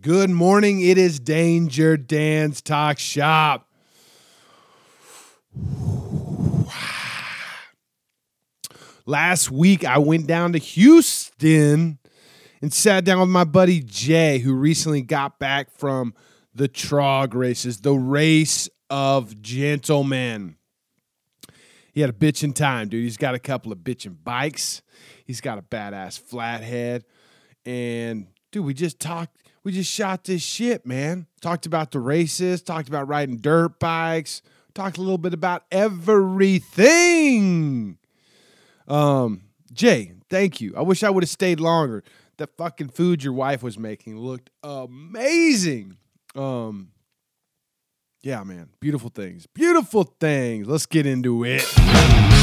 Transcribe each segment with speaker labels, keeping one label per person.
Speaker 1: Good morning. It is Danger Dan's Talk Shop. Last week, I went down to Houston and sat down with my buddy Jay, who recently got back from the Trog races, the race of gentlemen. He had a bitchin' time, dude. He's got a couple of bitchin' bikes. He's got a badass flathead. And dude, we just talked, we just shot this shit, man. Talked about the races, talked about riding dirt bikes, talked a little bit about everything. Um, Jay, thank you. I wish I would have stayed longer. The fucking food your wife was making looked amazing. Um, yeah, man, beautiful things, beautiful things. Let's get into it.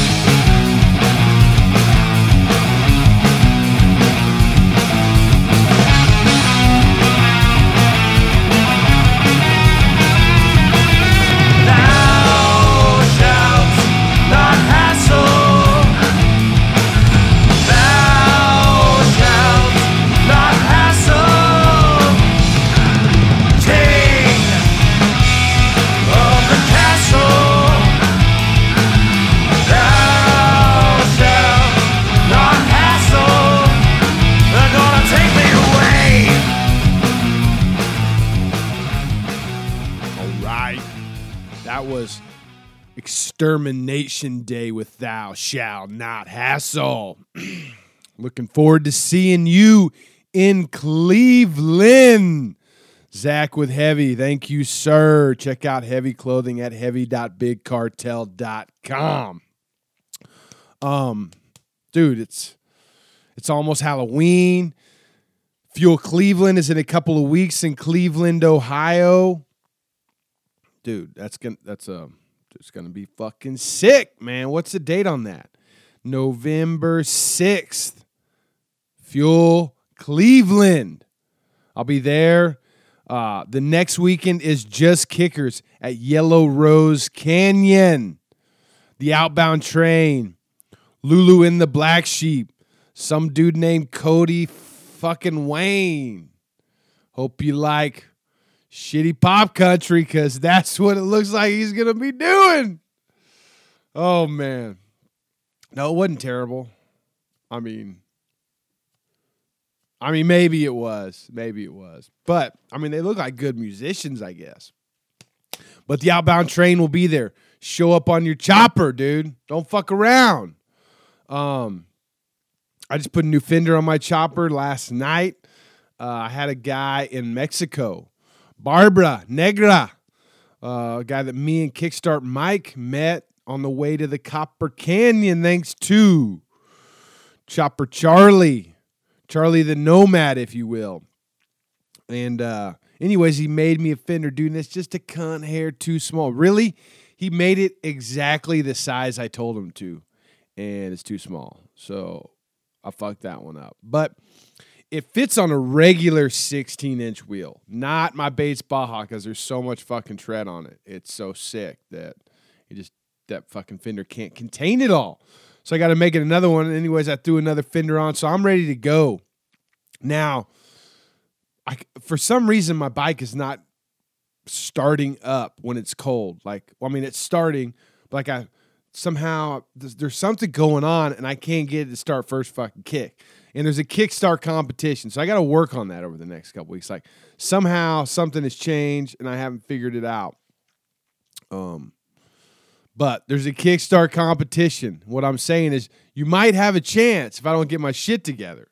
Speaker 1: Extermination Day with Thou Shall Not Hassle. Looking forward to seeing you in Cleveland. Zach with Heavy, thank you, sir. Check out Heavy Clothing at heavy.bigcartel.com. Um, dude, it's it's almost Halloween. Fuel Cleveland is in a couple of weeks in Cleveland, Ohio dude, that's gonna that's uh it's gonna be fucking sick, man. What's the date on that? November sixth. Fuel Cleveland. I'll be there. Uh, the next weekend is just kickers at Yellow Rose Canyon. The outbound train. Lulu in the Black Sheep. Some dude named Cody fucking Wayne. Hope you like shitty pop country because that's what it looks like he's gonna be doing. Oh man. No, it wasn't terrible. I mean, I mean, maybe it was. Maybe it was. But I mean, they look like good musicians, I guess. But the outbound train will be there. Show up on your chopper, dude. Don't fuck around. Um, I just put a new fender on my chopper last night. Uh, I had a guy in Mexico Barbara Negra, uh, a guy that me and Kickstart Mike met on the way to the Copper Canyon, thanks to Chopper Charlie, Charlie the Nomad, if you will. And uh, anyways, he made me a fender, dude. And it's just a cunt hair too small. Really, he made it exactly the size I told him to, and it's too small. So I fucked that one up. But it fits on a regular 16 inch wheel, not my Bates Baja, because there's so much fucking tread on it. It's so sick that it just that fucking fender can't contain it all. So I got to make it another one. Anyways, I threw another fender on, so I'm ready to go. Now, I for some reason my bike is not starting up when it's cold. Like, well, I mean, it's starting, but like I somehow there's, there's something going on, and I can't get it to start first fucking kick and there's a kickstart competition. So I got to work on that over the next couple weeks. Like somehow something has changed and I haven't figured it out. Um, but there's a kickstart competition. What I'm saying is you might have a chance if I don't get my shit together.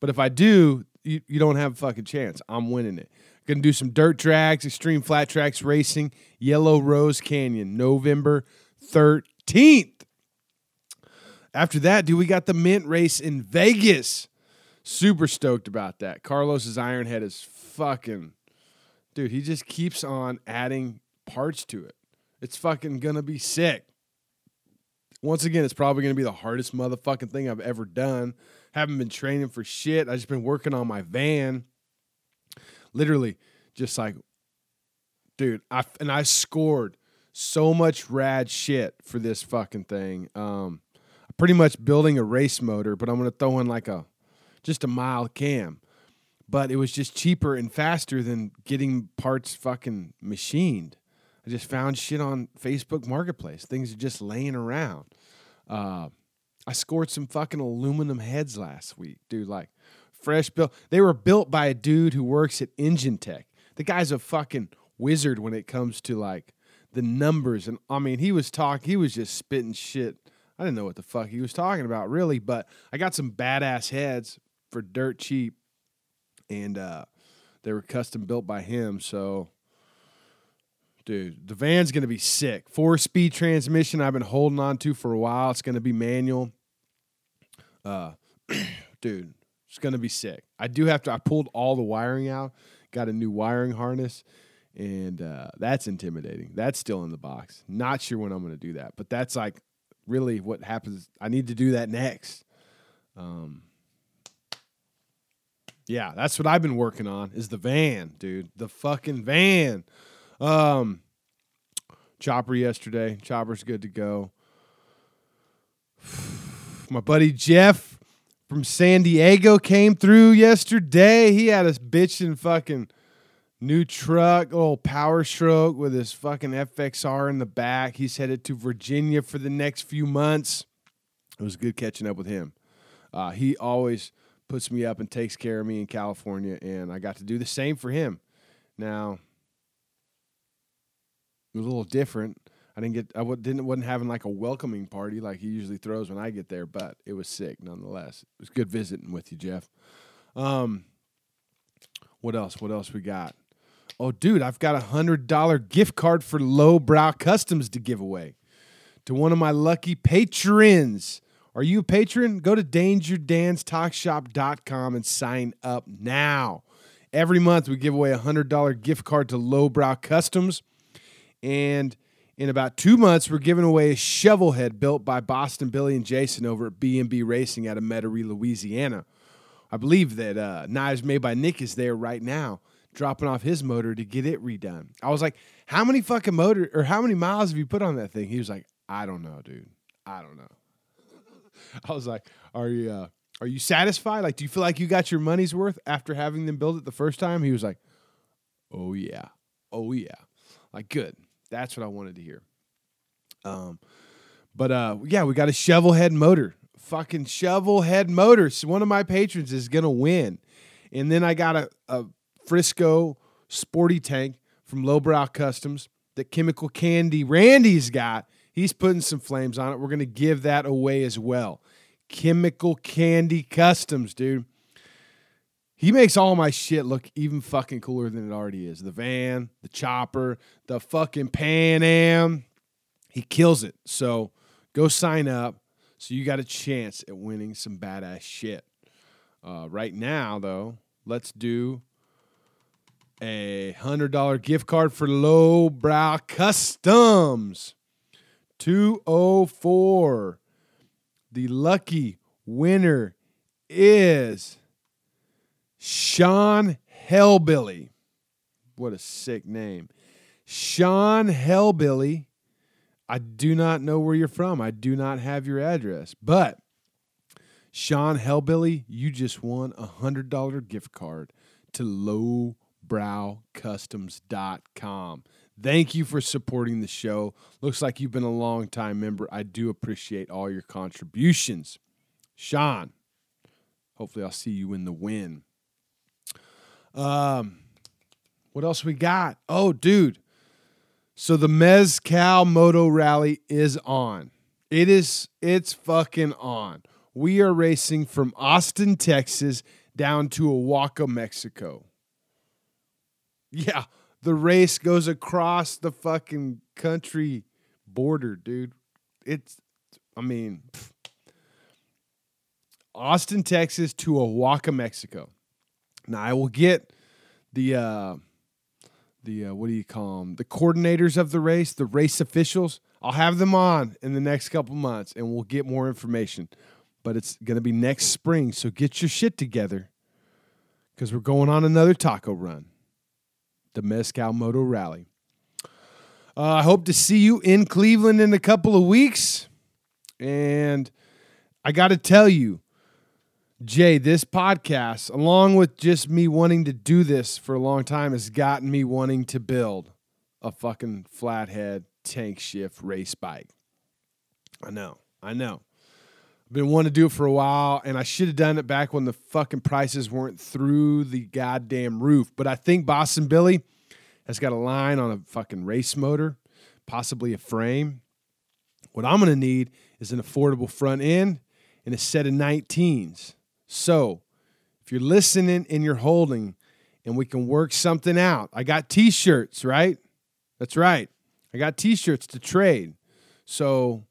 Speaker 1: But if I do, you, you don't have a fucking chance. I'm winning it. Gonna do some dirt tracks, extreme flat tracks racing, Yellow Rose Canyon, November 13th. After that, dude, we got the Mint race in Vegas. Super stoked about that. Carlos's Ironhead is fucking, dude. He just keeps on adding parts to it. It's fucking gonna be sick. Once again, it's probably gonna be the hardest motherfucking thing I've ever done. Haven't been training for shit. I just been working on my van. Literally, just like, dude. I and I scored so much rad shit for this fucking thing. Um, pretty much building a race motor, but I'm gonna throw in like a just a mild cam. but it was just cheaper and faster than getting parts fucking machined. I just found shit on Facebook Marketplace. Things are just laying around. Uh, I scored some fucking aluminum heads last week, dude. Like fresh built. They were built by a dude who works at Engine Tech. The guy's a fucking wizard when it comes to like the numbers. And I mean, he was talking. He was just spitting shit. I didn't know what the fuck he was talking about, really. But I got some badass heads for dirt cheap, and uh, they were custom built by him. So dude. The van's gonna be sick. Four speed transmission. I've been holding on to for a while. It's gonna be manual. Uh, dude, it's gonna be sick. I do have to. I pulled all the wiring out. Got a new wiring harness, and uh, that's intimidating. That's still in the box. Not sure when I'm gonna do that, but that's like really what happens. I need to do that next. Um, yeah, that's what I've been working on. Is the van, dude? The fucking van. Um, Chopper yesterday. Chopper's good to go. My buddy Jeff from San Diego came through yesterday. He had us bitching fucking new truck, little power stroke with his fucking FXR in the back. He's headed to Virginia for the next few months. It was good catching up with him. Uh, he always puts me up and takes care of me in California, and I got to do the same for him. Now, it was a little different. I didn't get I didn't wasn't having like a welcoming party like he usually throws when I get there, but it was sick nonetheless. It was good visiting with you, Jeff. Um, what else? What else we got? Oh, dude, I've got a hundred dollar gift card for Lowbrow Customs to give away to one of my lucky patrons. Are you a patron? Go to dangerdanstalkshop.com and sign up now. Every month we give away a hundred dollar gift card to Lowbrow Customs. And in about two months, we're giving away a shovel head built by Boston Billy and Jason over at B&B Racing out of Metairie, Louisiana. I believe that uh, Knives Made by Nick is there right now, dropping off his motor to get it redone. I was like, "How many fucking motor or how many miles have you put on that thing?" He was like, "I don't know, dude. I don't know." I was like, "Are you uh, are you satisfied? Like, do you feel like you got your money's worth after having them build it the first time?" He was like, "Oh yeah, oh yeah." Like, good. That's what I wanted to hear. Um, but uh, yeah, we got a shovel head motor. Fucking shovel head motor. So one of my patrons is gonna win. And then I got a, a Frisco sporty tank from Lowbrow Customs that Chemical Candy Randy's got. He's putting some flames on it. We're gonna give that away as well. Chemical Candy Customs, dude. He makes all my shit look even fucking cooler than it already is. The van, the chopper, the fucking Pan Am. He kills it. So go sign up so you got a chance at winning some badass shit. Uh, right now, though, let's do a $100 gift card for Lowbrow Customs. 204. The lucky winner is Sean Hellbilly. What a sick name. Sean Hellbilly. I do not know where you're from. I do not have your address. But Sean Hellbilly, you just won a $100 gift card to lowbrowcustoms.com. Thank you for supporting the show. Looks like you've been a long time member. I do appreciate all your contributions. Sean, hopefully I'll see you in the win. Um, what else we got? Oh, dude. So the Mezcal Moto Rally is on. It is it's fucking on. We are racing from Austin, Texas down to Oaxaca, Mexico. Yeah, the race goes across the fucking country border, dude. It's I mean pff. Austin, Texas to Oaxaca, Mexico. Now I will get the uh, the uh, what do you call them? The coordinators of the race, the race officials. I'll have them on in the next couple months, and we'll get more information. But it's gonna be next spring, so get your shit together, because we're going on another taco run, the Mezcal Moto Rally. Uh, I hope to see you in Cleveland in a couple of weeks, and I got to tell you Jay, this podcast, along with just me wanting to do this for a long time, has gotten me wanting to build a fucking flathead tank shift race bike. I know, I know. Been wanting to do it for a while, and I should have done it back when the fucking prices weren't through the goddamn roof. But I think Boston Billy has got a line on a fucking race motor, possibly a frame. What I'm going to need is an affordable front end and a set of 19s. So, if you're listening and you're holding and we can work something out, I got t shirts, right? That's right. I got t shirts to trade. So,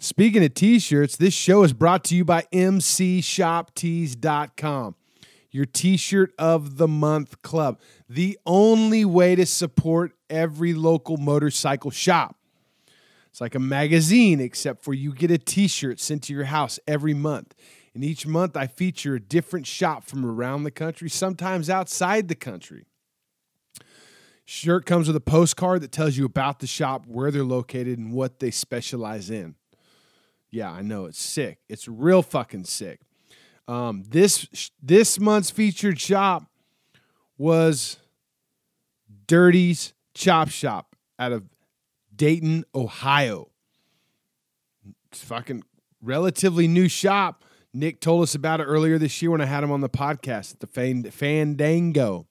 Speaker 1: speaking of t shirts, this show is brought to you by MCShopTees.com, your t shirt of the month club. The only way to support every local motorcycle shop. It's like a magazine, except for you get a t shirt sent to your house every month. And each month I feature a different shop from around the country, sometimes outside the country. Shirt comes with a postcard that tells you about the shop, where they're located, and what they specialize in. Yeah, I know it's sick. It's real fucking sick. Um, this this month's featured shop was Dirty's Chop Shop out of Dayton, Ohio. It's fucking relatively new shop. Nick told us about it earlier this year when I had him on the podcast at the Fandango.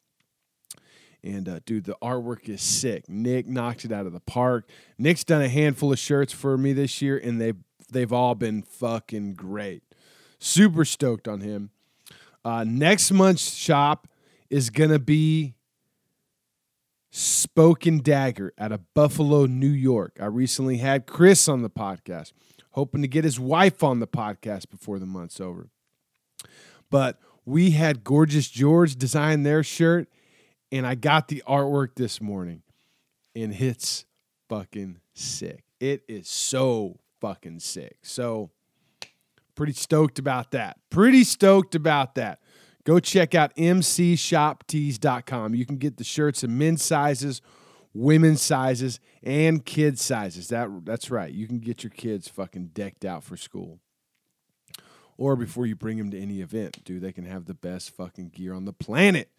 Speaker 1: And uh, dude, the artwork is sick. Nick knocked it out of the park. Nick's done a handful of shirts for me this year, and they they've all been fucking great. Super stoked on him. Uh, next month's shop is gonna be Spoken Dagger out of Buffalo, New York. I recently had Chris on the podcast, hoping to get his wife on the podcast before the month's over. But we had Gorgeous George design their shirt, and I got the artwork this morning, and it's fucking sick. It is so fucking sick. So, pretty stoked about that. Pretty stoked about that. Go check out mcshoptees.com. You can get the shirts in men's sizes, women's sizes, and kids sizes. That that's right. You can get your kids fucking decked out for school. Or before you bring them to any event, dude, they can have the best fucking gear on the planet.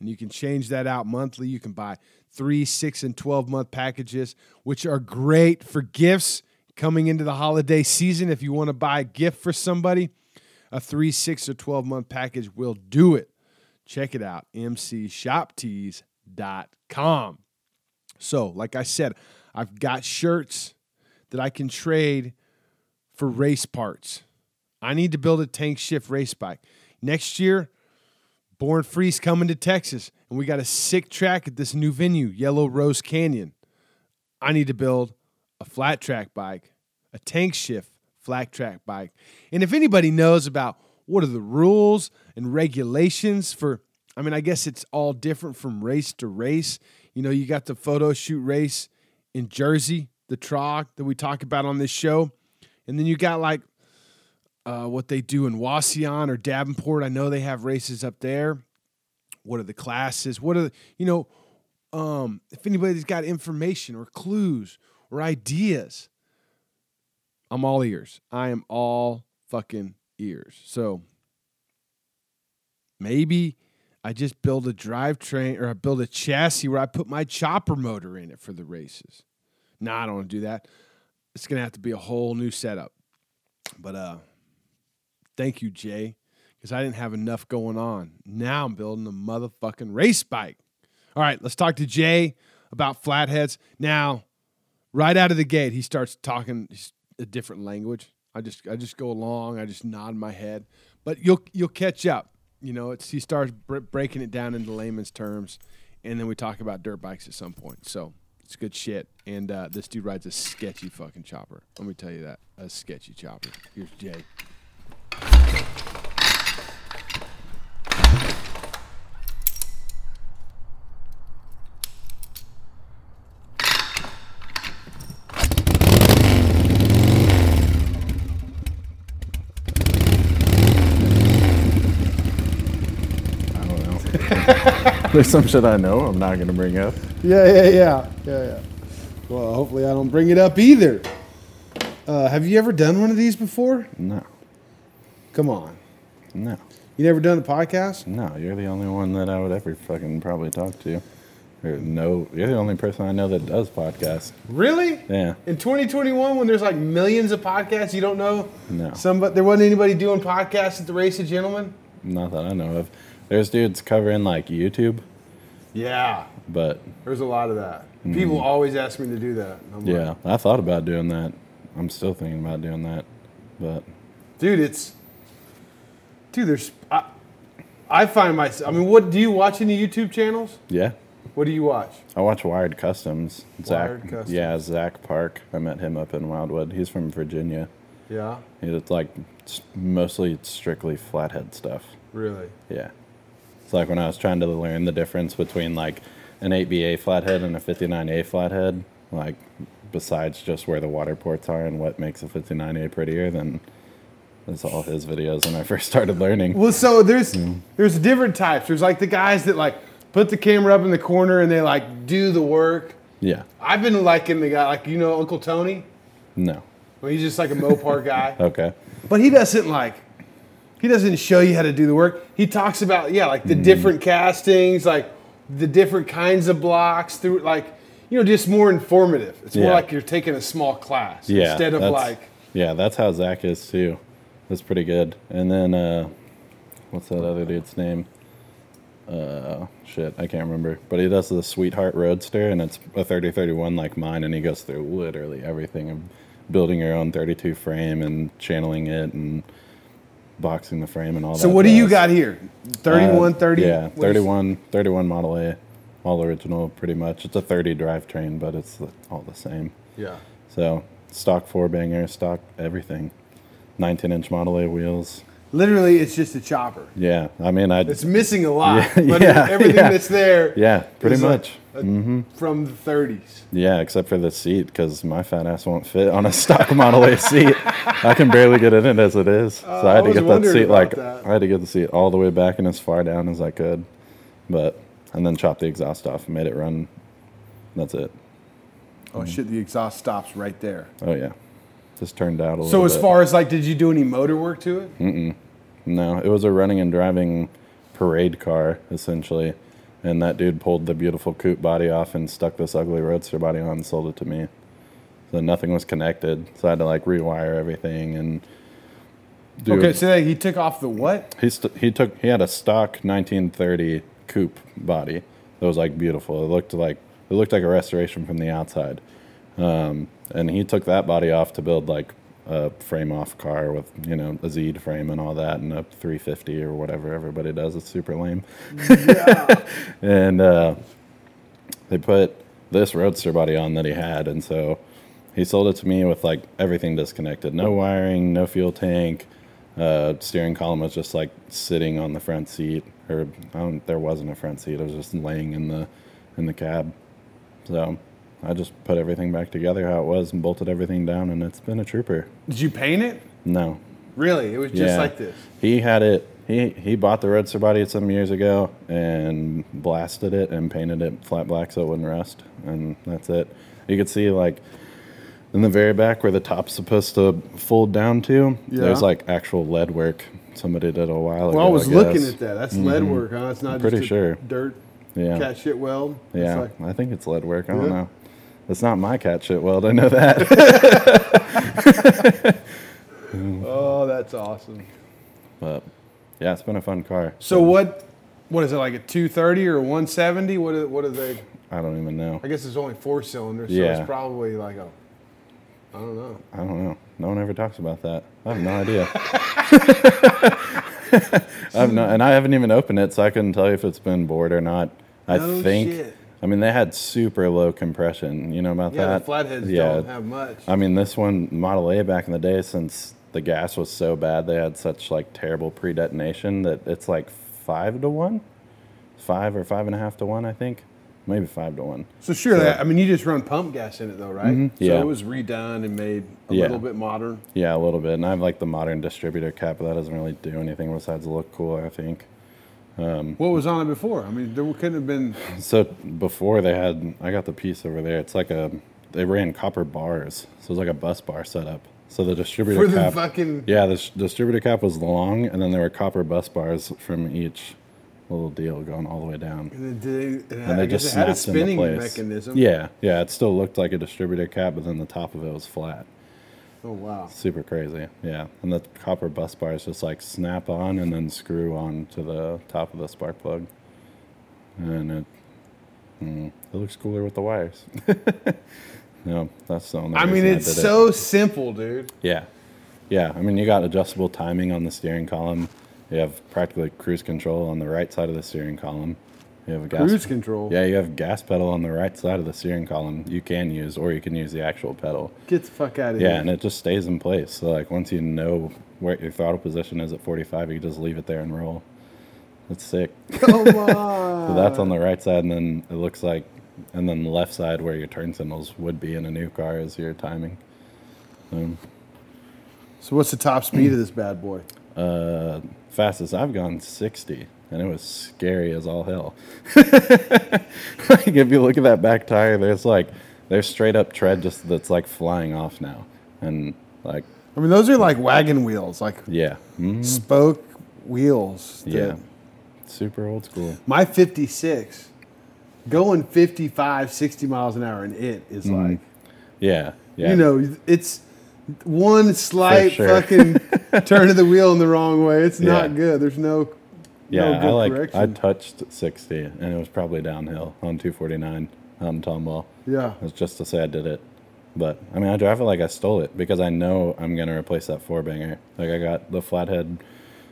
Speaker 1: And you can change that out monthly. You can buy three, six, and 12 month packages, which are great for gifts coming into the holiday season. If you want to buy a gift for somebody, a three, six, or 12 month package will do it. Check it out, mcshoptees.com. So, like I said, I've got shirts that I can trade for race parts. I need to build a tank shift race bike. Next year, Born Free's coming to Texas, and we got a sick track at this new venue, Yellow Rose Canyon. I need to build a flat track bike, a tank shift flat track bike. And if anybody knows about what are the rules and regulations for, I mean, I guess it's all different from race to race. You know, you got the photo shoot race in Jersey, the TROG that we talk about on this show. And then you got like uh, what they do in Wauseon or Davenport. I know they have races up there. What are the classes? What are the, you know, um, if anybody's got information or clues or ideas, I'm all ears. I am all fucking ears. So maybe I just build a drivetrain or I build a chassis where I put my chopper motor in it for the races. No, I don't want to do that. It's gonna have to be a whole new setup. But uh thank you, Jay, because I didn't have enough going on. Now I'm building a motherfucking race bike. All right, let's talk to Jay about flatheads. Now, right out of the gate, he starts talking a different language. I just I just go along. I just nod my head, but you'll you'll catch up. You know, it's he starts br- breaking it down into layman's terms, and then we talk about dirt bikes at some point. So it's good shit. And uh, this dude rides a sketchy fucking chopper. Let me tell you that a sketchy chopper. Here's Jay.
Speaker 2: I don't know. There's some shit I know I'm not going to bring up.
Speaker 1: Yeah, yeah, yeah, yeah, yeah. Well, hopefully I don't bring it up either. Uh, have you ever done one of these before?
Speaker 2: No.
Speaker 1: Come on.
Speaker 2: No,
Speaker 1: You never done a podcast?
Speaker 2: no, you're the only one that I would ever fucking probably talk to. Or no, you're the only person I know that does podcasts.
Speaker 1: Really?
Speaker 2: Yeah,
Speaker 1: In 2021, when there's like millions of podcasts, you don't know
Speaker 2: No.
Speaker 1: Somebody there wasn't anybody doing podcasts at the Race of Gentlemen.
Speaker 2: not that I know of. There's dudes covering like YouTube,
Speaker 1: Yeah,
Speaker 2: but
Speaker 1: there's a lot of that. Mm. People always ask me to do that. I'm like,
Speaker 2: yeah, I thought about doing that. I'm still thinking about doing that, but
Speaker 1: dude, it's dude. There's I, I find myself. I mean, what do you watch any YouTube channels?
Speaker 2: yeah,
Speaker 1: What do you watch?
Speaker 2: I watch Wired Customs. Zach,
Speaker 1: Wired Customs.
Speaker 2: yeah, Zach Park. I met him up in Wildwood. He's from Virginia.
Speaker 1: Yeah,
Speaker 2: He's like s- mostly strictly flathead stuff.
Speaker 1: really.
Speaker 2: Yeah. It's like when I was trying to learn the difference between like an 8BA flathead and a 59A flathead, like besides just where the water ports are and what makes a 59A prettier, then that's all his videos when I first started learning.
Speaker 1: Well, so there's mm. there's different types. There's like the guys that like put the camera up in the corner and they like do the work.
Speaker 2: Yeah.
Speaker 1: I've been liking the guy like you know Uncle Tony.
Speaker 2: No.
Speaker 1: Well, he's just like a Mopar guy.
Speaker 2: Okay.
Speaker 1: But he doesn't like he doesn't show you how to do the work. He talks about yeah, like the different castings, like the different kinds of blocks through like you know, just more informative. It's more like you're taking a small class
Speaker 2: Yeah.
Speaker 1: instead of like
Speaker 2: Yeah, that's how Zach is too. That's pretty good. And then uh what's that other dude's name? Uh shit, I can't remember. But he does the Sweetheart Roadster and it's a 3031 like mine and he goes through literally everything of building your own 32 frame and channeling it and boxing the frame and all that.
Speaker 1: So what do you got here? 31,
Speaker 2: Uh,
Speaker 1: 30?
Speaker 2: Yeah,
Speaker 1: what is-
Speaker 2: 31 31 Model A. All original pretty much. It's a 30 drivetrain, but it's all the same.
Speaker 1: Yeah.
Speaker 2: So stock four banger, stock everything. 19 inch Model A wheels.
Speaker 1: Literally it's just a chopper.
Speaker 2: Yeah, I mean, I.
Speaker 1: It's missing a lot,
Speaker 2: Yeah,
Speaker 1: but
Speaker 2: yeah,
Speaker 1: everything
Speaker 2: yeah.
Speaker 1: that's there
Speaker 2: yeah, pretty
Speaker 1: is a-
Speaker 2: much.
Speaker 1: a-
Speaker 2: hmm
Speaker 1: from the 30s.
Speaker 2: Yeah, except for the seat, because my fat ass won't fit on a stock Model A seat. I can barely get in it as it is. So
Speaker 1: Uh,
Speaker 2: I
Speaker 1: I
Speaker 2: had to
Speaker 1: was
Speaker 2: get that seat like
Speaker 1: that.
Speaker 2: I had to get the seat all the way back and as far down as I could, but and then chop the exhaust off and made it run. That's it.
Speaker 1: Oh shit, the exhaust stops right there.
Speaker 2: Oh yeah, just turned out a little.
Speaker 1: So as
Speaker 2: bit.
Speaker 1: far as like, did you do any motor work to it?
Speaker 2: No, it was a running and driving parade car, essentially. And that dude pulled the beautiful coupe body off and stuck this ugly roadster body on and sold it to me. So nothing was connected. So I had to like rewire everything and do
Speaker 1: Okay, so he took off the what?
Speaker 2: he st- he took he had a stock 1930 coupe body that was like beautiful. It looked like it looked like a restoration from the outside. Um, and he took that body off to build like a frame off car with you know a Z frame and all that and a 350 or whatever everybody does. It's super lame. and uh, they put this roadster body on that he had, and so he sold it to me with like everything disconnected, no wiring, no fuel tank. Uh, steering column was just like sitting on the front seat, or I don't, there wasn't a front seat. It was just laying in the in the cab. So I just put everything back together how it was and bolted everything down, and it's been a trooper.
Speaker 1: Did you paint it?
Speaker 2: No,
Speaker 1: Really? It was just
Speaker 2: Yeah.
Speaker 1: like this.
Speaker 2: he had it. He he bought the roadster body some years ago and blasted it and painted it flat black so it wouldn't rust, and that's it. You could see like in the very back where the top's supposed to fold down to.
Speaker 1: Yeah.
Speaker 2: There's like actual lead work somebody did a while ago.
Speaker 1: Well, I was
Speaker 2: guess.
Speaker 1: looking at that. That's lead mm-hmm. work, huh? It's not
Speaker 2: Pretty
Speaker 1: just a
Speaker 2: sure.
Speaker 1: dirt
Speaker 2: Yeah,
Speaker 1: cat shit weld. It's
Speaker 2: yeah.
Speaker 1: like-
Speaker 2: I think it's lead work. I don't
Speaker 1: Yeah.
Speaker 2: know. It's not my cat shit weld. I know that.
Speaker 1: oh, that's awesome.
Speaker 2: but yeah, it's been a fun car.
Speaker 1: So what? What is it like a 230 or a 170? What are, what are they?
Speaker 2: I don't even know.
Speaker 1: I guess it's only four cylinders, so
Speaker 2: Yeah.
Speaker 1: it's probably like a. I don't know.
Speaker 2: I don't know. No one ever talks about that. I have no idea. I have no, and I haven't even opened it, so I couldn't tell you if it's been bored or not. I
Speaker 1: No
Speaker 2: think.
Speaker 1: shit.
Speaker 2: I mean, they had super low compression. You know about
Speaker 1: Yeah,
Speaker 2: that?
Speaker 1: the flatheads
Speaker 2: yeah.
Speaker 1: don't have much.
Speaker 2: I mean, this one Model A back in the day, since the gas was so bad, they had such like terrible pre-detonation that it's like five to one, five or five and a half to one, I think, maybe five to one.
Speaker 1: So sure,
Speaker 2: So-
Speaker 1: that, I mean, you just run pump gas in it though, right?
Speaker 2: Mhm,
Speaker 1: So
Speaker 2: yeah.
Speaker 1: it was redone and made a
Speaker 2: Yeah.
Speaker 1: little bit modern.
Speaker 2: Yeah, a little bit. And I have like the modern distributor cap, but that doesn't really do anything besides look cool. I think.
Speaker 1: Um, what was on it before? I mean, there couldn't have been.
Speaker 2: So before they had, I got the piece over there. It's like a, they ran copper bars, so it was like a bus bar setup. So the distributor
Speaker 1: For the
Speaker 2: cap,
Speaker 1: fucking
Speaker 2: yeah, the s- distributor cap was long, and then there were copper bus bars from each little deal going all the way down.
Speaker 1: and did-
Speaker 2: And
Speaker 1: I
Speaker 2: they just
Speaker 1: had a
Speaker 2: snapped into
Speaker 1: spinning
Speaker 2: place.
Speaker 1: mechanism.
Speaker 2: Yeah, yeah, it still looked like a distributor cap, but then the top of it was flat.
Speaker 1: Oh wow.
Speaker 2: Super crazy, yeah. And the copper bus bars just like snap on and then screw on to the top of the spark plug, and it mm, it looks cooler with the wires. no, that's the only.
Speaker 1: I mean, it's
Speaker 2: it.
Speaker 1: so simple, dude.
Speaker 2: Yeah, yeah. I mean, you got adjustable timing on the steering column. You have practically cruise control on the right side of the steering column. You have a gas
Speaker 1: Cruise control.
Speaker 2: Yeah, you have gas pedal on the right side of the steering column. You can use, or you can use the actual pedal.
Speaker 1: Get the fuck out of
Speaker 2: Yeah,
Speaker 1: here.
Speaker 2: Yeah, and it just stays in place. So like once you know where your throttle position is at 45, you just leave it there and roll. That's sick.
Speaker 1: Come on.
Speaker 2: So that's on the right side, and then it looks like, and then the left side where your turn signals would be in a new car is your timing. Um,
Speaker 1: So what's the top speed of this bad boy?
Speaker 2: uh, fastest I've gone 60, and it was scary as all hell. like if you look at that back tire, there's like there's straight up tread just that's like flying off now, and like
Speaker 1: I mean, those are like wagon wheels, like
Speaker 2: yeah, mhm,
Speaker 1: spoke wheels. that-
Speaker 2: yeah, super old school.
Speaker 1: My 56, going 55, 60 miles an hour and it is
Speaker 2: Mm-hmm.
Speaker 1: like,
Speaker 2: Yeah, yeah.
Speaker 1: you know, it's one slight
Speaker 2: sure.
Speaker 1: fucking turn of the wheel in the wrong way. It's
Speaker 2: Yeah.
Speaker 1: not good. There's no,
Speaker 2: yeah.
Speaker 1: no
Speaker 2: I like
Speaker 1: correction.
Speaker 2: I touched 60, and it was probably downhill on 249 out in Tomball.
Speaker 1: yeah.
Speaker 2: It's just to say I did it. But I mean, I drive it like I stole it because I know I'm gonna replace that four banger. Like I got the flathead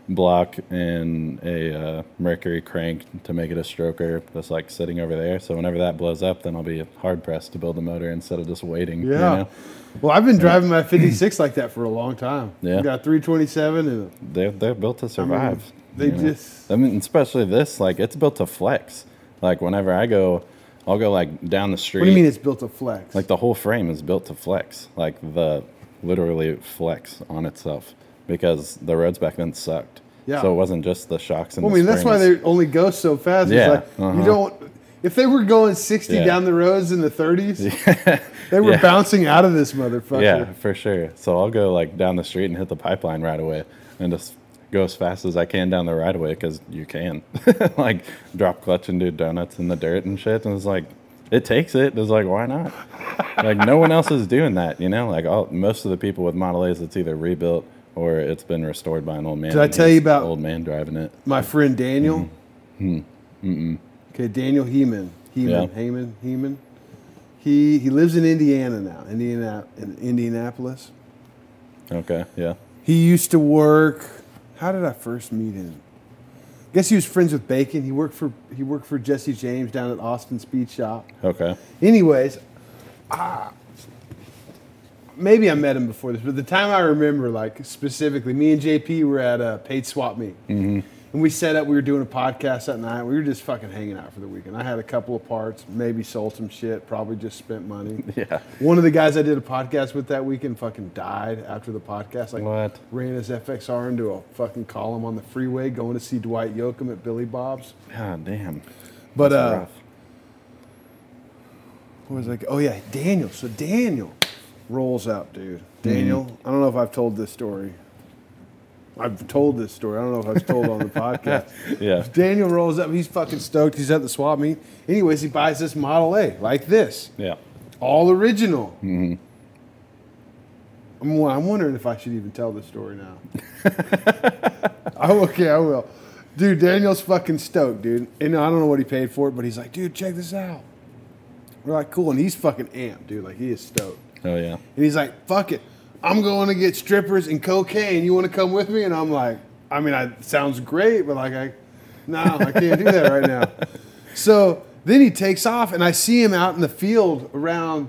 Speaker 2: block and a uh, Mercury crank to make it a stroker that's like sitting over there. So whenever that blows up, then I'll be hard pressed to build the motor instead of just waiting. you
Speaker 1: Yeah.
Speaker 2: know?
Speaker 1: Well, I've been driving my 56 like that for a long time.
Speaker 2: Yeah.
Speaker 1: Got 327 and
Speaker 2: They're they're built to survive.
Speaker 1: They
Speaker 2: you know?
Speaker 1: just-
Speaker 2: I mean, especially this. Like it's built to flex. Like whenever I go, I'll go like down the street.
Speaker 1: what do you mean it's built to flex?
Speaker 2: Like the whole frame is built to flex, like the literally flex on itself because the roads back then sucked.
Speaker 1: Yeah.
Speaker 2: So it wasn't just the shocks and
Speaker 1: well, I mean, that's why they only go so fast. It's
Speaker 2: Yeah,
Speaker 1: like,
Speaker 2: uh-huh.
Speaker 1: You don't, if they were going 60
Speaker 2: Yeah.
Speaker 1: down the roads in the 30s, they were
Speaker 2: Yeah.
Speaker 1: bouncing out of this motherfucker.
Speaker 2: Yeah, for sure. So I'll go like down the street and hit the pipeline right away and just go as fast as I can down the right away because you can. like drop clutch and do donuts in the dirt and shit. And it's like, it takes it. It's like, why not? like no one else is doing that, you know? Like all, most of the people with Model A's, it's either rebuilt or it's been restored by an old man.
Speaker 1: Did I tell you about-
Speaker 2: old man driving it?
Speaker 1: My friend Daniel.
Speaker 2: Mm-hmm.
Speaker 1: Okay, Daniel Heeman. Heeman.
Speaker 2: Yeah.
Speaker 1: Heyman. Heeman. He he lives in Indiana now. Indiana in Indianapolis.
Speaker 2: Okay, yeah.
Speaker 1: He used to work. How did I first meet him? guess he was friends with Bacon. He worked for he worked for Jesse James down at Austin Speed Shop.
Speaker 2: Okay.
Speaker 1: Anyways, ah, maybe I met him before this, but the time I remember, like specifically, me and JP were at a Pate swap meet, mm-hmm. And we set up. We were doing a podcast that night. We were just fucking hanging out for the weekend. I had a couple of parts, maybe sold some shit, probably just spent money.
Speaker 2: Yeah.
Speaker 1: One of the guys I did a podcast with that weekend fucking died after the podcast. Like
Speaker 2: What?
Speaker 1: ran his FXR into a fucking column on the freeway going to see Dwight Yoakam at Billy Bob's.
Speaker 2: God damn.
Speaker 1: But
Speaker 2: That's
Speaker 1: uh,
Speaker 2: rough.
Speaker 1: what was like? Oh yeah, Daniel. So Daniel rolls up, dude. Daniel. I don't know if I've told this story. I've told this story. I don't know if I've told on the podcast.
Speaker 2: Yeah.
Speaker 1: Daniel rolls up. He's fucking stoked. He's at the swap meet. Anyways, he buys this Model A like this,
Speaker 2: Yeah.
Speaker 1: all original. Mm-hmm. I'm, I'm wondering if I should even tell this story now. oh, okay, I will. Dude, Daniel's fucking stoked, dude. And I don't know what he paid for it, but he's like, dude, check this out. We're like, cool. And he's fucking amped, dude. Like, he is stoked.
Speaker 2: Oh yeah.
Speaker 1: And he's like, fuck it. I'm going to get strippers and cocaine. You want to come with me? And I'm like, I mean, I sounds great, but like, I, no, I can't do that right now. So then he takes off, and I see him out in the field around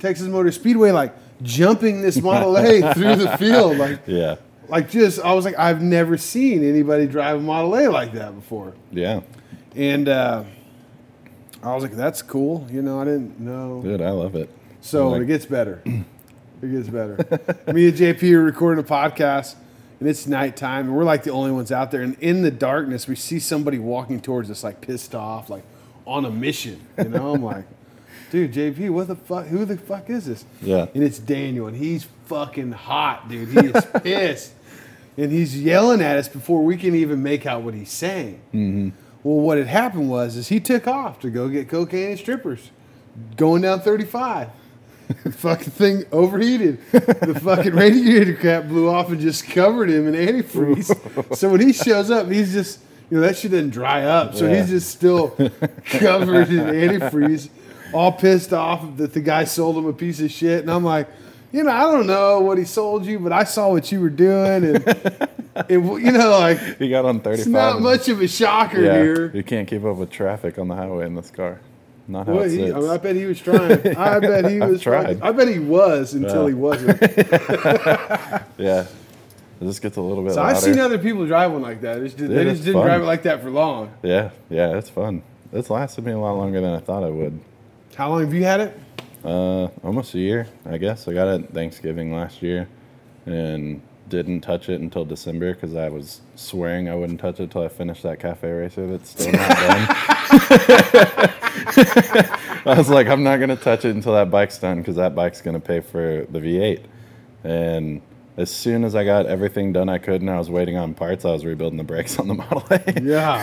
Speaker 1: Texas Motor Speedway, like jumping this Model A through the field. Like,
Speaker 2: Yeah.
Speaker 1: like just, I was like, I've never seen anybody drive a Model A like that before.
Speaker 2: Yeah.
Speaker 1: And uh, I was like, that's cool. You know, I didn't know.
Speaker 2: Dude, I love it.
Speaker 1: So
Speaker 2: Like-
Speaker 1: it gets better. It gets better. Me and JP are recording a podcast, and it's nighttime, and we're like the only ones out there. And in the darkness, we see somebody walking towards us, like pissed off, like on a mission. You know, I'm like, dude, JP, what the fuck? Who the fuck is this?
Speaker 2: Yeah.
Speaker 1: And it's Daniel, and he's fucking hot, dude. He is pissed. And he's yelling at us before we can even make out what he's saying. Mm-hmm. Well, what had happened was is he took off to go get cocaine and strippers, going down 35. The fucking thing overheated. The fucking radiator cap blew off and just covered him in antifreeze. so when he shows up, he's just, you know, that shit didn't dry up. So
Speaker 2: Yeah.
Speaker 1: he's just still covered in antifreeze, all pissed off that the guy sold him a piece of shit. And I'm like, you know, I don't know what he sold you, but I saw what you were doing. And, it, you know, like,
Speaker 2: He got on thirty.
Speaker 1: it's not much of a shocker
Speaker 2: yeah,
Speaker 1: here.
Speaker 2: You can't keep up with traffic on the highway in this car. Not how
Speaker 1: Well,
Speaker 2: it
Speaker 1: he, I, mean, I bet he was trying. I bet he was fucking- I bet he was until
Speaker 2: Yeah.
Speaker 1: he wasn't.
Speaker 2: yeah. This gets a little bit
Speaker 1: So
Speaker 2: louder.
Speaker 1: I've seen other people drive one like that. Just, they just didn't
Speaker 2: fun.
Speaker 1: drive it like that for long.
Speaker 2: yeah, yeah, it's fun. It's lasted me a lot longer than I thought it would.
Speaker 1: How long have you had it?
Speaker 2: Uh, almost a year, I guess. I got it Thanksgiving last year, and didn't touch it until December because I was swearing I wouldn't touch it until I finished that cafe racer that's still not done. I was like, I'm not gonna touch it until that bike's done because that bike's gonna pay for the V8. And as soon as I got everything done I could, and I was waiting on parts, I was rebuilding the brakes on the Model A.
Speaker 1: Yeah.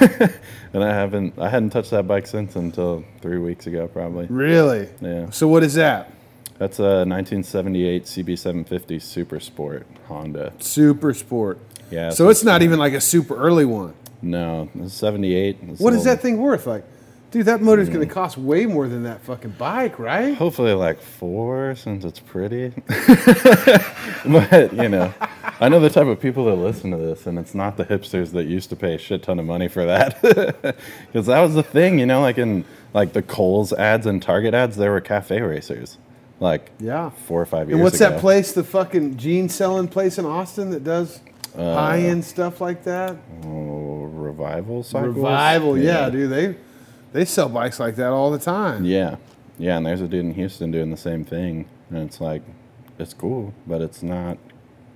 Speaker 2: and I haven't, I hadn't touched that bike since until three weeks ago, probably.
Speaker 1: really?
Speaker 2: Yeah.
Speaker 1: So what is that?
Speaker 2: That's a 1978 CB750 Super Sport Honda.
Speaker 1: Super Sport.
Speaker 2: Yeah.
Speaker 1: So it's not even like a super early one.
Speaker 2: No, it's 78. It's
Speaker 1: What
Speaker 2: a
Speaker 1: that thing worth? Like, dude, that motor's going to cost way more than that fucking bike, right?
Speaker 2: Hopefully, like four, since it's pretty. but you know, I know the type of people that listen to this, and it's not the hipsters that used to pay a shit ton of money for that, because that was the thing. You know, like in like the Kohl's ads and Target ads, there were cafe racers, like
Speaker 1: Yeah.
Speaker 2: four or five years.
Speaker 1: And what's
Speaker 2: ago.
Speaker 1: that place, the fucking jean selling place in Austin that does
Speaker 2: Uh,
Speaker 1: high end stuff like that?
Speaker 2: Oh, revival cycles.
Speaker 1: Revival, yeah. dude. They they sell bikes like that all the time.
Speaker 2: Yeah, yeah, and there's a dude in Houston doing the same thing, and it's like, it's cool, but it's not.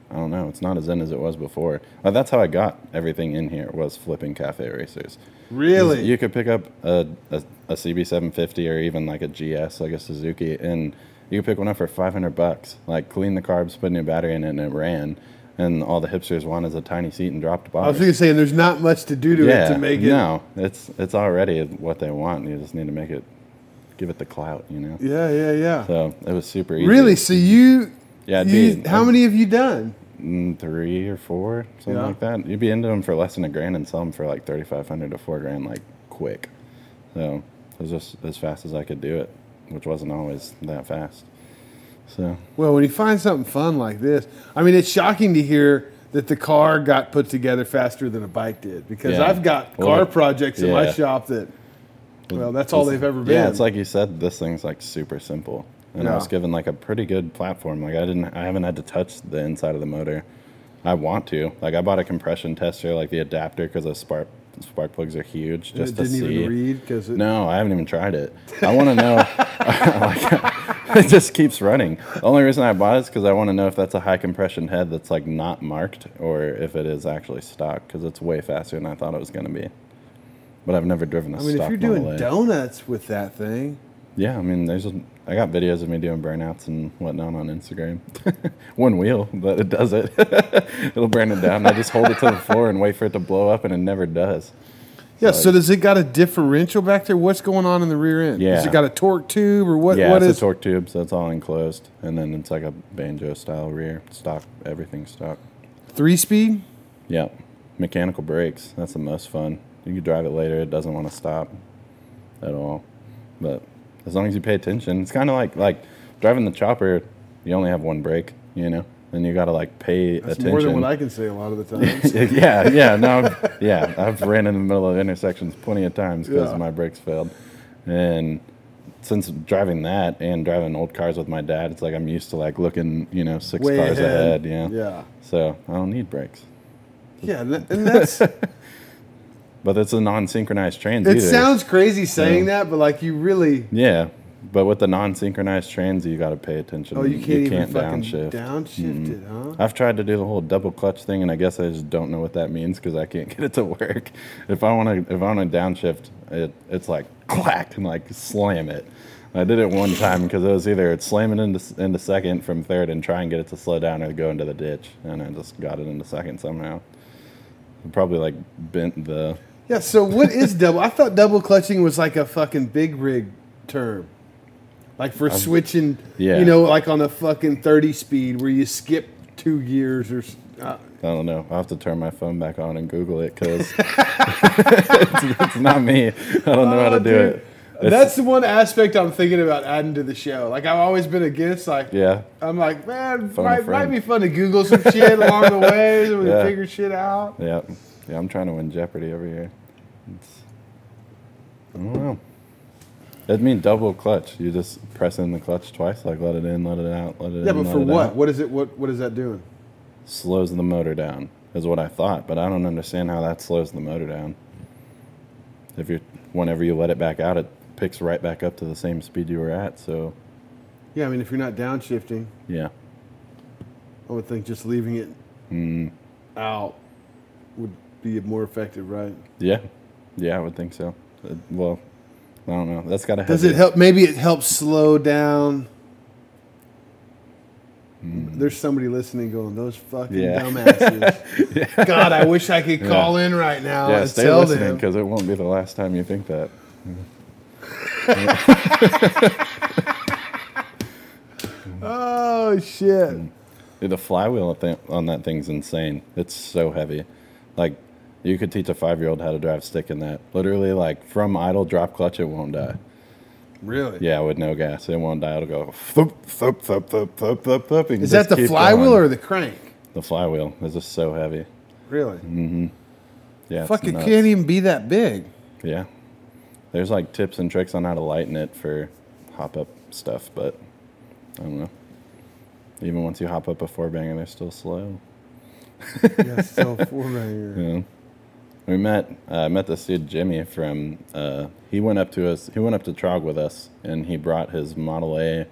Speaker 2: I don't know. It's not as in as it was before. Uh, that's how I got everything in here was flipping cafe racers.
Speaker 1: Really?
Speaker 2: You could pick up a, a, a CB750 or even like a GS, like a Suzuki, and you could pick one up for 500 bucks. Like clean the carbs, put a new battery in it, and it ran. And all the hipsters want is a tiny seat and dropped
Speaker 1: box.
Speaker 2: I
Speaker 1: was going to say, there's not much to do to
Speaker 2: yeah,
Speaker 1: it to make it.
Speaker 2: no, it's it's already what they want. You just need to make it, give it the clout, you know.
Speaker 1: Yeah, yeah, yeah.
Speaker 2: So it was super easy.
Speaker 1: Really? So you,
Speaker 2: Yeah,
Speaker 1: you
Speaker 2: be-
Speaker 1: how many have you done?
Speaker 2: Mm, three or four, something
Speaker 1: Yeah.
Speaker 2: like that. You'd be into them for less than a grand and sell them for like thirty five hundred to four grand, like quick. So it was just as fast as I could do it, which wasn't always that fast. So
Speaker 1: Well, when you find something fun like this, I mean, it's shocking to hear that the car got put together faster than a bike did because
Speaker 2: Yeah.
Speaker 1: I've got
Speaker 2: Well,
Speaker 1: car projects in my shop that, well, that's all they've ever been.
Speaker 2: yeah, it's like you said, this thing's like super simple, and I was given like a pretty good platform. Like I didn't, I haven't had to touch the inside of the motor. I want to. Like I bought a compression tester, like the adapter, because the spark spark plugs are huge,
Speaker 1: And
Speaker 2: just
Speaker 1: it
Speaker 2: to
Speaker 1: didn't
Speaker 2: see.
Speaker 1: even read because
Speaker 2: No, I haven't even tried it. I want to know. like, it just keeps running. The only reason I bought it is because I want to know if that's a high compression head that's like not marked, or if it is actually stock, because it's way faster than I thought it was going to be. But I've never driven a
Speaker 1: I mean, if you're doing donuts with that thing,
Speaker 2: Yeah, I mean, there's a, I got videos of me doing burnouts and whatnot on Instagram. One wheel, but it does it. It'll burn it down. I just hold it to the floor and wait for it to blow up, and it never does.
Speaker 1: yeah. So does it got a differential back there? What's going on in the rear end?
Speaker 2: Yeah.
Speaker 1: Has it got a torque tube or what?
Speaker 2: yeah,
Speaker 1: what
Speaker 2: it's
Speaker 1: is?
Speaker 2: a torque tube, so it's all enclosed, and then it's like a banjo style rear, stock, everything stock.
Speaker 1: Three speed?
Speaker 2: Yeah, mechanical brakes. That's the most fun. You can drive it later; it doesn't want to stop at all. But as long as you pay attention, it's kind of like like driving the chopper. You only have one brake, you know, and you got to like pay
Speaker 1: That's
Speaker 2: attention.
Speaker 1: more than what I can say a lot of the times.
Speaker 2: yeah, yeah, no, I've- yeah. I've ran in the middle of intersections plenty of times because
Speaker 1: Yeah.
Speaker 2: my brakes failed, and since driving that and driving old cars with my dad, it's like I'm used to like looking, you know, six
Speaker 1: Way
Speaker 2: cars
Speaker 1: ahead.
Speaker 2: ahead. Yeah.
Speaker 1: Yeah.
Speaker 2: So I don't need brakes,
Speaker 1: Yeah, and and that's.
Speaker 2: but it's a non-synchronized trans
Speaker 1: It
Speaker 2: either.
Speaker 1: sounds crazy saying
Speaker 2: Yeah.
Speaker 1: that, but like you really,
Speaker 2: yeah, But with the non-synchronized trans, you got to pay attention.
Speaker 1: Oh, you can't even fucking
Speaker 2: downshift.
Speaker 1: downshift it, huh?
Speaker 2: I've tried to do the whole double clutch thing, and I guess I just don't know what that means because I can't get it to work. If I want to, if I want to downshift, it it's like clack and like slam it. I did it one time because it was either it's slamming into into second from third and try and get it to slow down or go into the ditch, and I just got it into second somehow. Probably like bent the
Speaker 1: Yeah. So what is double? I thought double clutching was like a fucking big rig term, like for switching.
Speaker 2: yeah.
Speaker 1: You know, like on a fucking thirty speed where you skip two gears or. Uh,
Speaker 2: I don't know. I'll have to turn my phone back on and Google it because it's, it's not me. I don't know how
Speaker 1: Oh,
Speaker 2: to do it. It's-
Speaker 1: That's the one aspect I'm thinking about adding to the show. Like I've always been against. Like
Speaker 2: yeah.
Speaker 1: I'm like, man, might, might be fun to Google some shit along the way so we
Speaker 2: Yeah.
Speaker 1: figure shit out.
Speaker 2: Yeah, yeah. I'm trying to win Jeopardy every year. It's, I don't know. It mean double clutch. You just press in the clutch twice, like let it in, let it out, let it in.
Speaker 1: Yeah,
Speaker 2: but
Speaker 1: for what?
Speaker 2: out.
Speaker 1: What is it? What What is that doing?
Speaker 2: Slows the motor down is what I thought, but I don't understand how that slows the motor down. If you, whenever you let it back out, it picks right back up to the same speed you were at. So
Speaker 1: Yeah, I mean, if you're not downshifting,
Speaker 2: yeah,
Speaker 1: I would think just leaving it
Speaker 2: Mm.
Speaker 1: out be more effective, right?
Speaker 2: yeah, yeah. I would think so. Uh, well, I don't know. That's got to
Speaker 1: Does it help? Maybe it helps slow down. There's somebody listening going, those fucking
Speaker 2: Yeah.
Speaker 1: dumbasses. God, I wish I could call in right now
Speaker 2: Yeah,
Speaker 1: and
Speaker 2: stay
Speaker 1: tell
Speaker 2: listening
Speaker 1: them.
Speaker 2: because it won't be the last time you think that.
Speaker 1: Oh, shit.
Speaker 2: Dude, the flywheel on that thing's insane. It's so heavy. Like, you could teach a five year old how to drive stick in that. Literally, like, from idle drop clutch, it won't die.
Speaker 1: Really?
Speaker 2: Yeah, with no gas, it won't die. It'll go thump, thump, thump, thump, thump, thump, thump. and
Speaker 1: Is that the flywheel or the crank?
Speaker 2: the flywheel? Is just so heavy.
Speaker 1: Really?
Speaker 2: Mhm. Yeah,
Speaker 1: Fuck, it
Speaker 2: nuts.
Speaker 1: can't even be that big.
Speaker 2: Yeah. There's like tips and tricks on how to lighten it for hop up stuff, but I don't know. Even once you hop up a four banger, they're still slow.
Speaker 1: Yeah, still four banger.
Speaker 2: Yeah. We met uh, met this dude Jimmy from uh, he went up to us he went up to Trog with us and he brought his Model A.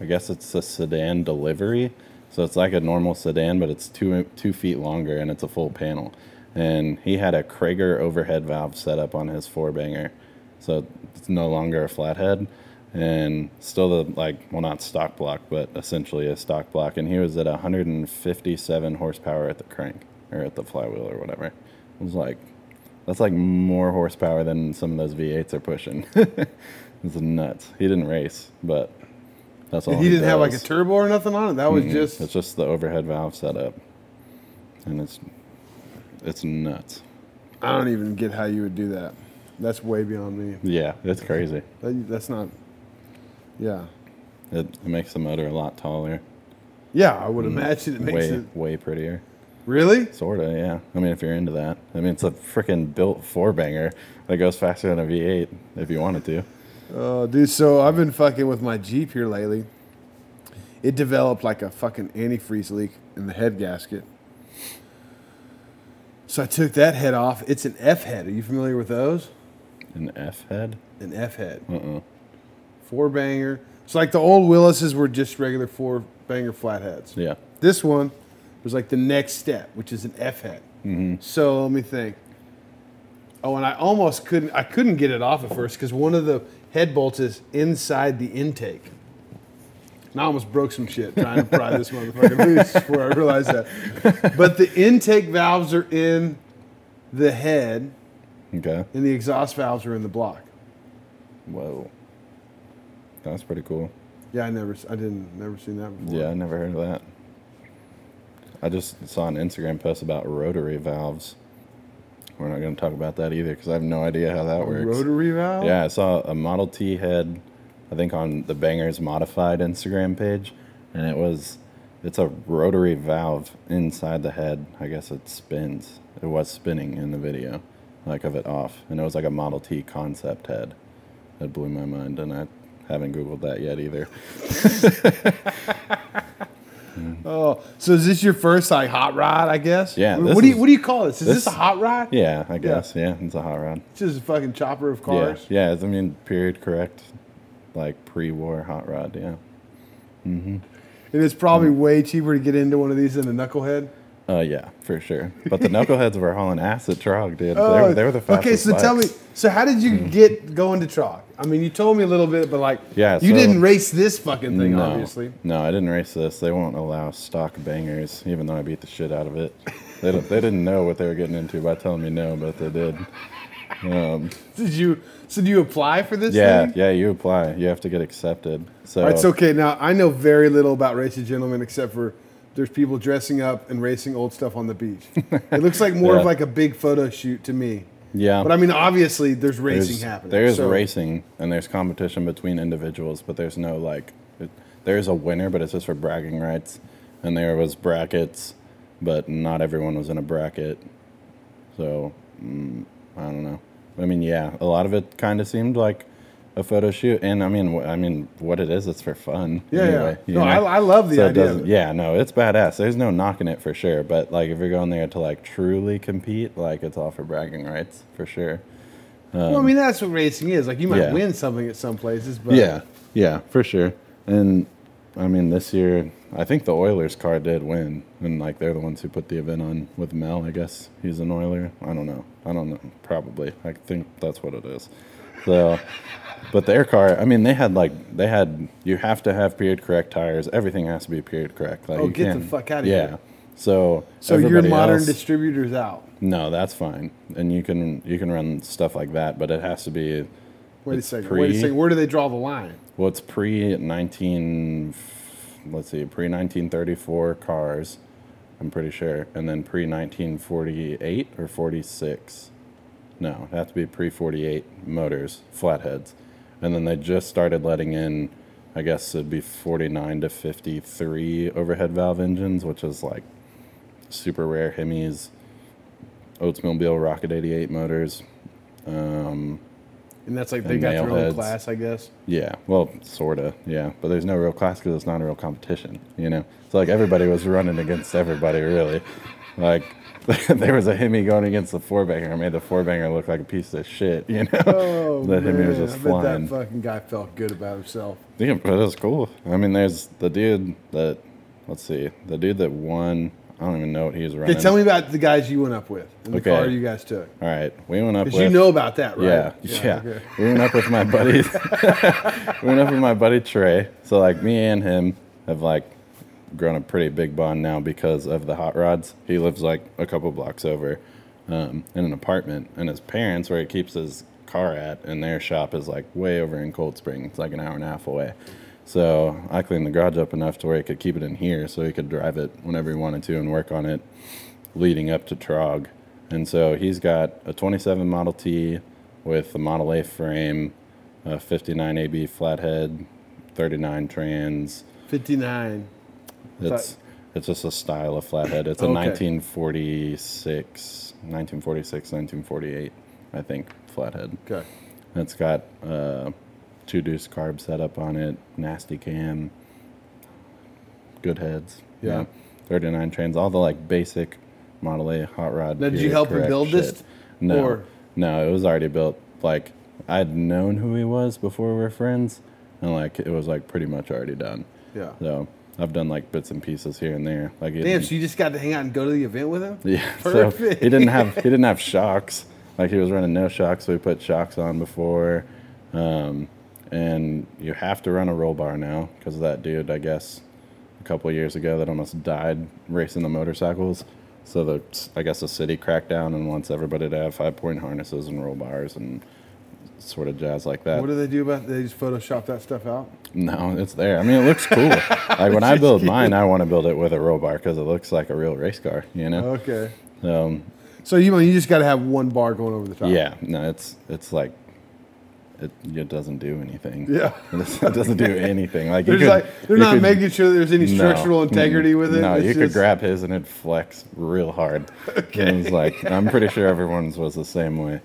Speaker 2: I guess it's a sedan delivery. So it's like a normal sedan but it's two two feet longer and it's a full panel. And he had a Cragar overhead valve set up on his four banger so it's no longer a flathead and still the like well not stock block but essentially a stock block. And he was at 157 horsepower at the crank or at the flywheel or whatever it was like that's like more horsepower than some of those V8s are pushing. it's nuts. He didn't race, but that's all.
Speaker 1: he didn't have like a turbo or nothing on it. That was
Speaker 2: Mm-mm.
Speaker 1: just
Speaker 2: It's just the overhead valve setup, and it's it's nuts.
Speaker 1: I don't even get how you would do that. That's way beyond me.
Speaker 2: Yeah, it's crazy.
Speaker 1: That, that's not. Yeah.
Speaker 2: It, it makes the motor a lot taller,
Speaker 1: Yeah, I would imagine it makes
Speaker 2: way
Speaker 1: it.
Speaker 2: way prettier.
Speaker 1: Really?
Speaker 2: Sorta, yeah. I mean, if you're into that, I mean, it's a freaking built four banger that goes faster than a V8 if you wanted to.
Speaker 1: Oh, dude. So I've been fucking with my Jeep here lately. It developed like a fucking antifreeze leak in the head gasket. So I took that head off. It's an F head. Are you familiar with those?
Speaker 2: An F head?
Speaker 1: An F head.
Speaker 2: Uh-uh.
Speaker 1: Four banger. It's like the old Willys's were just regular four banger flatheads.
Speaker 2: Yeah.
Speaker 1: This one was like the next step, which is an F head. Mm-hmm. So let me think. Oh, and I almost couldn't. I couldn't get it off at first because one of the head bolts is inside the intake. And I almost broke some shit trying to pry this motherfucker loose before I realized that. But the intake valves are in the head,
Speaker 2: Okay.
Speaker 1: and the exhaust valves are in the block.
Speaker 2: Whoa. That's pretty cool.
Speaker 1: Yeah, I never, I didn't, never seen that before.
Speaker 2: Yeah, I never heard of that. I just saw an Instagram post about rotary valves. We're not going to talk about that either because I have no idea how that works.
Speaker 1: Rotary valve.
Speaker 2: Yeah, I saw a Model T head, I think on the Bangers Modified Instagram page, and it was, it's a rotary valve inside the head. I guess it spins. It was spinning in the video, like of it off, and it was like a Model T concept head. That blew my mind, and I haven't Googled that yet either.
Speaker 1: Oh, so is this your first like hot rod? I guess.
Speaker 2: Yeah,
Speaker 1: What
Speaker 2: this
Speaker 1: do you What do you call this? Is this,
Speaker 2: this-
Speaker 1: a hot rod?
Speaker 2: Yeah, I guess. Yeah, it's a hot rod.
Speaker 1: It's just a fucking chopper of
Speaker 2: Yeah,
Speaker 1: cars.
Speaker 2: yeah. I mean, period correct. like pre-war hot rod. Yeah. Mm-hmm.
Speaker 1: And it's probably mm-hmm. way cheaper to get into one of these than a knucklehead.
Speaker 2: Uh, yeah, for sure. But the knuckleheads were hauling ass at Trog, dude. they, were, they were the fastest.
Speaker 1: Oh, Okay, so tell me, so how did you get going to Trog? I mean, you told me a little bit, but like,
Speaker 2: Yeah,
Speaker 1: you
Speaker 2: so-
Speaker 1: didn't race this fucking thing,
Speaker 2: no,
Speaker 1: obviously.
Speaker 2: No, I didn't race this. They won't allow stock bangers, even though I beat the shit out of it. They, don't, they didn't know what they were getting into by telling me no, but they did. Um,
Speaker 1: Did you? So do you apply for this?
Speaker 2: yeah,
Speaker 1: thing?
Speaker 2: yeah, you apply. You have to get accepted. So,
Speaker 1: All right, it's okay. Now I know very little about racing gentlemen, except for there's people dressing up and racing old stuff on the beach. it looks like more of like a big photo shoot to me.
Speaker 2: yeah.
Speaker 1: But I mean, obviously, there's racing
Speaker 2: there's,
Speaker 1: happening.
Speaker 2: There's
Speaker 1: so-
Speaker 2: racing and there's competition between individuals, but there's no like, it, there's a winner, but it's just for bragging rights. And there was brackets, but not everyone was in a bracket. So mm, I don't know. I mean, yeah, a lot of it kind of seemed like a photo shoot, and I mean, I mean, what it is, it's for fun.
Speaker 1: Yeah,
Speaker 2: anyway,
Speaker 1: yeah. No. I, I love the
Speaker 2: So
Speaker 1: idea.
Speaker 2: Yeah, no, it's badass. There's no knocking it for sure. But like, if you're going there to like truly compete, like it's all for bragging rights for sure.
Speaker 1: well, I um, mean, that's what racing is. Like, you might
Speaker 2: yeah.
Speaker 1: win something at some places, but
Speaker 2: Yeah, yeah, for sure. And I mean, this year, I think the Oilers car did win, and like they're the ones who put the event on with Mel. I guess he's an Oiler. I don't know. I don't know. Probably. I think that's what it is. So, but their car. I mean, they had like they had. You have to have period correct tires. Everything has to be period correct. Like
Speaker 1: Oh, get the fuck outta
Speaker 2: yeah.
Speaker 1: here.
Speaker 2: So
Speaker 1: so your modern
Speaker 2: else-
Speaker 1: distributors out.
Speaker 2: no, that's fine, and you can you can run stuff like that, but it has to be
Speaker 1: Wait a second. Wait a
Speaker 2: pre-
Speaker 1: second. Where do they draw the line?
Speaker 2: Well, it's pre nineteen. Let's see, pre nineteen thirty four cars. I'm pretty sure, and then pre nineteen forty eight or forty six. No, it have to be pre forty eight motors, flatheads, and then they just started letting in. I guess it'd be forty nine to fifty three overhead valve engines, which is like super rare Hemis, Oldsmobile Rocket eighty eight motors. Um,
Speaker 1: And that's like they got their own class, I guess.
Speaker 2: Yeah, well, sorta, yeah, but there's no real class because it's not a real competition, you know. So like everybody was running against everybody, really. Like there was a Hemi going against the four banger, I made the four banger look like a piece of shit, you know.
Speaker 1: Oh,
Speaker 2: the Hemi was just
Speaker 1: I bet
Speaker 2: flying.
Speaker 1: that fucking guy felt good about himself.
Speaker 2: Yeah, but it was cool. I mean, there's the dude that, let's see, the dude that won. I don't even know what he was running.
Speaker 1: Okay, tell me about the guys you went up with and the car you guys took.
Speaker 2: All right, we went up
Speaker 1: Because
Speaker 2: with.
Speaker 1: you know about that, right?
Speaker 2: Yeah, yeah.
Speaker 1: okay.
Speaker 2: We went up with my buddy. we went up with my buddy Trey. So like me and him have like grown a pretty big bond now because of the hot rods. He lives like a couple blocks over um, in an apartment, and his parents, where he keeps his car at, and their shop is like way over in Cold Spring. It's like an hour and a half away. So I cleaned the garage up enough to where he could keep it in here, so he could drive it whenever he wanted to and work on it leading up to Trog. And so he's got a 27 Model T with a Model A frame, a 59 AB flathead, 39 trans.
Speaker 1: 59.
Speaker 2: It's it's just a style of flathead. It's a
Speaker 1: Okay.
Speaker 2: 1946, 1946, 1948, I think, flathead.
Speaker 1: Okay.
Speaker 2: It's got uh, two deuce carb setup on it, nasty cam, good heads. you
Speaker 1: Yeah.
Speaker 2: 39 trans, all the like basic Model A hot rod.
Speaker 1: Now, did you help him build this.
Speaker 2: No,
Speaker 1: or-
Speaker 2: no, it was already built. Like I'd known who he was before we were friends, and like it was like pretty much already done.
Speaker 1: Yeah.
Speaker 2: So I've done like bits and pieces here and there. Like he
Speaker 1: Damn, so you just got to hang out and go to the event with him?
Speaker 2: yeah. So
Speaker 1: Perfect.
Speaker 2: he didn't have he didn't have shocks. Like he was running no shocks, so we put shocks on before. Um, and you have to run a roll bar now because of that dude. I guess a couple of years ago that almost died racing the motorcycles. So the I guess the city cracked down and wants everybody to have five point harnesses and roll bars and sort of jazz like that.
Speaker 1: What do they do about They just Photoshop that stuff out?
Speaker 2: No, it's there. I mean, it looks cool. like when I build mine, I want to build it with a roll bar because it looks like a real race car. You know.
Speaker 1: Okay.
Speaker 2: Um,
Speaker 1: So you you just got to have one bar going over the top.
Speaker 2: Yeah, no, it's it's like it, it doesn't do anything.
Speaker 1: Yeah.
Speaker 2: it doesn't do anything. Like
Speaker 1: just
Speaker 2: could,
Speaker 1: like, they're not
Speaker 2: could-
Speaker 1: making sure there's any structural
Speaker 2: mm,
Speaker 1: integrity with it.
Speaker 2: No,
Speaker 1: It's
Speaker 2: you could grab his and it'd flex real hard. Okay. And it was like I'm pretty sure everyone's was the same way.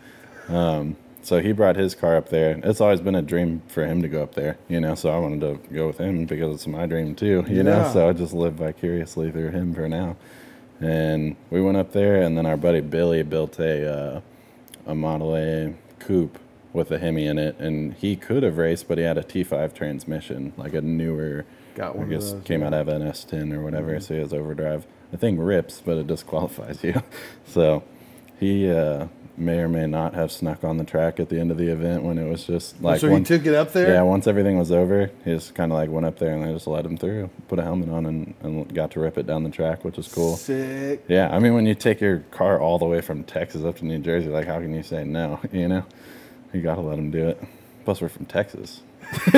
Speaker 2: Um, so he brought his car up there. It's always been a dream for him to go up there, you know. So I wanted to go with him because it's my dream too, you know. So I just live vicariously through him for now. And we went up there, and then our buddy Billy built a uh, a Model A coupe with a Hemi in it, and he could have raced, but he had a T5 transmission, like a newer.
Speaker 1: Got one
Speaker 2: I guess
Speaker 1: those, Mm-hmm.
Speaker 2: came out of an S10 or whatever, so he has overdrive. The thing rips, but it disqualifies you. so he uh, may or may not have snuck on the track at the end of the event when it was just like.
Speaker 1: so
Speaker 2: once-
Speaker 1: he took it up there.
Speaker 2: yeah, once everything was over, he just kind of like went up there and they just let him through, put a helmet on, and, and got to rip it down the track, which was cool.
Speaker 1: Sick.
Speaker 2: Yeah, I mean, when you take your car all the way from Texas up to New Jersey, like, how can you say no? You know, you got to let him do it. Plus, we're from Texas.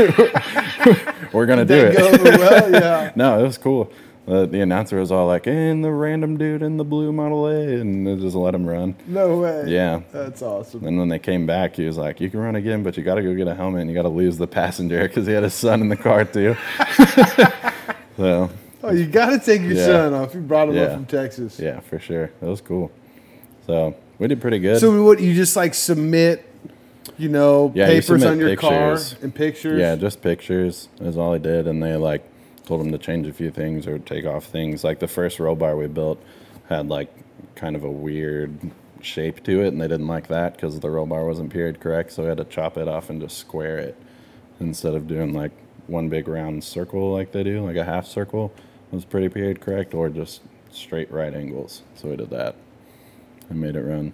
Speaker 2: we're gonna do
Speaker 1: That
Speaker 2: it.
Speaker 1: well, yeah.
Speaker 2: no, it was cool. The, the announcer was all like, "And the random dude in the blue Model A," and they just let him run.
Speaker 1: No way.
Speaker 2: Yeah.
Speaker 1: That's awesome.
Speaker 2: And when they came back, he was like, "You can run again, but you got to go get a helmet, and you got to lose the passenger because he had his son in the car too." so
Speaker 1: Oh, you got to take your
Speaker 2: Yeah.
Speaker 1: son off. You brought him up from Texas.
Speaker 2: yeah, for sure, that was cool. So we did pretty good.
Speaker 1: So what? You just like submit, you know,
Speaker 2: Yeah,
Speaker 1: papers
Speaker 2: submit
Speaker 1: on your car and pictures.
Speaker 2: Yeah, just pictures is all I did, and they like told him to change a few things or take off things. Like the first roll bar we built had like kind of a weird shape to it, and they didn't like that because the roll bar wasn't period correct. So we had to chop it off and just square it instead of doing like one big round circle like they do, like a half circle was pretty period correct, or just straight right angles. So we did that and made it run.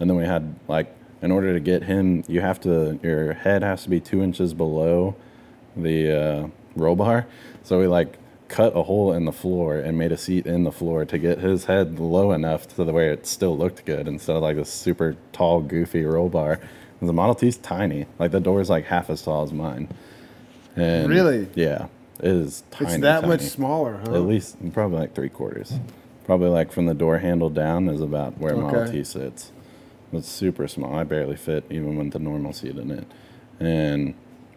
Speaker 2: And then we had like, in order to get him, you have to your head has to be two inches below the uh, roll bar. So we like cut a hole in the floor and made a seat in the floor to get his head low enough to the way it still looked good instead of like this super tall, goofy roll bar. The Model T's tiny. Like the door is like half as tall as mine. And
Speaker 1: Really?
Speaker 2: Yeah, it is tiny.
Speaker 1: it's that much smaller, huh?
Speaker 2: At least probably like three quarters. Probably like from the door handle down is about where Model T sits. It's super small. I barely fit even with the normal seat in it. And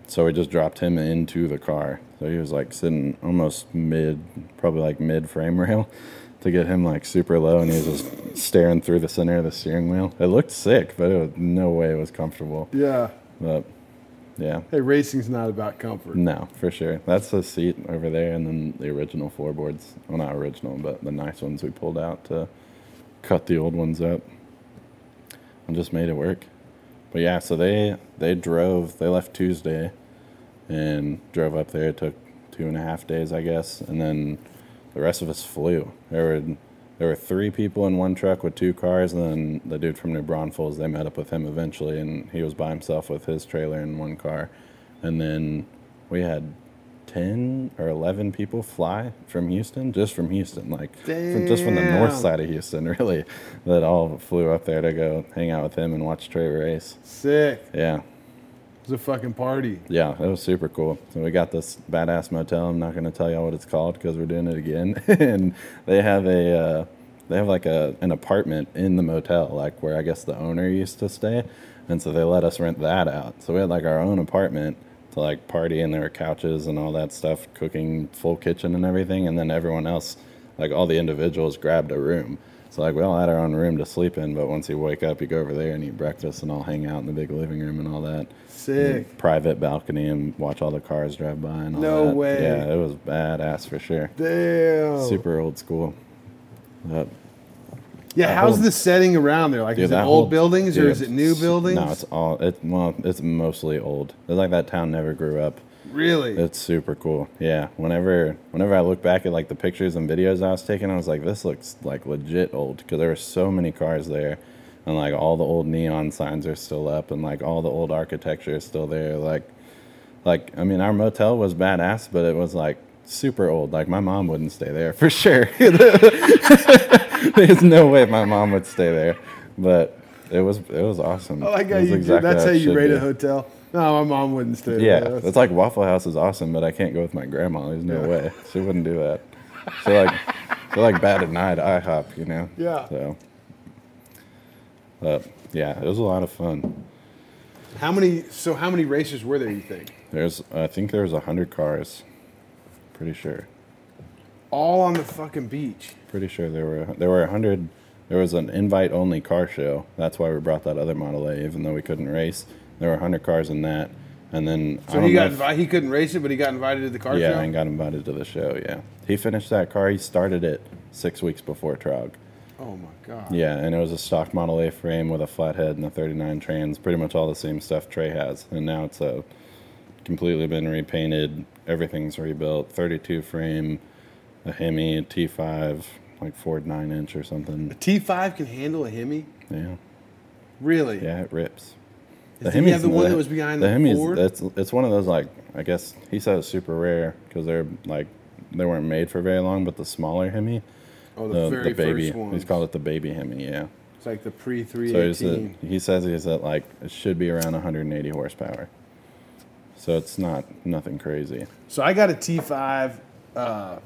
Speaker 2: so we just dropped him into the car. So he was like sitting almost mid, probably like mid frame rail to get him like super low. And he was just staring through the center of the steering wheel. It looked sick, but it was no way it was comfortable.
Speaker 1: Yeah.
Speaker 2: But yeah.
Speaker 1: Hey, racing's not about comfort.
Speaker 2: No, for sure. That's the seat over there, and then the original floorboards. Well, not original, but the nice ones we pulled out to cut the old ones up, and just made it work. But yeah, so they they drove. They left Tuesday, and drove up there. It took two and a half days, I guess, and then the rest of us flew. There were there were three people in one truck with two cars, and then the dude from New Braunfels. They met up with him eventually, and he was by himself with his trailer in one car, and then we had. 10 or 11 people fly from Houston, just from Houston, like from, just from the north side of Houston, really, that all flew up there to go hang out with him and watch Trey race.
Speaker 1: Sick.
Speaker 2: Yeah,
Speaker 1: was a fucking party.
Speaker 2: yeah, it was super cool. So we got this badass motel. I'm not going to tell y'all what it's called because we're doing it again. and they have a, uh, they have like a an apartment in the motel, like where I guess the owner used to stay, and so they let us rent that out. So we had like our own apartment to like party, and there were couches and all that stuff, cooking, full kitchen and everything. And then everyone else, like all the individuals, grabbed a room. So like we all had our own room to sleep in, but once you wake up, you go over there and eat breakfast and all hang out in the big living room and all that
Speaker 1: Sick.
Speaker 2: private balcony and watch all the cars drive by and all
Speaker 1: No
Speaker 2: that.
Speaker 1: way.
Speaker 2: Yeah, it was badass for sure.
Speaker 1: Damn.
Speaker 2: Super old school. But,
Speaker 1: Yeah, how's
Speaker 2: whole-
Speaker 1: the setting around there? Like,
Speaker 2: dude,
Speaker 1: is it old
Speaker 2: whole-
Speaker 1: buildings or
Speaker 2: dude,
Speaker 1: is it new buildings?
Speaker 2: No, it's all it. Well, it's mostly old. It's like that town never grew up.
Speaker 1: Really.
Speaker 2: It's super cool. Yeah. Whenever whenever I look back at like the pictures and videos I was taking, I was like, this looks like legit old because there were so many cars there, and like all the old neon signs are still up, and like all the old architecture is still there. Like, like I mean, our motel was badass, but it was like super old. Like my mom wouldn't stay there for sure. There's no way my mom would stay there, but it was it was awesome.
Speaker 1: I like how you
Speaker 2: exactly
Speaker 1: that's how
Speaker 2: it
Speaker 1: you rate
Speaker 2: be.
Speaker 1: a hotel. No, my mom wouldn't stay there.
Speaker 2: Yeah,
Speaker 1: there.
Speaker 2: it's like Waffle House is awesome, but I can't go with my grandma. There's no
Speaker 1: Yeah.
Speaker 2: way she wouldn't do that. She like she like bad at night IHOP, you know.
Speaker 1: Yeah.
Speaker 2: So, but yeah, it was a lot of fun.
Speaker 1: How many? So how many races were there? You think?
Speaker 2: There's I think there was a hundred cars. Pretty sure.
Speaker 1: All on the fucking beach.
Speaker 2: Pretty sure there were there were a hundred. There was an invite only car show. That's why we brought that other Model A, even though we couldn't race. There were hundred cars in that, and then I
Speaker 1: So he got
Speaker 2: if-
Speaker 1: invited. He couldn't race it, but he got invited to the car
Speaker 2: yeah,
Speaker 1: show.
Speaker 2: and got invited to the show. Yeah, he finished that car. He started it six weeks before Trog,
Speaker 1: Oh my god.
Speaker 2: Yeah, and it was a stock Model A frame with a flathead and a 39 trans, pretty much all the same stuff Trey has. And now it's a completely been repainted. Everything's rebuilt. 32 frame, a Hemi, a T5, like Ford 9 inch or something.
Speaker 1: A T five can handle a Hemi.
Speaker 2: Yeah,
Speaker 1: Really?
Speaker 2: yeah, it rips.
Speaker 1: Did he have the one that was behind the the
Speaker 2: Hemi's,
Speaker 1: Ford?
Speaker 2: It's it's one of those like I guess he said it's super rare because they're like they weren't made for very long, but the smaller Hemi,
Speaker 1: Oh, the,
Speaker 2: the,
Speaker 1: very
Speaker 2: the baby,
Speaker 1: first one.
Speaker 2: he's called it the baby Hemi. Yeah.
Speaker 1: It's like the pre three eighteen.
Speaker 2: So he's at,
Speaker 1: 318.
Speaker 2: he says he's at like it should be around 180 horsepower. So it's not nothing crazy.
Speaker 1: So I got a T5 uh,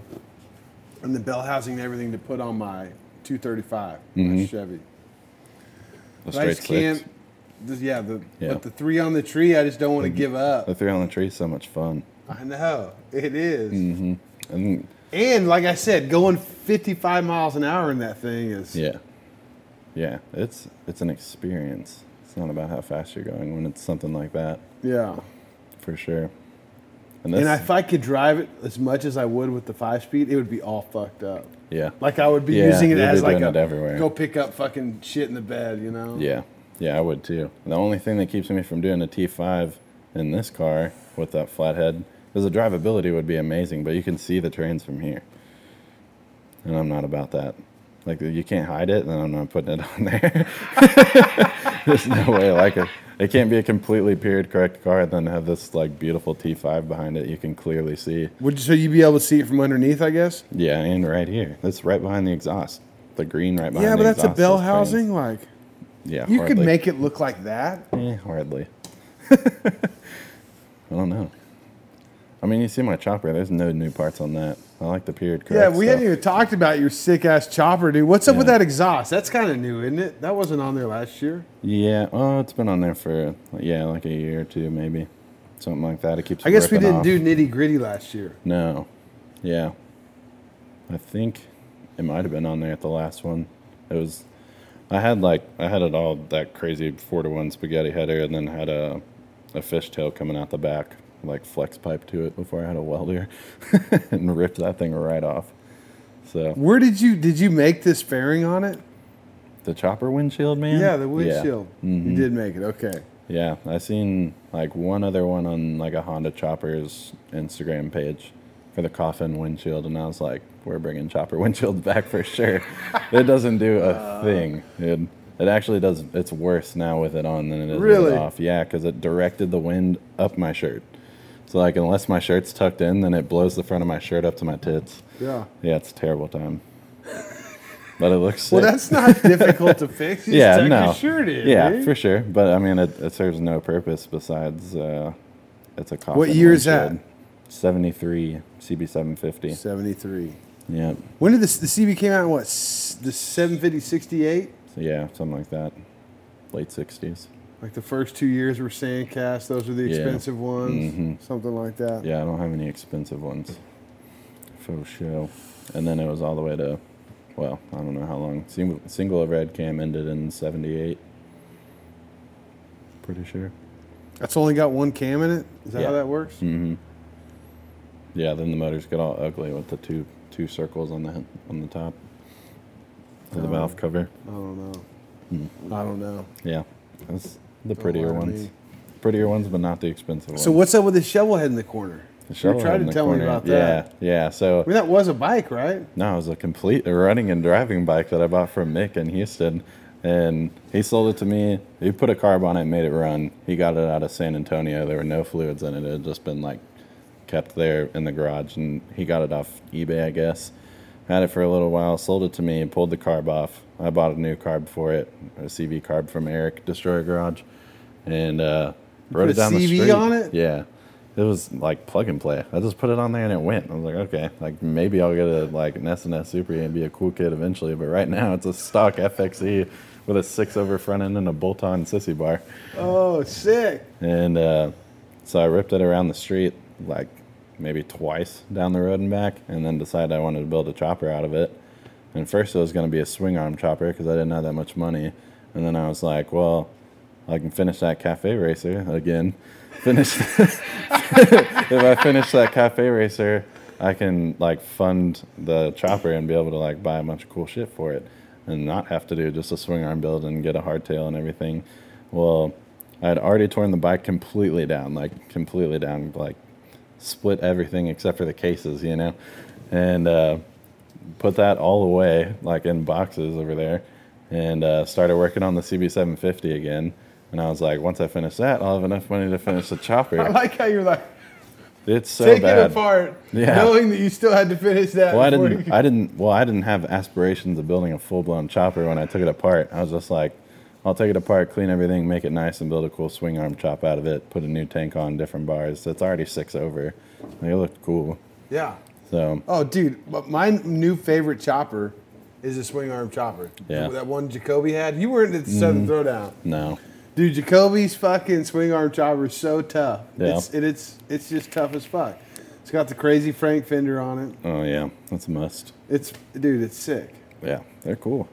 Speaker 1: and the bell housing and everything to put on my 235 my Chevy.
Speaker 2: The
Speaker 1: But I
Speaker 2: Mm-hmm.
Speaker 1: just can't.
Speaker 2: slicks.
Speaker 1: This, yeah, the
Speaker 2: Yeah.
Speaker 1: but the three on the tree, I just don't want to give up.
Speaker 2: The three on the tree is so much fun.
Speaker 1: I know it is.
Speaker 2: Mm-hmm. And
Speaker 1: And like I said, going 55 miles an hour in that thing is.
Speaker 2: yeah, yeah, it's it's an experience. It's not about how fast you're going when it's something like that,
Speaker 1: Yeah.
Speaker 2: for sure. And
Speaker 1: And if I could drive it as much as I would with the five speed, it would be all fucked up.
Speaker 2: yeah,
Speaker 1: Like I would be
Speaker 2: Yeah,
Speaker 1: using it as like a
Speaker 2: it everywhere.
Speaker 1: go pick up fucking shit in the bed, you know?
Speaker 2: Yeah, yeah, I would too. The only thing that keeps me from doing a T5 in this car with that flathead is the drivability would be amazing, but you can see the trans from here, and I'm not about that. Like you can't hide it, and I'm not putting it on there. There's no way. Like it, it can't be a completely period correct car and then have this like beautiful T5 behind it. You can clearly see.
Speaker 1: Would so you'd be able to see it from underneath, I guess?
Speaker 2: Yeah, and right here, that's right behind the exhaust. The green right behind.
Speaker 1: yeah, but that's a bell housing. Like
Speaker 2: Yeah,
Speaker 1: you could make it look like that.
Speaker 2: Eh, hardly. I don't know. I mean, you see my chopper. There's no new parts on that. I like the period correct.
Speaker 1: Yeah, we
Speaker 2: stuff.
Speaker 1: hadn't even talked about your sick ass chopper, dude. What's up with that exhaust? That's kind of new, isn't it? That wasn't on there last year.
Speaker 2: Yeah. Oh, it's been on there for yeah, like a year or two, maybe, something like that. It keeps.
Speaker 1: I guess we didn't
Speaker 2: off.
Speaker 1: do nitty gritty last year.
Speaker 2: No. Yeah. I think it might have been on there at the last one. It was. I had like I had it all that crazy four to one spaghetti header, and then had a a fishtail coming out the back, like flex pipe to it before I had a welder, and ripped that thing right off. So
Speaker 1: Where did you did you make this fairing on it?
Speaker 2: the chopper windshield, man.
Speaker 1: Yeah, the windshield.
Speaker 2: Mhm.
Speaker 1: You did make it. Okay.
Speaker 2: Yeah, I seen like one other one on like a Honda Chopper's Instagram page for the coffin windshield, and I was like, we're bringing chopper windshields back for sure. it doesn't do a
Speaker 1: Uh.
Speaker 2: thing. It it actually does. It's worse now with it on than it is with
Speaker 1: Really?
Speaker 2: it off. Yeah, because it directed the wind up my shirt. So like, unless my shirt's tucked in, then it blows the front of my shirt up to my tits.
Speaker 1: Yeah.
Speaker 2: Yeah, it's a terrible time. But it looks
Speaker 1: Well, that's not difficult to fix. You
Speaker 2: yeah, no,
Speaker 1: Your shirt in,
Speaker 2: yeah,
Speaker 1: dude.
Speaker 2: for sure. But I mean, it, it serves no purpose besides uh, it's a coffin.
Speaker 1: What year is that?
Speaker 2: Seventy-three CB seven fifty.
Speaker 1: Seventy three.
Speaker 2: Yeah,
Speaker 1: When did this the CB came out? in What the 750 68?
Speaker 2: so yeah, something like that. Late sixties.
Speaker 1: Like the first two years were Sandcast. Those were the
Speaker 2: Yeah.
Speaker 1: expensive ones.
Speaker 2: Mhm.
Speaker 1: Something like that.
Speaker 2: Yeah, I don't have any expensive ones. Faux show. And then it was all the way to, well, I don't know how long. Single, single overhead cam ended in seventy-eight. Pretty sure.
Speaker 1: That's only got one cam in it. Is that
Speaker 2: Yeah.
Speaker 1: how that works?
Speaker 2: Mm-hmm. Yeah, then the motors get all ugly with the two two circles on the on the top of the
Speaker 1: Oh.
Speaker 2: valve cover.
Speaker 1: I don't know. I don't know.
Speaker 2: Yeah, that's the prettier
Speaker 1: lie to
Speaker 2: ones.
Speaker 1: me.
Speaker 2: Prettier ones, but not the expensive ones.
Speaker 1: So what's up with the shovel head in the corner?
Speaker 2: The shovel
Speaker 1: tried
Speaker 2: head
Speaker 1: to
Speaker 2: in the
Speaker 1: tell me
Speaker 2: corner.
Speaker 1: about that.
Speaker 2: Yeah, yeah. So
Speaker 1: I mean, that was a bike, right?
Speaker 2: No, it was a complete running and driving bike that I bought from Mick in Houston. And he sold it to me. He put a carb on it and made it run. He got it out of San Antonio. There were no fluids in it. It had just been like kept there in the garage. And he got it off eBay, I guess. Had it for a little while, sold it to me, pulled the carb off. I bought a new carb for it, a CV carb from Eric Destroyer Garage. And uh,
Speaker 1: put
Speaker 2: it down the
Speaker 1: CV
Speaker 2: street.
Speaker 1: on it?
Speaker 2: Yeah. It was like plug and play. I just put it on there and it went. I was like, okay, like maybe I'll get a like an S&S Super and be a cool kid eventually. But right now it's a stock FXE with a six over front end and a bolt-on sissy bar.
Speaker 1: Oh, sick.
Speaker 2: And uh, so I ripped it around the street like maybe twice down the road and back, and then decided I wanted to build a chopper out of it. And first it was going to be a swing arm chopper because I didn't have that much money. And then I was like, well, I can finish that cafe racer again. Finish. if I finish that cafe racer, I can like fund the chopper and be able to like buy a bunch of cool shit for it. and not have to do just a swing arm build and get a hardtail and everything. Well, I had already torn the bike completely down, like completely down, like split everything except for the cases, you know, and uh, put that all away, like in boxes over there, and uh, started working on the CB750 again. And I was like, once I finish that, I'll have enough money to finish the chopper.
Speaker 1: I like how you're like
Speaker 2: It's so
Speaker 1: taking it
Speaker 2: bad.
Speaker 1: apart,
Speaker 2: Yeah.
Speaker 1: knowing that you still had to finish that.
Speaker 2: Well, I didn't. I didn't. Well, I didn't have aspirations of building a full blown chopper when I took it apart. I was just like, I'll take it apart, clean everything, make it nice, and build a cool swing arm chop out of it. Put a new tank on, different bars. So it's already six over. It looked cool.
Speaker 1: yeah.
Speaker 2: So
Speaker 1: Oh, dude, but my new favorite chopper is a swing arm chopper.
Speaker 2: Yeah.
Speaker 1: That one Jacoby had. You weren't at the Southern mm-hmm. Throwdown.
Speaker 2: no,
Speaker 1: Dude, Jacoby's fucking swing arm chopper is so tough.
Speaker 2: Yeah.
Speaker 1: It's, it, it's it's just tough as fuck. It's got the crazy Frank fender on it.
Speaker 2: oh yeah, that's a must.
Speaker 1: It's dude, it's sick.
Speaker 2: Yeah, they're cool.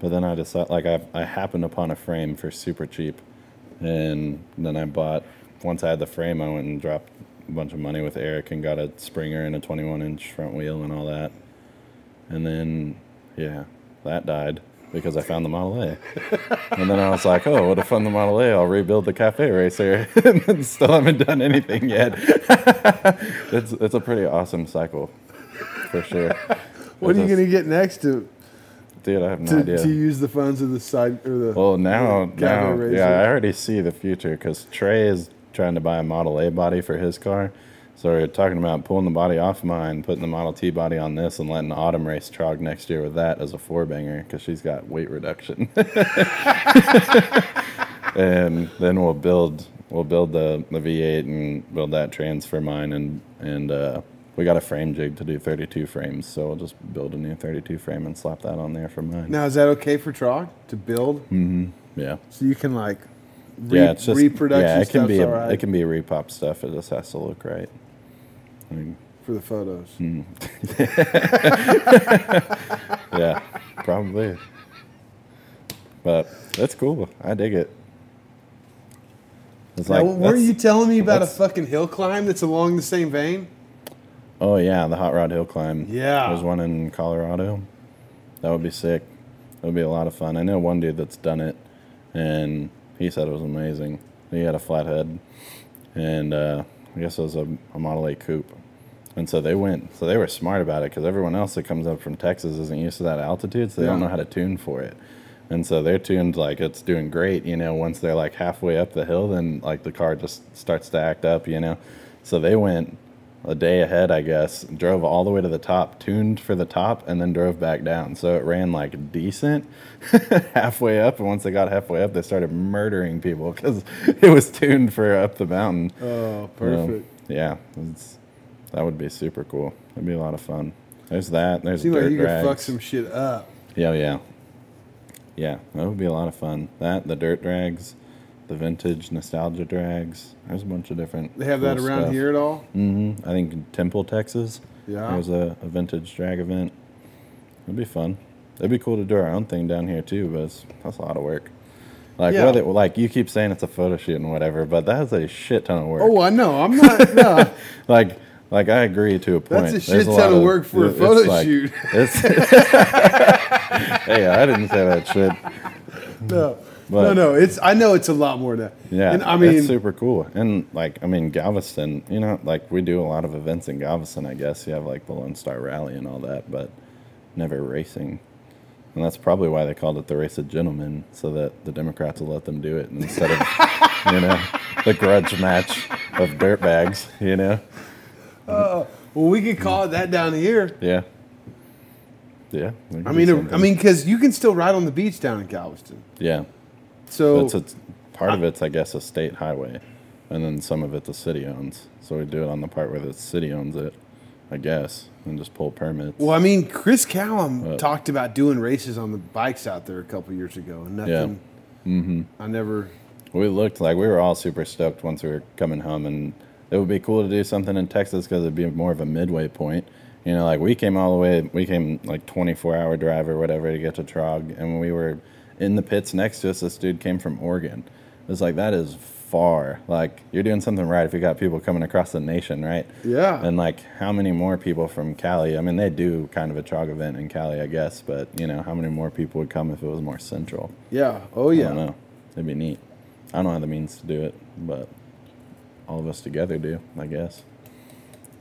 Speaker 2: But then I decided, like, I, I happened upon a frame for super cheap. And then I bought, once I had the frame, I went and dropped a bunch of money with Eric and got a Springer and a 21 inch front wheel and all that. And then, yeah, that died because I found the Model A. and then I was like, oh, what if on the Model A, I'll rebuild the Cafe Racer. and still haven't done anything yet. it's, it's a pretty awesome cycle, for sure.
Speaker 1: What are you gonna get next to
Speaker 2: Dude, I have no
Speaker 1: to,
Speaker 2: idea.
Speaker 1: to use the funds of the side or the?
Speaker 2: Well, now,
Speaker 1: Cafe
Speaker 2: now,
Speaker 1: Racer.
Speaker 2: yeah, I already see the future because Trey is trying to buy a Model A body for his car. So we're talking about pulling the body off mine, putting the Model T body on this, and letting Autumn race Trog next year with that as a four banger because she's got weight reduction. and then we'll build we'll build the, the V8 and build that transfer mine and and uh, we got a frame jig to do 32 frames, so we'll just build a new 32 frame and slap that on there for mine.
Speaker 1: Now is that okay for Trog to build? Mm-hmm.
Speaker 2: Yeah.
Speaker 1: So you can like. Re-
Speaker 2: yeah, it's just
Speaker 1: reproduction
Speaker 2: Yeah, it can be a,
Speaker 1: right
Speaker 2: it can be repop stuff. It just has to look right. I mean,
Speaker 1: for the photos.
Speaker 2: Hmm. yeah, probably. But that's cool. I dig it. It's
Speaker 1: Now,
Speaker 2: like
Speaker 1: weren't you telling me about a fucking hill climb that's along the same vein?
Speaker 2: Oh yeah, the hot rod hill climb.
Speaker 1: Yeah.
Speaker 2: there's one in Colorado. That would be sick. It would be a lot of fun. I know one dude that's done it, and he said it was amazing. He had a flathead, and uh, I guess it was a, a Model A coupe. And so they went. So they were smart about it because everyone else that comes up from Texas isn't used to that altitude, so they don't know how to tune for it. And so they're tuned like it's doing great, you know. Once they're like halfway up the hill, then like the car just starts to act up, you know. So they went a day ahead, I guess, drove all the way to the top, tuned for the top, and then drove back down. So it ran like decent halfway up. And once they got halfway up, they started murdering people because it was tuned for up the mountain.
Speaker 1: Oh,
Speaker 2: So,
Speaker 1: perfect.
Speaker 2: yeah, that would be super cool. That'd be a lot of fun. There's that. There's
Speaker 1: Seems
Speaker 2: dirt
Speaker 1: like you could
Speaker 2: drags.
Speaker 1: fuck some shit up.
Speaker 2: Yeah, yeah. Yeah, that would be a lot of fun. That, the dirt drags, the vintage nostalgia drags. There's a bunch of different.
Speaker 1: They have that around
Speaker 2: stuff.
Speaker 1: here at all?
Speaker 2: Mm-hmm. I think in Temple, Texas.
Speaker 1: Yeah.
Speaker 2: There's a, a vintage drag event. It'd be fun. It'd be cool to do our own thing down here too, but it's, that's a lot of work. Like
Speaker 1: Yeah.
Speaker 2: whether like you keep saying it's a photo shoot and whatever, but that's a shit ton of work.
Speaker 1: Oh, I know. I'm not. No.
Speaker 2: like like I agree to a point.
Speaker 1: That's a shit ton of work for a photo
Speaker 2: like-
Speaker 1: shoot.
Speaker 2: Hey, I didn't say that shit.
Speaker 1: No.
Speaker 2: But-
Speaker 1: no, no. It's. I know it's a lot more than that.
Speaker 2: Yeah,
Speaker 1: And I mean,
Speaker 2: it's super cool. And like, I mean, Galveston, you know, like we do a lot of events in Galveston. I guess you have like the Lone Star Rally and all that, but never racing. And that's probably why they called it the Race of Gentlemen, so that the Democrats will let them do it instead of, you know, the grudge match of dirtbags. You know, uh,
Speaker 1: well, we could call it that down here.
Speaker 2: yeah, yeah.
Speaker 1: I mean. I mean, because you can still ride on the beach down in Galveston.
Speaker 2: yeah.
Speaker 1: So
Speaker 2: It's a, part of it's, I guess, a state highway, and then some of it the city owns. So we do it on the part where the city owns it, I guess, and just pull permits.
Speaker 1: Well, I mean, Chris Callum
Speaker 2: Uh,
Speaker 1: talked about doing races on the bikes out there a couple years ago, and nothing. Mm-hmm. I never.
Speaker 2: We looked like we were all super stoked once we were coming home, and it would be cool to do something in Texas because it'd be more of a midway point. You know, like we came all the way, we came like 24 hour drive or whatever to get to Trog, and we were in the pits next to us, this dude came from Oregon. It's like, that is far. Like you're doing something right if you got people coming across the nation, right?
Speaker 1: Yeah.
Speaker 2: And like how many more people from Cali? I mean, they do kind of a trog event in Cali, I guess, but you know, how many more people would come if it was more central?
Speaker 1: yeah. Oh yeah.
Speaker 2: I don't know. It'd be neat. I don't have the means to do it, but all of us together do, I guess.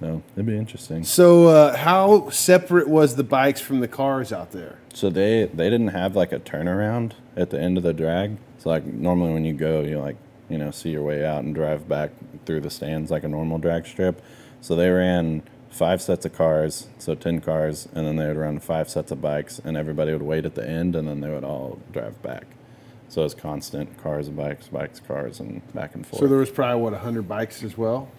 Speaker 2: So it'd be interesting.
Speaker 1: So uh, how separate was the bikes from the cars out there?
Speaker 2: So they they didn't have like a turnaround at the end of the drag. So like normally when you go, you like you know see your way out and drive back through the stands like a normal drag strip. So they ran five sets of cars, so ten cars, and then they would run five sets of bikes, and everybody would wait at the end, and then they would all drive back. So it's constant cars, and bikes, bikes, cars, and back and forth.
Speaker 1: So there was probably what hundred bikes as well.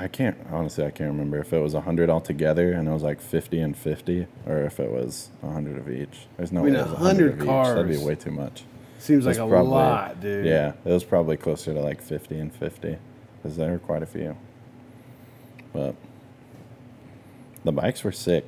Speaker 2: I can't honestly. I can't remember if it was hundred altogether and it was like fifty and fifty, or if it was hundred of each. There's no
Speaker 1: I mean,
Speaker 2: way it was
Speaker 1: 100
Speaker 2: 100 of each. That'd be way too much.
Speaker 1: Seems like a
Speaker 2: probably-
Speaker 1: lot, dude.
Speaker 2: Yeah, it was probably closer to like fifty and fifty, because there were quite a few. But the bikes were sick.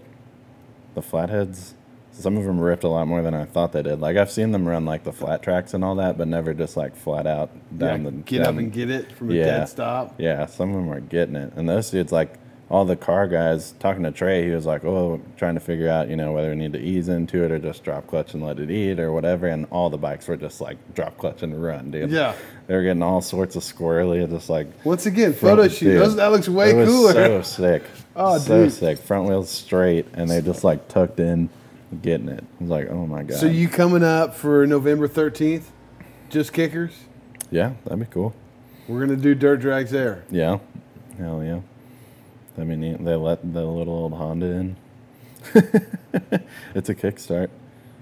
Speaker 2: The flatheads, some of them ripped a lot more than I thought they did. Like I've seen them run like the flat tracks and all that, but never just like flat out down
Speaker 1: Yeah,
Speaker 2: the
Speaker 1: get up and get it from a
Speaker 2: Yeah.
Speaker 1: dead stop.
Speaker 2: yeah, some of them are getting it. And those dudes, like all the car guys, talking to Trey, he was like, oh, trying to figure out, you know, whether we need to ease into it or just drop clutch and let it eat or whatever. And all the bikes were just like drop clutch and run, dude.
Speaker 1: Yeah.
Speaker 2: They were getting all sorts of squirrely, just like.
Speaker 1: Once again, photo shoot. Those, that looks way
Speaker 2: it
Speaker 1: cooler.
Speaker 2: So sick.
Speaker 1: Oh, dude.
Speaker 2: so
Speaker 1: dude.
Speaker 2: sick. Front wheels straight, and they just like tucked in, getting it. I was like, oh my god.
Speaker 1: So you coming up for November thirteenth? Just kickers.
Speaker 2: Yeah, that'd be cool.
Speaker 1: We're gonna do dirt drags there.
Speaker 2: Yeah. Hell yeah. I mean, they- let the little old Honda in. it's a kickstart.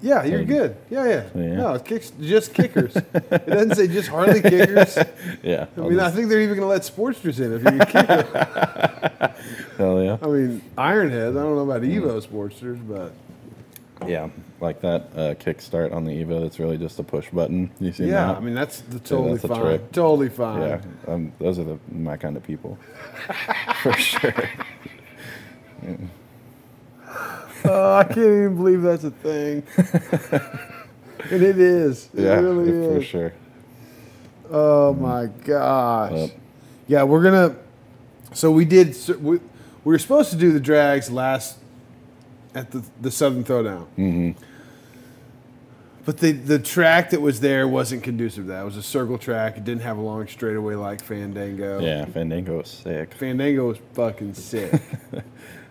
Speaker 1: Yeah, you're good. Yeah, yeah.
Speaker 2: yeah.
Speaker 1: No, it's kicks, just kickers. it doesn't say just Harley kickers. I
Speaker 2: Yeah. I'll
Speaker 1: mean, I think they're even gonna let Sportsters in if you're a kicker.
Speaker 2: hell yeah.
Speaker 1: I mean, Ironheads. I don't know about Evo Sportsters, but
Speaker 2: Yeah. Like that uh, kickstart on the Evo that's really just a push button. You see
Speaker 1: yeah,
Speaker 2: that?
Speaker 1: I mean that's the totally
Speaker 2: that's
Speaker 1: fine.
Speaker 2: trip.
Speaker 1: Totally fine.
Speaker 2: yeah. Um, those are the my kind of people. For sure.
Speaker 1: Oh, I can't even believe that's a thing. and it is. It
Speaker 2: Yeah,
Speaker 1: really
Speaker 2: for sure.
Speaker 1: Oh my gosh.
Speaker 2: Yep.
Speaker 1: Yeah, we're gonna. So we did. We, we were supposed to do the drags last at the the Southern Throwdown. Mm-hmm. But the the track that was there wasn't conducive to that. It was a circle track. It didn't have a long straightaway like Fandango.
Speaker 2: Yeah, Fandango was sick.
Speaker 1: Fandango was fucking sick.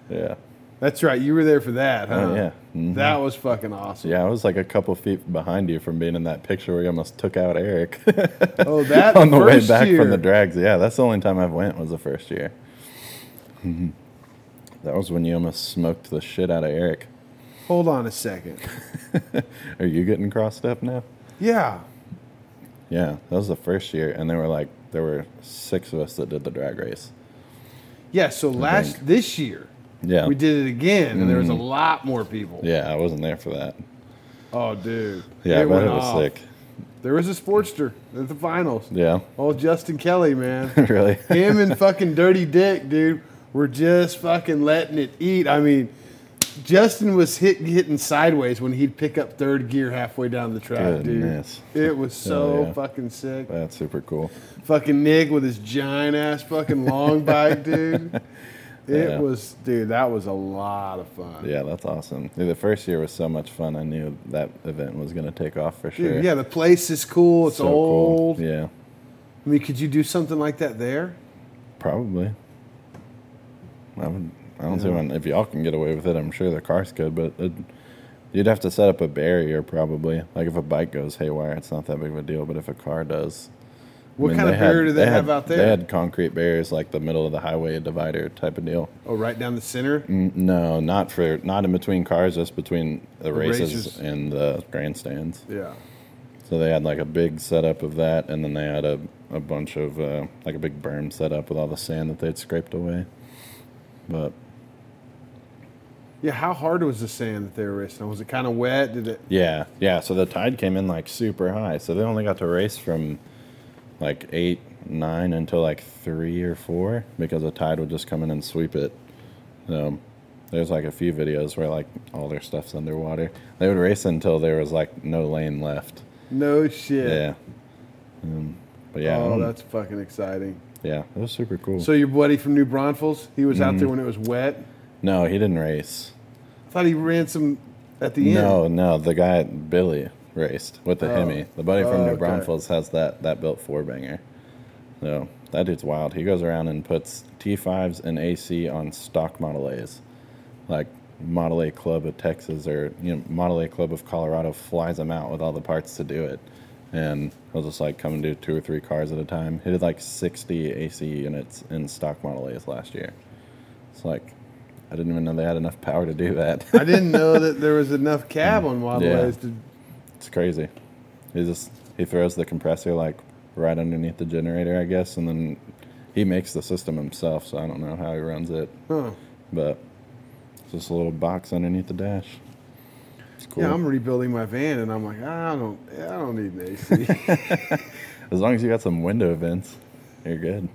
Speaker 2: Yeah.
Speaker 1: That's right. You were there for that, huh?
Speaker 2: Oh, yeah. Mhm.
Speaker 1: That was fucking awesome.
Speaker 2: Yeah, I was like a couple feet behind you from being in that picture where you almost took out Eric
Speaker 1: Oh, that
Speaker 2: on the way back
Speaker 1: year.
Speaker 2: from the drags. Yeah, that's the only time I've went was the first year. That was when you almost smoked the shit out of Eric.
Speaker 1: Hold on a second.
Speaker 2: Are you getting crossed up now?
Speaker 1: Yeah.
Speaker 2: Yeah, that was the first year, and there were like there were six of us that did the drag race.
Speaker 1: Yeah. So last
Speaker 2: think.
Speaker 1: this year
Speaker 2: Yeah,
Speaker 1: we did it again, and there was a
Speaker 2: Mhm.
Speaker 1: lot more people.
Speaker 2: Yeah, I wasn't there for that.
Speaker 1: Oh, dude.
Speaker 2: Yeah,
Speaker 1: It
Speaker 2: it was
Speaker 1: off.
Speaker 2: sick.
Speaker 1: There was a Sportster at the finals.
Speaker 2: Yeah,
Speaker 1: Oh, Justin Kelly, man.
Speaker 2: really.
Speaker 1: Him and fucking Dirty Dick, dude, were just fucking letting it eat. I mean, Justin was hit, hitting sideways when he'd pick up third gear halfway down the track,
Speaker 2: Goodness.
Speaker 1: dude. It was so
Speaker 2: Hell yeah.
Speaker 1: fucking sick.
Speaker 2: That's super cool.
Speaker 1: Fucking Nick with his giant ass fucking long bike, dude. It
Speaker 2: Yeah.
Speaker 1: was, dude, that was a lot of fun.
Speaker 2: Yeah, that's awesome. Dude, the first year was so much fun. I knew that event was going to take off for sure.
Speaker 1: Dude, yeah, the place is cool. It's
Speaker 2: So cool.
Speaker 1: old.
Speaker 2: Yeah,
Speaker 1: I mean, could you do something like that there?
Speaker 2: probably. I, would, I don't see when if y'all can get away with it. I'm sure the cars could, but it, you'd have to set up a barrier probably. Like if a bike goes haywire, it's not that big of a deal. But if a car does, I
Speaker 1: What
Speaker 2: mean,
Speaker 1: kind of
Speaker 2: they had-
Speaker 1: barrier do they, have
Speaker 2: had-
Speaker 1: out there?
Speaker 2: They had concrete barriers, like the middle of the highway divider type of deal.
Speaker 1: oh, right down the center.
Speaker 2: No, not for not in between cars, just between the, races,
Speaker 1: races.
Speaker 2: and the grandstands.
Speaker 1: Yeah.
Speaker 2: So they had like a big setup of that, and then they had a, a bunch of uh, like a big berm set up with all the sand that they'd scraped away. But
Speaker 1: Yeah, how hard was the sand that they were racing? Was it kind of wet? Did it?
Speaker 2: yeah, yeah. So the tide came in like super high, so they only got to race from like eight, nine until like three or four because the tide would just come in and sweep it. So there's like a few videos where like all their stuff's underwater. They would race until there was like no lane left.
Speaker 1: No shit.
Speaker 2: Yeah. Um, But yeah,
Speaker 1: oh, that's fucking exciting.
Speaker 2: Yeah, it was super cool.
Speaker 1: So your buddy from New Braunfels, he was out there
Speaker 2: Mm-hmm.
Speaker 1: when it was wet.
Speaker 2: no, he didn't race.
Speaker 1: I thought he ran some at the end.
Speaker 2: No, no, the guy Billy raced with the
Speaker 1: Oh.
Speaker 2: Hemi. The buddy from
Speaker 1: Oh,
Speaker 2: New
Speaker 1: okay.
Speaker 2: Braunfels has that that built four banger. So that dude's wild. He goes around and puts T5s and AC on stock Model A's, like Model A Club of Texas or you know Model A Club of Colorado flies them out with all the parts to do it, and he'll just like come and do two or three cars at a time. He did like 60 AC units in stock Model A's last year. It's like I didn't even know they had enough power to do that.
Speaker 1: I didn't know that there was enough cab on Model
Speaker 2: Yeah.
Speaker 1: A's to.
Speaker 2: It's crazy. He just he throws the compressor like right underneath the generator, I guess, and then he makes the system himself. So I don't know how he runs it,
Speaker 1: Huh.
Speaker 2: but it's just a little box underneath the dash. Cool.
Speaker 1: Yeah, I'm rebuilding my van, and I'm like, I don't, I don't need an AC.
Speaker 2: as long as you got some window vents, you're good.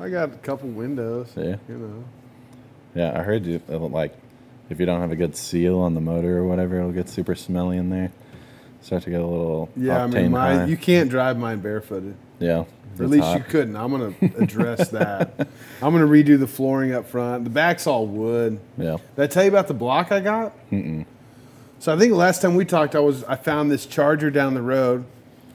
Speaker 1: I got a couple windows.
Speaker 2: Yeah.
Speaker 1: You know.
Speaker 2: Yeah, I heard you uh, like if you don't have a good seal on the motor or whatever, it'll get super smelly in there. Start to get a little
Speaker 1: Yeah, I mean,
Speaker 2: high.
Speaker 1: you can't drive mine barefooted.
Speaker 2: yeah,
Speaker 1: Or at least
Speaker 2: hot.
Speaker 1: you couldn't. I'm gonna address that. I'm gonna redo the flooring up front. The back's all wood.
Speaker 2: Yeah,
Speaker 1: Did I tell you about the block I got? Mm-mm. So I think last time we talked, I was I found this charger down the road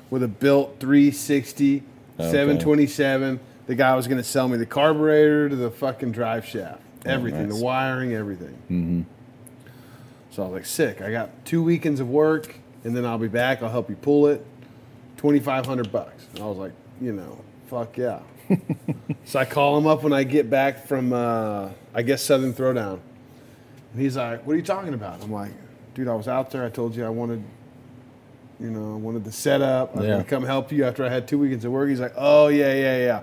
Speaker 1: with a built 360
Speaker 2: Okay.
Speaker 1: 727. The guy was gonna sell me the carburetor to the fucking drive shaft, everything,
Speaker 2: nice.
Speaker 1: the wiring, everything. Mm-hmm. So I was like, sick. I got two weekends of work, and then I'll be back. I'll help you pull it. 2,500 bucks. And I was like, you know, fuck yeah. so I call him up when I get back from, uh, I guess, Southern Throwdown. And he's like, what are you talking about? I'm like, dude, I was out there. I told you I wanted, you know, I wanted the setup. I was
Speaker 2: Yeah.
Speaker 1: going to come help you after I had two weekends of work. He's like, oh, yeah, yeah, yeah.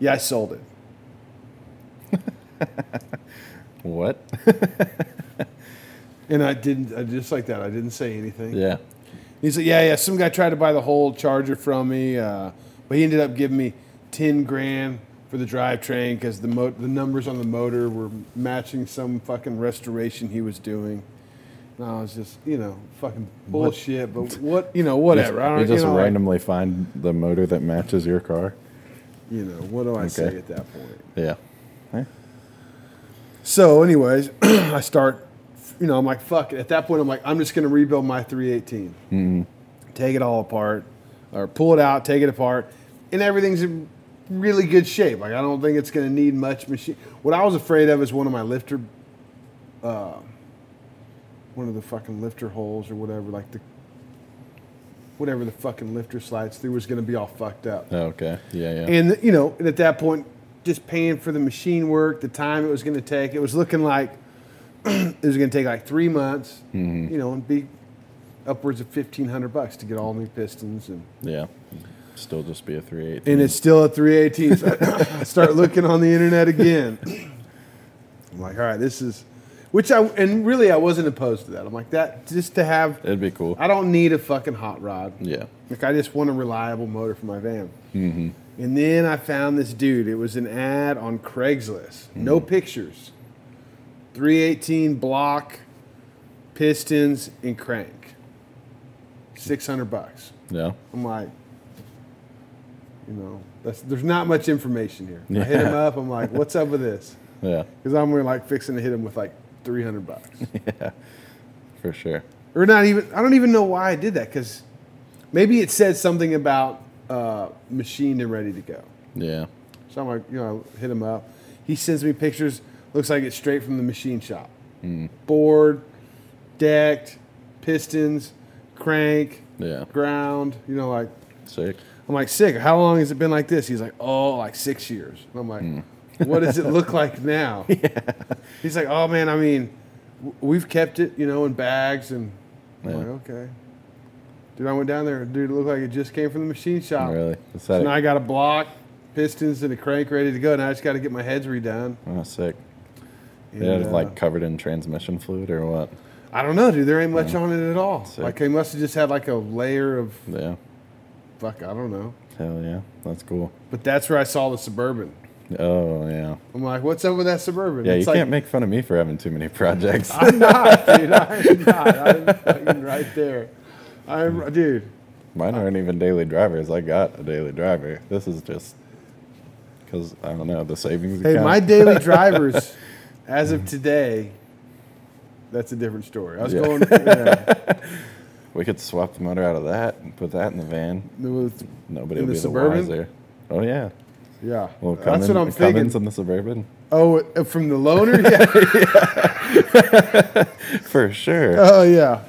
Speaker 1: Yeah, I sold it.
Speaker 2: what?
Speaker 1: And I didn't, I just like that. I didn't say anything.
Speaker 2: yeah,
Speaker 1: He said, "Yeah, yeah. Some guy tried to buy the whole charger from me, uh, but he ended up giving me ten grand for the drivetrain because the mo- the numbers on the motor were matching some fucking restoration he was doing." And it's just, you know, fucking bullshit. But what, you know, whatever. I don't,
Speaker 2: you just
Speaker 1: you know, like,
Speaker 2: randomly find the motor that matches your car.
Speaker 1: you know, what do I say at that point?
Speaker 2: Yeah. Hey,
Speaker 1: So, anyways, I start, you know, I'm like, fuck it. At that point, I'm like, I'm just going to rebuild my 318. Take it all apart, or pull it out, take it apart, and everything's in really good shape. Like, I don't think it's going to need much machine. What I was afraid of is one of my lifter, uh, one of the fucking lifter holes or whatever, like the, whatever the fucking lifter slides through was going to be all fucked up.
Speaker 2: oh, okay. Yeah, yeah.
Speaker 1: And you know, and at that point, just paying for the machine work, the time it was going to take, it was looking like it was going to take like three months.
Speaker 2: Mm-hmm.
Speaker 1: You know, and be upwards of fifteen hundred bucks to get all new pistons, and
Speaker 2: yeah. Still just be a 3.8.
Speaker 1: and it's still a three eighteen. So I start looking on the internet again. I'm like, all right, this is, which I and really I wasn't opposed to that. I'm like that just to have.
Speaker 2: It'd be cool.
Speaker 1: I don't need a fucking hot rod.
Speaker 2: Yeah.
Speaker 1: Like I just want a reliable motor for my van. Mm-hmm. And then I found this dude. It was an ad on Craigslist. No pictures. 318 block, pistons, and crank. 600 bucks.
Speaker 2: Yeah.
Speaker 1: I'm like, you know, that's, there's not much information here. I hit him up. I'm like, what's up with this?
Speaker 2: Yeah.
Speaker 1: Because I'm like fixing to hit him with like 300 bucks.
Speaker 2: Yeah, for sure.
Speaker 1: or not even I don't even know why I did that because maybe it said something about uh, machined and ready to go.
Speaker 2: Yeah.
Speaker 1: So I'm like, you know, I hit him up. He sends me pictures. Looks like it's straight from the machine shop. Bored, decked, pistons, crank,
Speaker 2: Yeah.
Speaker 1: ground. You know, like
Speaker 2: Sick.
Speaker 1: I'm like, sick. How long has it been like this? He's like, oh, like six years. And I'm like, what does it look like now? Yeah. He's like, oh man, I mean, w- we've kept it, you know, in bags, and I'm
Speaker 2: Yeah.
Speaker 1: like, okay. Dude, I went down there. Dude, it looked like it just came from the machine shop.
Speaker 2: Really?
Speaker 1: So now I got a block, pistons, and a crank ready to go. Now I just got to get my heads redone.
Speaker 2: oh, sick.
Speaker 1: And,
Speaker 2: Yeah, it's
Speaker 1: uh,
Speaker 2: like covered in transmission fluid or what?
Speaker 1: I don't know, dude. There ain't much on it at all.
Speaker 2: Sick.
Speaker 1: Like they must have just had like a layer of
Speaker 2: Yeah.
Speaker 1: fuck. I don't know.
Speaker 2: Hell yeah. That's cool.
Speaker 1: But that's where I saw the suburban.
Speaker 2: Oh yeah.
Speaker 1: I'm like, what's up with that suburban?
Speaker 2: Yeah, you
Speaker 1: like,
Speaker 2: can't make fun of me for having too many projects.
Speaker 1: I'm not, dude. I'm not. I'm fucking right there. I'm, hmm. dude.
Speaker 2: Mine aren't even daily drivers. I got a daily driver. This is just because I don't know the savings
Speaker 1: Hey,
Speaker 2: account.
Speaker 1: my daily drivers, as of today, that's a different story. I was
Speaker 2: Yeah.
Speaker 1: going. Yeah,
Speaker 2: we could swap the motor out of that and put that in the van. Nobody
Speaker 1: In
Speaker 2: would
Speaker 1: the
Speaker 2: be
Speaker 1: Suburban?
Speaker 2: the wiser. Oh yeah.
Speaker 1: Yeah.
Speaker 2: Well,
Speaker 1: that's
Speaker 2: Cummins,
Speaker 1: what I'm thinking.
Speaker 2: In the Suburban
Speaker 1: Oh, uh, from the loner? Yeah.
Speaker 2: for sure.
Speaker 1: oh, yeah.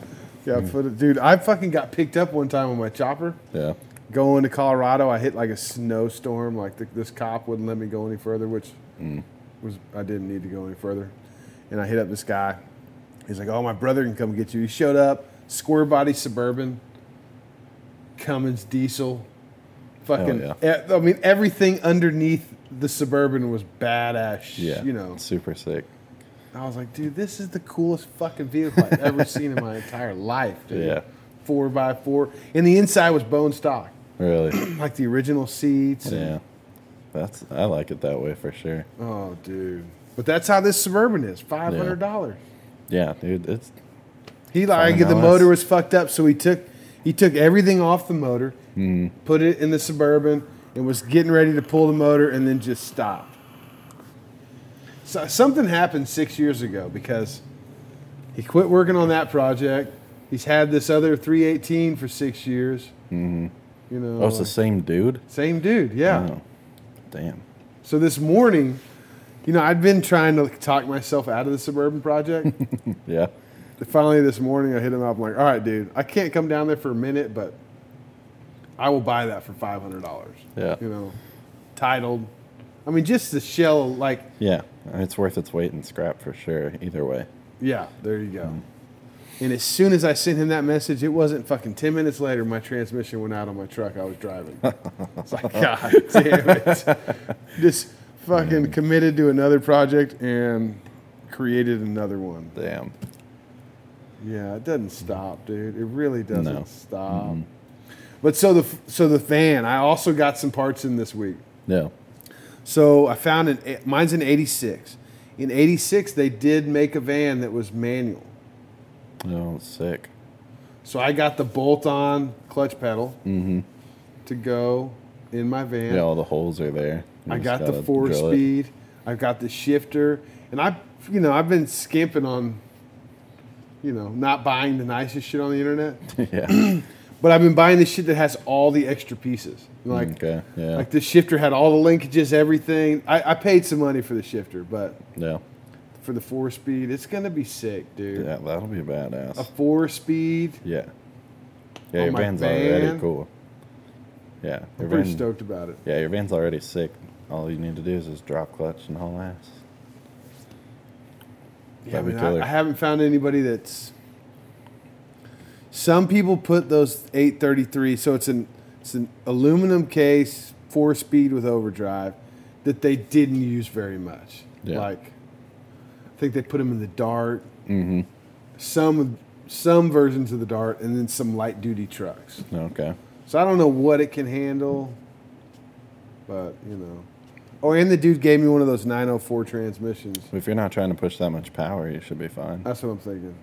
Speaker 1: Yeah, for the, dude, I fucking got picked up one time on my chopper
Speaker 2: yeah.
Speaker 1: going to Colorado. I hit like a snowstorm. Like the, this cop wouldn't let me go any further, which was I didn't need to go any further. And I hit up this guy. He's like, "Oh, my brother can come get you." He showed up, square body suburban, Cummins diesel, fucking.
Speaker 2: yeah.
Speaker 1: e- I mean, everything underneath the suburban was badass.
Speaker 2: Yeah.
Speaker 1: you know.
Speaker 2: Super sick.
Speaker 1: I was like, dude, this is the coolest fucking vehicle I've ever seen in my entire life. Dude.
Speaker 2: Yeah.
Speaker 1: Four by four, and the inside was bone stock,
Speaker 2: Really.
Speaker 1: like the original seats.
Speaker 2: yeah. That's I like it that way for sure.
Speaker 1: Oh, dude. But that's how this suburban is. Five hundred dollars.
Speaker 2: Yeah, dude. It's
Speaker 1: He like the motor was fucked up, so he took he took everything off the motor,
Speaker 2: Hmm.
Speaker 1: put it in the suburban, and was getting ready to pull the motor, and then just stopped. So something happened six years ago because he quit working on that project. He's had this other 318 for six years. Mm-hmm. You know,
Speaker 2: oh, it's the same dude.
Speaker 1: same dude. Yeah.
Speaker 2: Oh, damn.
Speaker 1: So this morning, you know, I'd been trying to talk myself out of the suburban project.
Speaker 2: Yeah.
Speaker 1: Finally, this morning, I hit him up. I'm like, all right, dude, I can't come down there for a minute, but I will buy that for five hundred dollars.
Speaker 2: Yeah.
Speaker 1: You know, titled. I mean, just the shell, like,
Speaker 2: Yeah. It's worth its weight in scrap for sure. Either way.
Speaker 1: yeah, there you go. Mm-hmm. And as soon as I sent him that message, it wasn't fucking ten minutes later. My transmission went out on my truck I was driving. it's like, God damn it! Just fucking mm. committed to another project and created another one.
Speaker 2: Damn.
Speaker 1: Yeah, it doesn't stop, dude. It really doesn't
Speaker 2: No.
Speaker 1: stop. Mm-hmm. But so the so the fan, I also got some parts in this week.
Speaker 2: Yeah.
Speaker 1: So I found an eh, mine's an '86. In '86, they did make a van that was manual.
Speaker 2: Oh, sick.
Speaker 1: So I got the bolt-on clutch pedal mm-hmm. to go in my van.
Speaker 2: Yeah, all the holes are there. You
Speaker 1: I got the four-speed. I've got the shifter, and I, you know, I've been skimping on, you know, not buying the nicest shit on the internet.
Speaker 2: yeah.
Speaker 1: But I've been buying the shit that has all the extra pieces. Like,
Speaker 2: okay. Yeah.
Speaker 1: like the shifter had all the linkages, everything. I, I paid some money for the shifter, but
Speaker 2: yeah.
Speaker 1: for the four speed, it's gonna be sick, dude.
Speaker 2: Yeah. That'll be badass.
Speaker 1: A four speed.
Speaker 2: yeah. Yeah.
Speaker 1: Oh
Speaker 2: your van's
Speaker 1: van.
Speaker 2: already cool. Yeah.
Speaker 1: I'm pretty
Speaker 2: van-
Speaker 1: stoked about it.
Speaker 2: Yeah, your van's already sick. All you need to do is just drop clutch and haul ass.
Speaker 1: Yeah, I, mean, I. I haven't found anybody that's. Some people put those 833, so it's an it's an aluminum case, four speed with overdrive, that they didn't use very much.
Speaker 2: Yeah.
Speaker 1: Like, I think they put them in the Dart.
Speaker 2: Mm-hmm.
Speaker 1: Some some versions of the Dart, and then some light duty trucks.
Speaker 2: Okay.
Speaker 1: So I don't know what it can handle, but you know. Oh, and the dude gave me one of those 904 transmissions.
Speaker 2: If you're not trying to push that much power, you should be fine.
Speaker 1: That's what I'm thinking.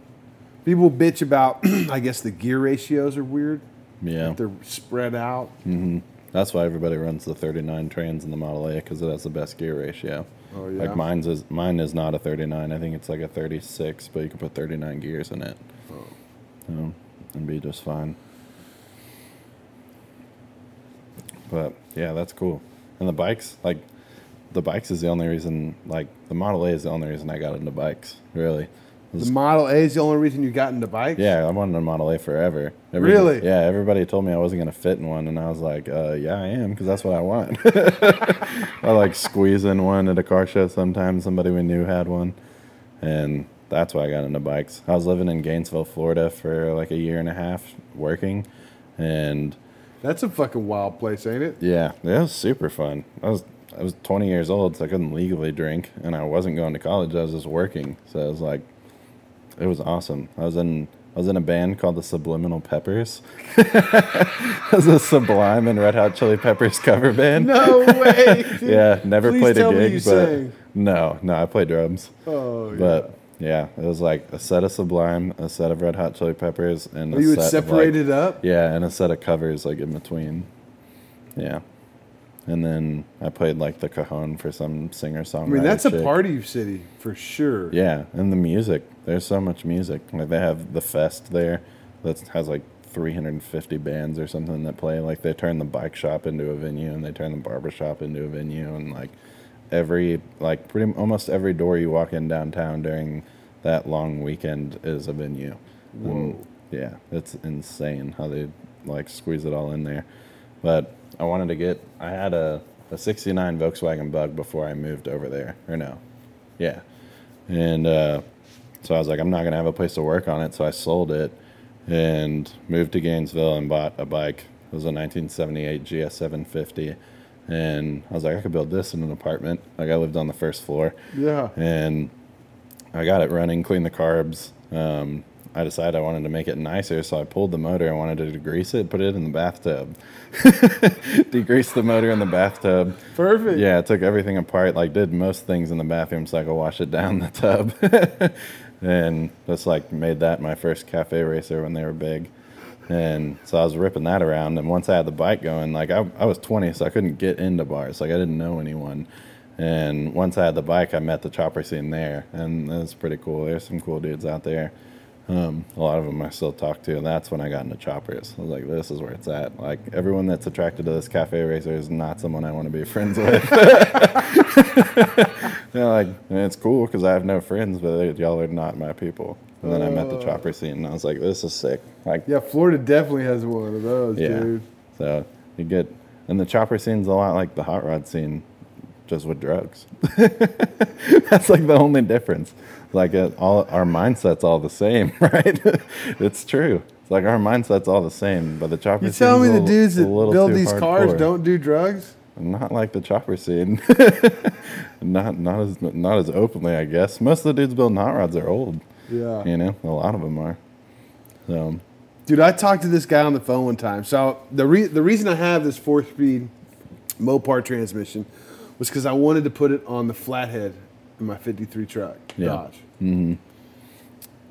Speaker 1: People bitch about, I guess the gear ratios are weird.
Speaker 2: Yeah.
Speaker 1: They're spread out.
Speaker 2: Mm-hmm. That's why everybody runs the 39 trans in the Model A because it has the best gear ratio.
Speaker 1: Oh, yeah?
Speaker 2: Like mine's is mine is not a 39. I think it's like a 36, but you can put 39 gears in it.
Speaker 1: Oh.
Speaker 2: Um, and be just fine. But yeah, that's cool. And the bikes, like the bikes is the only reason. Like the Model A is the only reason I got into bikes. Really.
Speaker 1: The Model A is the only reason you got into bikes?
Speaker 2: yeah, I wanted a Model A forever. Every-
Speaker 1: Really?
Speaker 2: Yeah, everybody told me I wasn't gonna fit in one, and I was like, uh, "Yeah, I am," because that's what I want. I like squeeze in one at a car show sometimes. Somebody we knew had one, and that's why I got into bikes. I was living in Gainesville, Florida, for like a year and a half working, and
Speaker 1: That's a fucking wild place, ain't it?
Speaker 2: yeah, it was super fun. I was I was 20 years old, so I couldn't legally drink, and I wasn't going to college. I was just working, so it was like, it was awesome. I was in I was in a band called the Subliminal Peppers. it was a Sublime and Red Hot Chili Peppers cover band.
Speaker 1: No way.
Speaker 2: Yeah, never
Speaker 1: Please
Speaker 2: played a gig,
Speaker 1: you
Speaker 2: but
Speaker 1: sang.
Speaker 2: no, no, I played drums.
Speaker 1: Oh, yeah.
Speaker 2: But Yeah, it was like a set of Sublime, a set of Red Hot Chili Peppers, and a
Speaker 1: Oh, you would separate
Speaker 2: like,
Speaker 1: it up.
Speaker 2: Yeah, and a set of covers like in between. Yeah, and then I played like the cajon for some singer songwriter.
Speaker 1: I mean, that's a party city for sure.
Speaker 2: Yeah, and the music. There's so much music. Like they have the fest there that has like 350 bands or something that play. Like they turn the bike shop into a venue and they turn the barber shop into a venue and like every like pretty almost every door you walk in downtown during that long weekend is a venue. And, yeah, it's insane how they like squeeze it all in there. But I wanted to get I had a a 69 Volkswagen Bug before I moved over there. Or no. Yeah. And uh, so I was like, I'm not going to have a place to work on it. So I sold it and moved to Gainesville and bought a bike. It was a 1978 GS 750. And I was like, I could build this in an apartment. Like, I lived on the first floor.
Speaker 1: Yeah.
Speaker 2: And I got it running, cleaned the carbs. Um, I decided I wanted to make it nicer, so I pulled the motor. I wanted to degrease it, put it in the bathtub. Degreased the motor in the bathtub.
Speaker 1: Perfect.
Speaker 2: Yeah, I took everything apart, like did most things in the bathroom so I could wash it down the tub. and just like made that my first cafe racer when they were big. And so I was ripping that around. And once I had the bike going, like I, I was 20, so I couldn't get into bars. Like I didn't know anyone. And once I had the bike, I met the chopper scene there. And it was pretty cool. There's some cool dudes out there. Um, a lot of them I still talk to, and that's when I got into choppers. I was like, "This is where it's at." Like everyone that's attracted to this cafe racer is not someone I want to be friends with. They're like, it's cool because I have no friends, but they- y'all are not my people. And then I met the chopper scene, and I was like, "This is sick." Like,
Speaker 1: Yeah, Florida definitely has one of those,
Speaker 2: yeah.
Speaker 1: dude.
Speaker 2: So you get, and the chopper scene's a lot like the hot rod scene, just with drugs. That's like the only difference. Like all our mindset's all the same, right? it's true. It's like our mindset's all the same, but the chopper.
Speaker 1: You tell me the
Speaker 2: little-
Speaker 1: dudes that build these cars
Speaker 2: hardcore.
Speaker 1: don't do drugs?
Speaker 2: Not like the chopper scene. not not as not as openly, I guess. Most of the dudes building hot rods are old.
Speaker 1: Yeah.
Speaker 2: You know, a lot of them are. So
Speaker 1: Dude, I talked to this guy on the phone one time. So the re- the reason I have this four speed Mopar transmission was because I wanted to put it on the flathead in my '53 truck,
Speaker 2: Yeah.
Speaker 1: Dodge. Mm-hmm.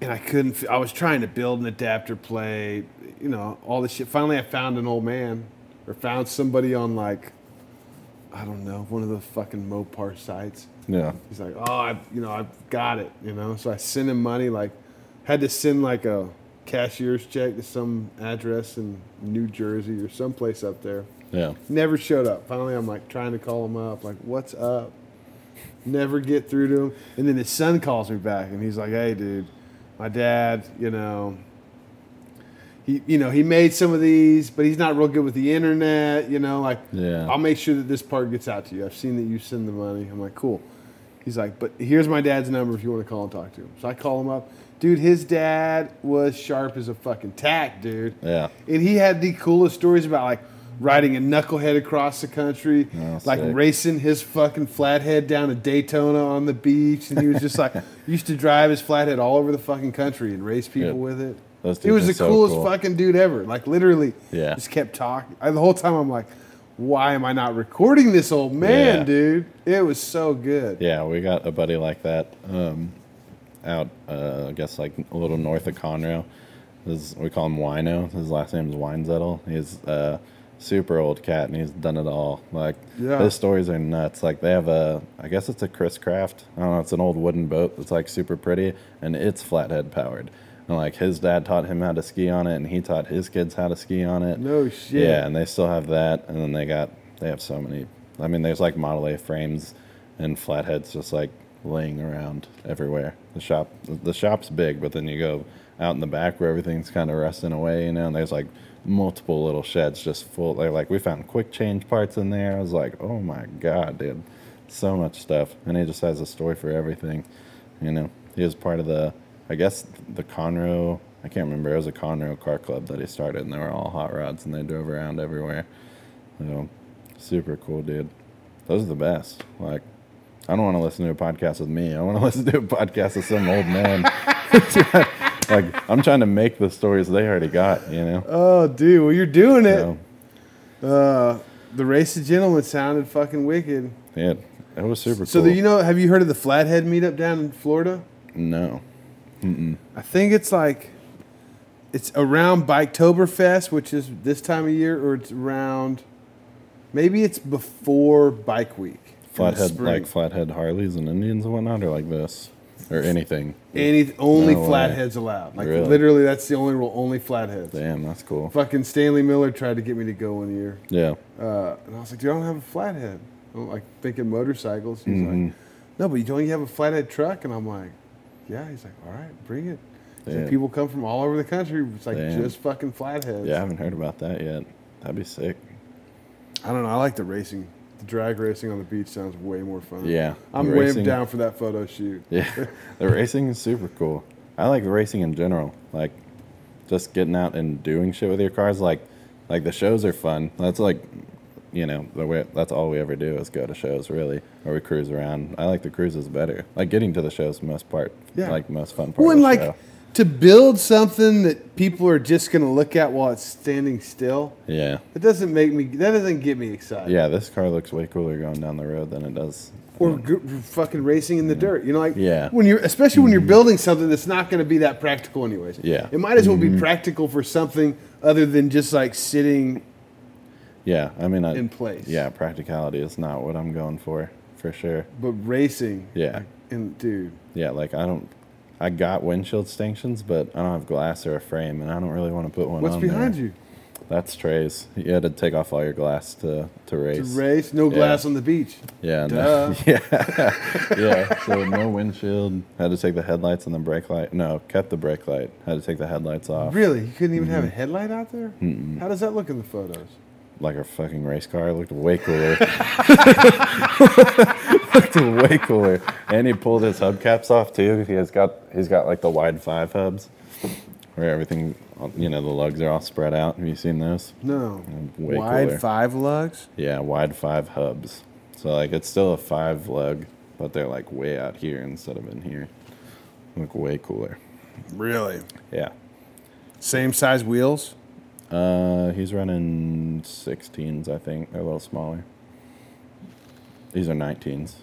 Speaker 1: And I couldn't. I was trying to build an adapter plate, you know, all this shit. Finally, I found an old man, or found somebody on like, I don't know, one of the fucking Mopar sites.
Speaker 2: yeah,
Speaker 1: He's like, oh, I, you know, I've got it, you know. So I sent him money, like, had to send like a cashier's check to some address in New Jersey or someplace up there.
Speaker 2: yeah,
Speaker 1: Never showed up. Finally, I'm like trying to call him up, like, what's up? Never get through to him. And then his son calls me back, and he's like, hey, dude, my dad, you know, he, you know, he made some of these, but he's not real good with the internet. You know, like,
Speaker 2: Yeah.
Speaker 1: I'll make sure that this part gets out to you. I've seen that you send the money. I'm like, cool. He's like, but here's my dad's number if you want to call and talk to him. So I call him up. Dude, his dad was sharp as a fucking tack, dude.
Speaker 2: yeah.
Speaker 1: And he had the coolest stories about like riding a knucklehead across the country,
Speaker 2: Oh,
Speaker 1: like
Speaker 2: sick.
Speaker 1: racing his fucking flathead down to Daytona on the beach. And he was just like, used to drive his flathead all over the fucking country and race people
Speaker 2: Yeah.
Speaker 1: with it. He was the
Speaker 2: so
Speaker 1: coolest
Speaker 2: cool.
Speaker 1: fucking dude ever. Like literally,
Speaker 2: Yeah.
Speaker 1: just kept talking. I, the whole time I'm like, why am I not recording this old man,
Speaker 2: Yeah.
Speaker 1: dude? It was so good.
Speaker 2: Yeah, we got a buddy like that um, out, uh, I guess, like a little north of Conroe. His, we call him Wino. His last name is Winezettel. He's a super old cat, and he's done it all. Like,
Speaker 1: Yeah.
Speaker 2: his stories are nuts. Like, they have a, I guess it's a Chris Craft. I don't know, it's an old wooden boat that's like super pretty, and it's flathead powered. And like, his dad taught him how to ski on it, and he taught his kids how to ski on it.
Speaker 1: No shit.
Speaker 2: Yeah, and they still have that, and then they got they have so many. I mean, there's like Model A frames and flatheads just like laying around everywhere. The shop, the shop's big, but then you go out in the back where everything's kind of rusting away, you know. And there's like multiple little sheds just full. They're like we found quick change parts in there. I was like, oh my god, dude, so much stuff. And he just has a story for everything, you know. He was part of the, I guess the Conroe. I can't remember. It was a Conroe car club that he started, and they were all hot rods, and they drove around everywhere. So, super cool, dude. Those are the best. Like, I don't want to listen to a podcast with me. I want to listen to a podcast with some old man. like, I'm trying to make the stories they already got. You know.
Speaker 1: Oh, dude, well, you're doing it.
Speaker 2: So,
Speaker 1: Uh, the race of gentlemen sounded fucking wicked.
Speaker 2: yeah, that was super cool.
Speaker 1: So,
Speaker 2: cool.
Speaker 1: the, you know, have you heard of the Flathead meetup down in Florida?
Speaker 2: No.
Speaker 1: I think it's like it's around Biketoberfest, which is this time of year, or it's around maybe it's before Bike Week.
Speaker 2: Flathead, like flathead Harleys and Indians and whatnot, or like this, or anything.
Speaker 1: Any only
Speaker 2: No way.
Speaker 1: flatheads allowed. Like
Speaker 2: Really?
Speaker 1: literally, that's the only rule. Only flatheads.
Speaker 2: Damn, that's cool.
Speaker 1: Fucking Stanley Miller tried to get me to go one year,
Speaker 2: Yeah.
Speaker 1: uh, and I was like, "Dude, I don't have a flathead." I'm like thinking motorcycles. He's
Speaker 2: Mhm.
Speaker 1: like, "No, but you don't you have a flathead truck?" And I'm like, "Yeah." He's like, "All right, bring it." Like, people come from all over the country. It's like
Speaker 2: Damn.
Speaker 1: just fucking flatheads.
Speaker 2: Yeah, I haven't heard about that yet. That'd be sick.
Speaker 1: I don't know. I like the racing. Drag racing on the beach sounds way more fun.
Speaker 2: Yeah.
Speaker 1: I'm way
Speaker 2: racing-
Speaker 1: down for that photo shoot.
Speaker 2: Yeah. the racing is super cool. I like racing in general. Like just getting out and doing shit with your cars. Like like the shows are fun. That's like you know, the way that's all we ever do is go to shows really. Or we cruise around. I like the cruises better. Like getting to the shows the most part.
Speaker 1: Yeah.
Speaker 2: Like most fun part.
Speaker 1: Well,
Speaker 2: of
Speaker 1: and
Speaker 2: the
Speaker 1: like
Speaker 2: show.
Speaker 1: To build something that people are just going to look at while it's standing still,
Speaker 2: Yeah.
Speaker 1: it doesn't make me, that doesn't get me excited.
Speaker 2: Yeah, this car looks way cooler going down the road than it does.
Speaker 1: Or g- fucking racing in the dirt. You know, like
Speaker 2: Yeah.
Speaker 1: when you're, especially when you're mm-hmm. building something that's not going to be that practical anyways.
Speaker 2: Yeah.
Speaker 1: It might as well be mm-hmm. practical for something other than just like sitting.
Speaker 2: Yeah, I mean, I,
Speaker 1: In place.
Speaker 2: Yeah, practicality is not what I'm going for, for sure.
Speaker 1: But racing,
Speaker 2: Yeah,
Speaker 1: and dude,
Speaker 2: yeah. Like I don't, I got windshield stanchions, but I don't have glass or a frame, and I don't really want to put one.
Speaker 1: what's
Speaker 2: on
Speaker 1: behind
Speaker 2: there.
Speaker 1: you?
Speaker 2: That's Trey's. You had to take off all your glass to to
Speaker 1: To
Speaker 2: race.
Speaker 1: race, no
Speaker 2: Yeah.
Speaker 1: glass on the beach.
Speaker 2: Yeah,
Speaker 1: Duh.
Speaker 2: no, yeah, yeah. So no windshield. Had to take the headlights and the brake light. No, kept the brake light. Had to take the headlights off.
Speaker 1: Really? You couldn't even have
Speaker 2: Mm-hmm.
Speaker 1: a headlight out there? How does that look in the photos?
Speaker 2: Like a fucking race car. It looked way cooler. looked way cooler. And he pulled his hubcaps off too. He has got he's got like the wide five hubs, where everything, you know, the lugs are all spread out. Have you seen those?
Speaker 1: No.
Speaker 2: Way
Speaker 1: Wide
Speaker 2: cooler.
Speaker 1: five lugs?
Speaker 2: Yeah, wide five hubs. So like it's still a five lug, but they're like way out here instead of in here. Look way cooler.
Speaker 1: Really?
Speaker 2: Yeah.
Speaker 1: Same size wheels?
Speaker 2: Uh, he's running 16s, I think. They're a little smaller. These are 19s.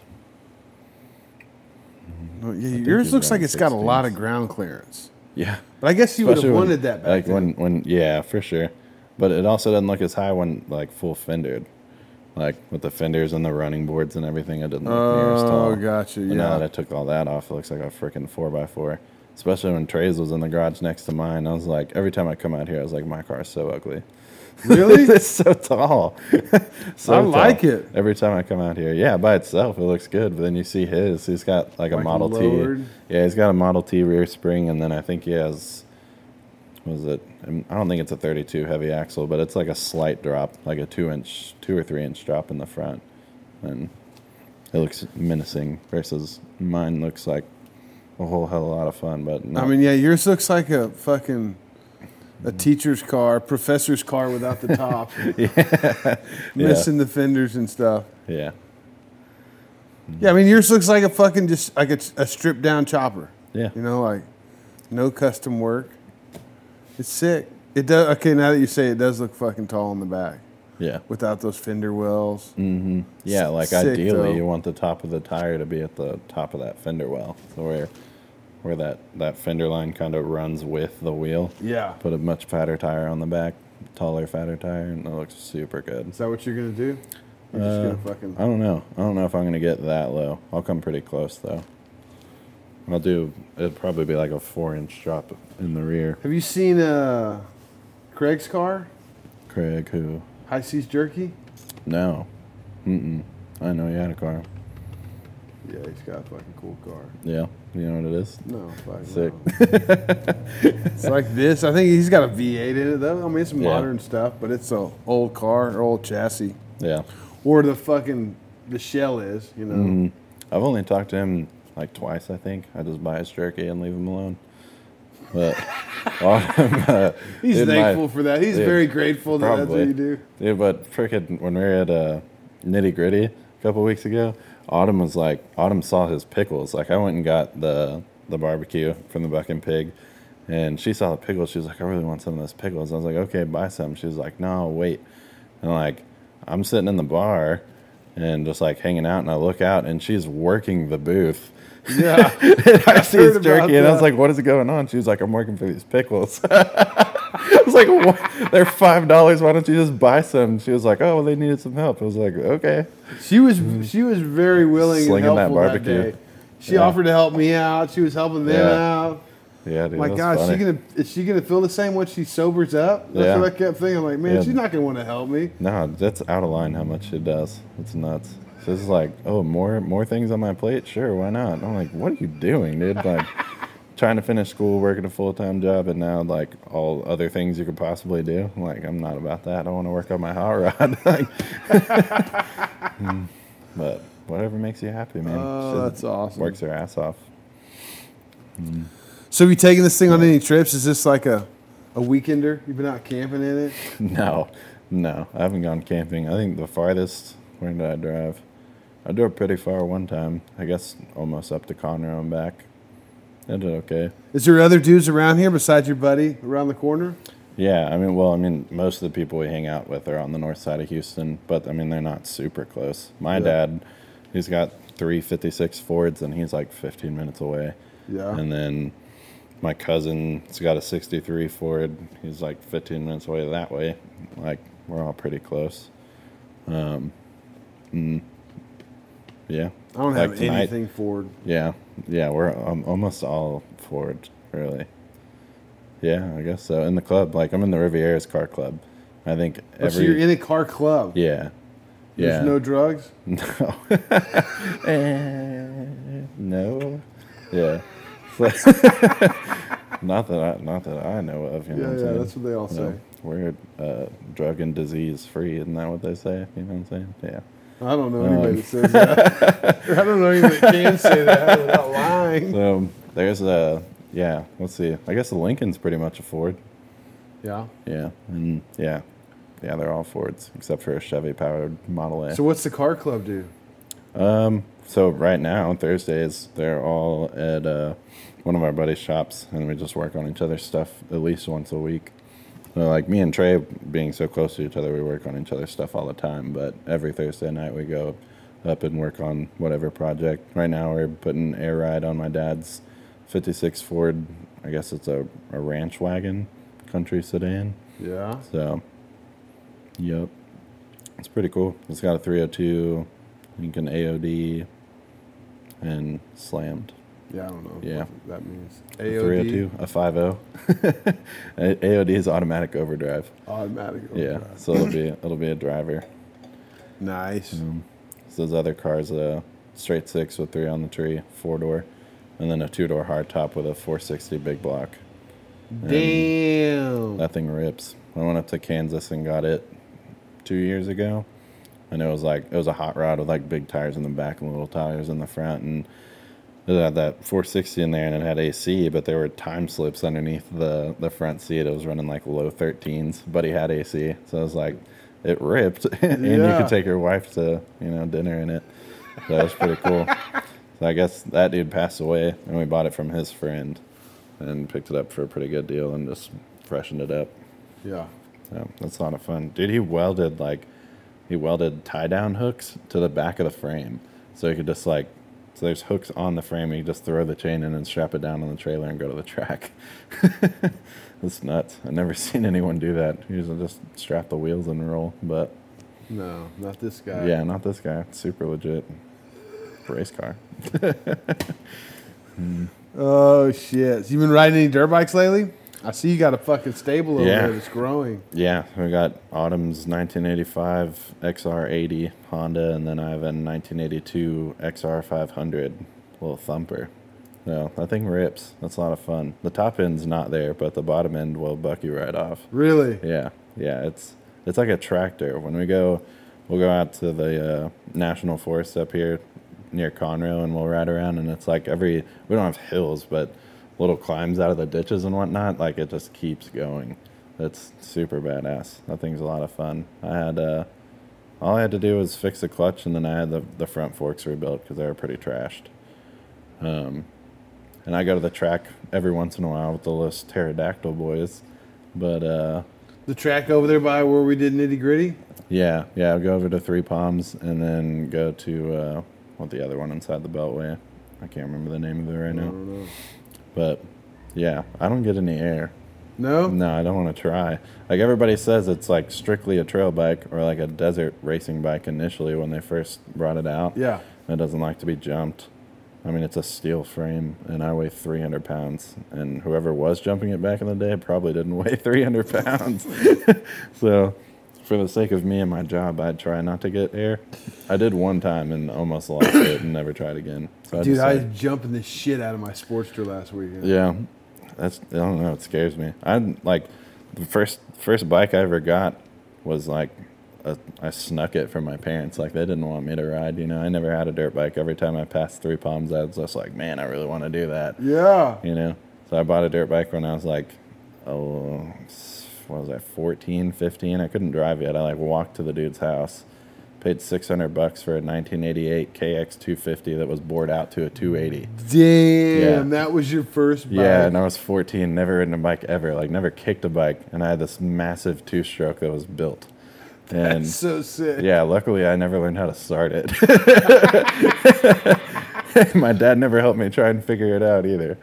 Speaker 1: Oh, yeah, yours looks like it's got a lot of ground clearance.
Speaker 2: Yeah.
Speaker 1: But I guess you would have
Speaker 2: when-
Speaker 1: wanted that back
Speaker 2: Like
Speaker 1: then.
Speaker 2: when, when, yeah, for sure. But it also doesn't look as high when like full fendered. Like with the fenders and the running boards and everything, it doesn't look near as tall.
Speaker 1: Oh, gotcha.
Speaker 2: But now that I took all that off, it looks like a freaking four x four. Especially when Trey's was in the garage next to mine. I was like, every time I come out here, I was like, my car's so ugly.
Speaker 1: Really?
Speaker 2: it's so tall. so
Speaker 1: I
Speaker 2: tall.
Speaker 1: like it.
Speaker 2: Every time I come out here, yeah, by itself it looks good. But then you see his. He's got like a
Speaker 1: Like
Speaker 2: Model
Speaker 1: lowered?
Speaker 2: T. Yeah, he's got a Model T rear spring, and then I think he has. what Was it? um, I don't think it's a 32 heavy axle, but it's like a slight drop, like a two inch, two or three inch drop in the front, and it looks menacing. Versus mine looks like a whole hell of a lot of fun. But
Speaker 1: I mean, yeah, yours looks like a fucking a teacher's car, professor's car without the top, missing the fenders and stuff.
Speaker 2: yeah,
Speaker 1: Yeah, I mean, yours looks like a fucking just like a, a stripped down chopper.
Speaker 2: yeah,
Speaker 1: You know, like no custom work. It's sick. It does. Okay, now that you say it, it does look fucking tall in the back
Speaker 2: yeah.
Speaker 1: without those fender wells.
Speaker 2: Mm-hmm. Yeah, like
Speaker 1: Sick,
Speaker 2: ideally,
Speaker 1: though.
Speaker 2: you want the top of the tire to be at the top of that fender well, so where where that that fender line kind of runs with the wheel.
Speaker 1: Yeah.
Speaker 2: Put a much fatter tire on the back, taller, fatter tire, and it looks super good.
Speaker 1: Is that what you're gonna do? You're just
Speaker 2: Uh,
Speaker 1: gonna fucking.
Speaker 2: I don't know. I don't know if I'm gonna get that low. I'll come pretty close though. I'll do. it'll probably be like a four inch drop in the rear.
Speaker 1: Have you seen uh, Craig's car,
Speaker 2: Craig, who?
Speaker 1: High Seas Jerky?
Speaker 2: No. Mm-mm. I know you had a car.
Speaker 1: Yeah, he's got a fucking cool car.
Speaker 2: Yeah. You know what it is?
Speaker 1: No, fuck
Speaker 2: Sick.
Speaker 1: no. it's like this. I think he's got a V8 in it though. I mean, it's
Speaker 2: Yeah.
Speaker 1: modern stuff, but it's an old car, or old chassis,
Speaker 2: Yeah.
Speaker 1: or the fucking the shell is. You know.
Speaker 2: Mhm. I've only talked to him like twice, I think. I just buy his jerky and leave him alone. But uh,
Speaker 1: He's
Speaker 2: did my-
Speaker 1: thankful for that. He's very grateful that that's what you do.
Speaker 2: Yeah, but freaking when we were at uh, Nitty Gritty a couple weeks ago, Autumn was like, Autumn saw his pickles. Like I went and got the the barbecue from the Buck and Pig, and she saw the pickles. She was like, I really want some of those pickles. I was like, okay, buy some. She was like, no, wait. And like, I'm sitting in the bar, and just like hanging out. And I look out, and she's working the booth.
Speaker 1: Yeah.
Speaker 2: I see it's
Speaker 1: about
Speaker 2: jerky, and I was like, "What is going on?" She was like, "I'm working for these pickles." I was like, what? "They're five dollars. Why don't you just buy some?" She was like, "Oh, well, they needed some help." I was like, "Okay."
Speaker 1: She was she was very willing
Speaker 2: Mm. Slinging
Speaker 1: and helpful that,
Speaker 2: barbecue.
Speaker 1: day. She
Speaker 2: Yeah.
Speaker 1: offered to help me out. She was helping them
Speaker 2: Yeah.
Speaker 1: out.
Speaker 2: Yeah, dude.
Speaker 1: My God, is she gonna is she gonna feel the same once she sobers up? That's
Speaker 2: Yeah.
Speaker 1: what I kept thinking. I'm like, man,
Speaker 2: Yeah.
Speaker 1: she's not gonna want to help me.
Speaker 2: No, that's out of line how much it does. It's nuts. So it's like, oh, more more things on my plate? Sure, why not? I'm like, what are you doing, dude? Like trying to finish school, working a full time job, and now like all other things you could possibly do. Like, I'm not about that. I want to work on my hot rod. like, Hmm. but whatever makes you happy, man.
Speaker 1: Oh, that's awesome.
Speaker 2: Works her ass off.
Speaker 1: So, you taking this thing on any trips? Is this like a a weekender? You've been out camping in it?
Speaker 2: No, no, I haven't gone camping. I think the farthest, where did I drive? I drove pretty far one time. I guess almost up to Conroe and back. I did okay.
Speaker 1: Is there other dudes around here besides your buddy around the corner?
Speaker 2: Yeah, I mean, well, I mean, most of the people we hang out with are on the north side of Houston, but I mean, they're not super close. My
Speaker 1: Yeah.
Speaker 2: dad, he's got three 56 Fords, and he's like 15 minutes away.
Speaker 1: Yeah.
Speaker 2: And then my cousin's got a 63 Ford. He's like 15 minutes away that way. Like, we're all pretty close. Um, mm, yeah.
Speaker 1: I don't
Speaker 2: Like
Speaker 1: have
Speaker 2: tonight-
Speaker 1: anything Ford.
Speaker 2: Yeah, yeah, we're um, almost all Ford, really. Yeah, I guess so. In the club, like I'm in the Riviera's car club. I think
Speaker 1: Oh, so you're in a car club.
Speaker 2: yeah, yeah.
Speaker 1: There's no drugs.
Speaker 2: no, no, yeah. not that I, not that I know of. You know
Speaker 1: Yeah,
Speaker 2: what I'm
Speaker 1: yeah,
Speaker 2: saying?
Speaker 1: that's what they all
Speaker 2: No,
Speaker 1: say.
Speaker 2: We're uh, drug and disease free. Isn't that what they say? You know what I'm saying? Yeah.
Speaker 1: I don't know
Speaker 2: Um,
Speaker 1: anybody that says that. I don't know anybody that can say that without lying.
Speaker 2: So there's a yeah. Let's see. I guess the Lincoln's pretty much a Ford.
Speaker 1: Yeah.
Speaker 2: Yeah, and yeah, yeah, they're all Fords except for a Chevy powered Model A.
Speaker 1: So what's the car club do?
Speaker 2: um, so right now on Thursdays they're all at uh, one of our buddies' shops, and we just work on each other's stuff at least once a week. So, like me and Trey being so close to each other, we work on each other's stuff all the time. But every Thursday night we go up and work on whatever project. Right now we're putting air ride on my dad's '56 Ford. I guess it's a, a ranch wagon, country sedan.
Speaker 1: Yeah.
Speaker 2: So, yep, it's pretty cool. It's got a 302, you can AOD, and slammed.
Speaker 1: Yeah, I don't know.
Speaker 2: Yeah.
Speaker 1: What that means.
Speaker 2: A 302, a 50. AOD is automatic overdrive.
Speaker 1: Automatic. Overdrive.
Speaker 2: Yeah, so it'll be it'll be a driver.
Speaker 1: Nice.
Speaker 2: Um, so those other cars, a straight six with three on the tree, four door, and then a two door hardtop with a 460 big block.
Speaker 1: Damn.
Speaker 2: That thing rips. I went up to Kansas and got it two years ago, and it was like it was a hot rod with like big tires in the back and little tires in the front, and it had that 460 in there, and it had AC, but there were time slips underneath the the front seat. It was running like low 13s, but he had AC, so it was like it ripped, and you could take your wife to you know dinner in it. So that was pretty cool. So I guess that dude passed away, and we bought it from his friend, and picked it up for a pretty good deal, and just freshened it up.
Speaker 1: yeah.
Speaker 2: So that's a lot of fun. Dude, he welded like he welded tie down hooks to the back of the frame. So he could just like so there's hooks on the frame, you just throw the chain in and strap it down on the trailer and go to the track. that's nuts. I've never seen anyone do that. Usually just strap the wheels and roll. But
Speaker 1: No, not this guy.
Speaker 2: yeah, not this guy. Super legit. Race car. Hmm.
Speaker 1: Oh shit! So you been riding any dirt bikes lately? I see you got a fucking stable over
Speaker 2: Yeah.
Speaker 1: there that's growing.
Speaker 2: Yeah, we got Autumn's 1985 XR80 Honda, and then I have a 1982 XR500 little thumper. No, that thing rips. That's a lot of fun. The top end's not there, but the bottom end will buck you right off.
Speaker 1: Really?
Speaker 2: Yeah, yeah, it's it's like a tractor. When we go, we'll go out to the uh, national forest up here near Conroe, and we'll ride around, and it's like every we don't have hills, but little climbs out of the ditches and whatnot. Like it just keeps going. It's super badass. That thing's a lot of fun. I had uh, all I had to do was fix the clutch, and then I had the the front forks rebuilt because they were pretty trashed. Um, and I go to the track every once in a while with the little pterodactyl boys, but uh,
Speaker 1: The track over there by where we did nitty gritty.
Speaker 2: Yeah, yeah. I'll go over to Three Palms and then go to uh, what the other one inside the Beltway. I can't remember the name of it right
Speaker 1: I
Speaker 2: now. But yeah, I don't get any air.
Speaker 1: No.
Speaker 2: No, I don't want to try. Like everybody says, it's like strictly a trail bike or like a desert racing bike initially when they first brought it out.
Speaker 1: Yeah.
Speaker 2: It doesn't like to be jumped. I mean, it's a steel frame, and I weigh 300 pounds. And whoever was jumping it back in the day probably didn't weigh 300 pounds. so, for the sake of me and my job, I'd try not to get air. I did one time and almost lost it and never tried again. So I
Speaker 1: Dude, I was jumping the shit out of my Sportster last weekend.
Speaker 2: yeah, that's I don't know. It scares me. I like the first first bike I ever got was like a, I snuck it from my parents. Like they didn't want me to ride. You know, I never had a dirt bike. Every time I passed Three Palms, I was just like, man, I really want to do that.
Speaker 1: Yeah.
Speaker 2: You know, so I bought a dirt bike when I was like, oh, what was I, 14, 15? I couldn't drive yet. I like walked to the dude's house. Paid 600 bucks for a 1988 KX 250 that was bored out to a 280.
Speaker 1: Damn,
Speaker 2: Yeah.
Speaker 1: that was your first bike.
Speaker 2: Yeah, and I was 14, never ridden a bike ever, like never kicked a bike, and I had this massive two-stroke that was built. And
Speaker 1: That's so sick.
Speaker 2: yeah, luckily I never learned how to start it. My dad never helped me try and figure it out either.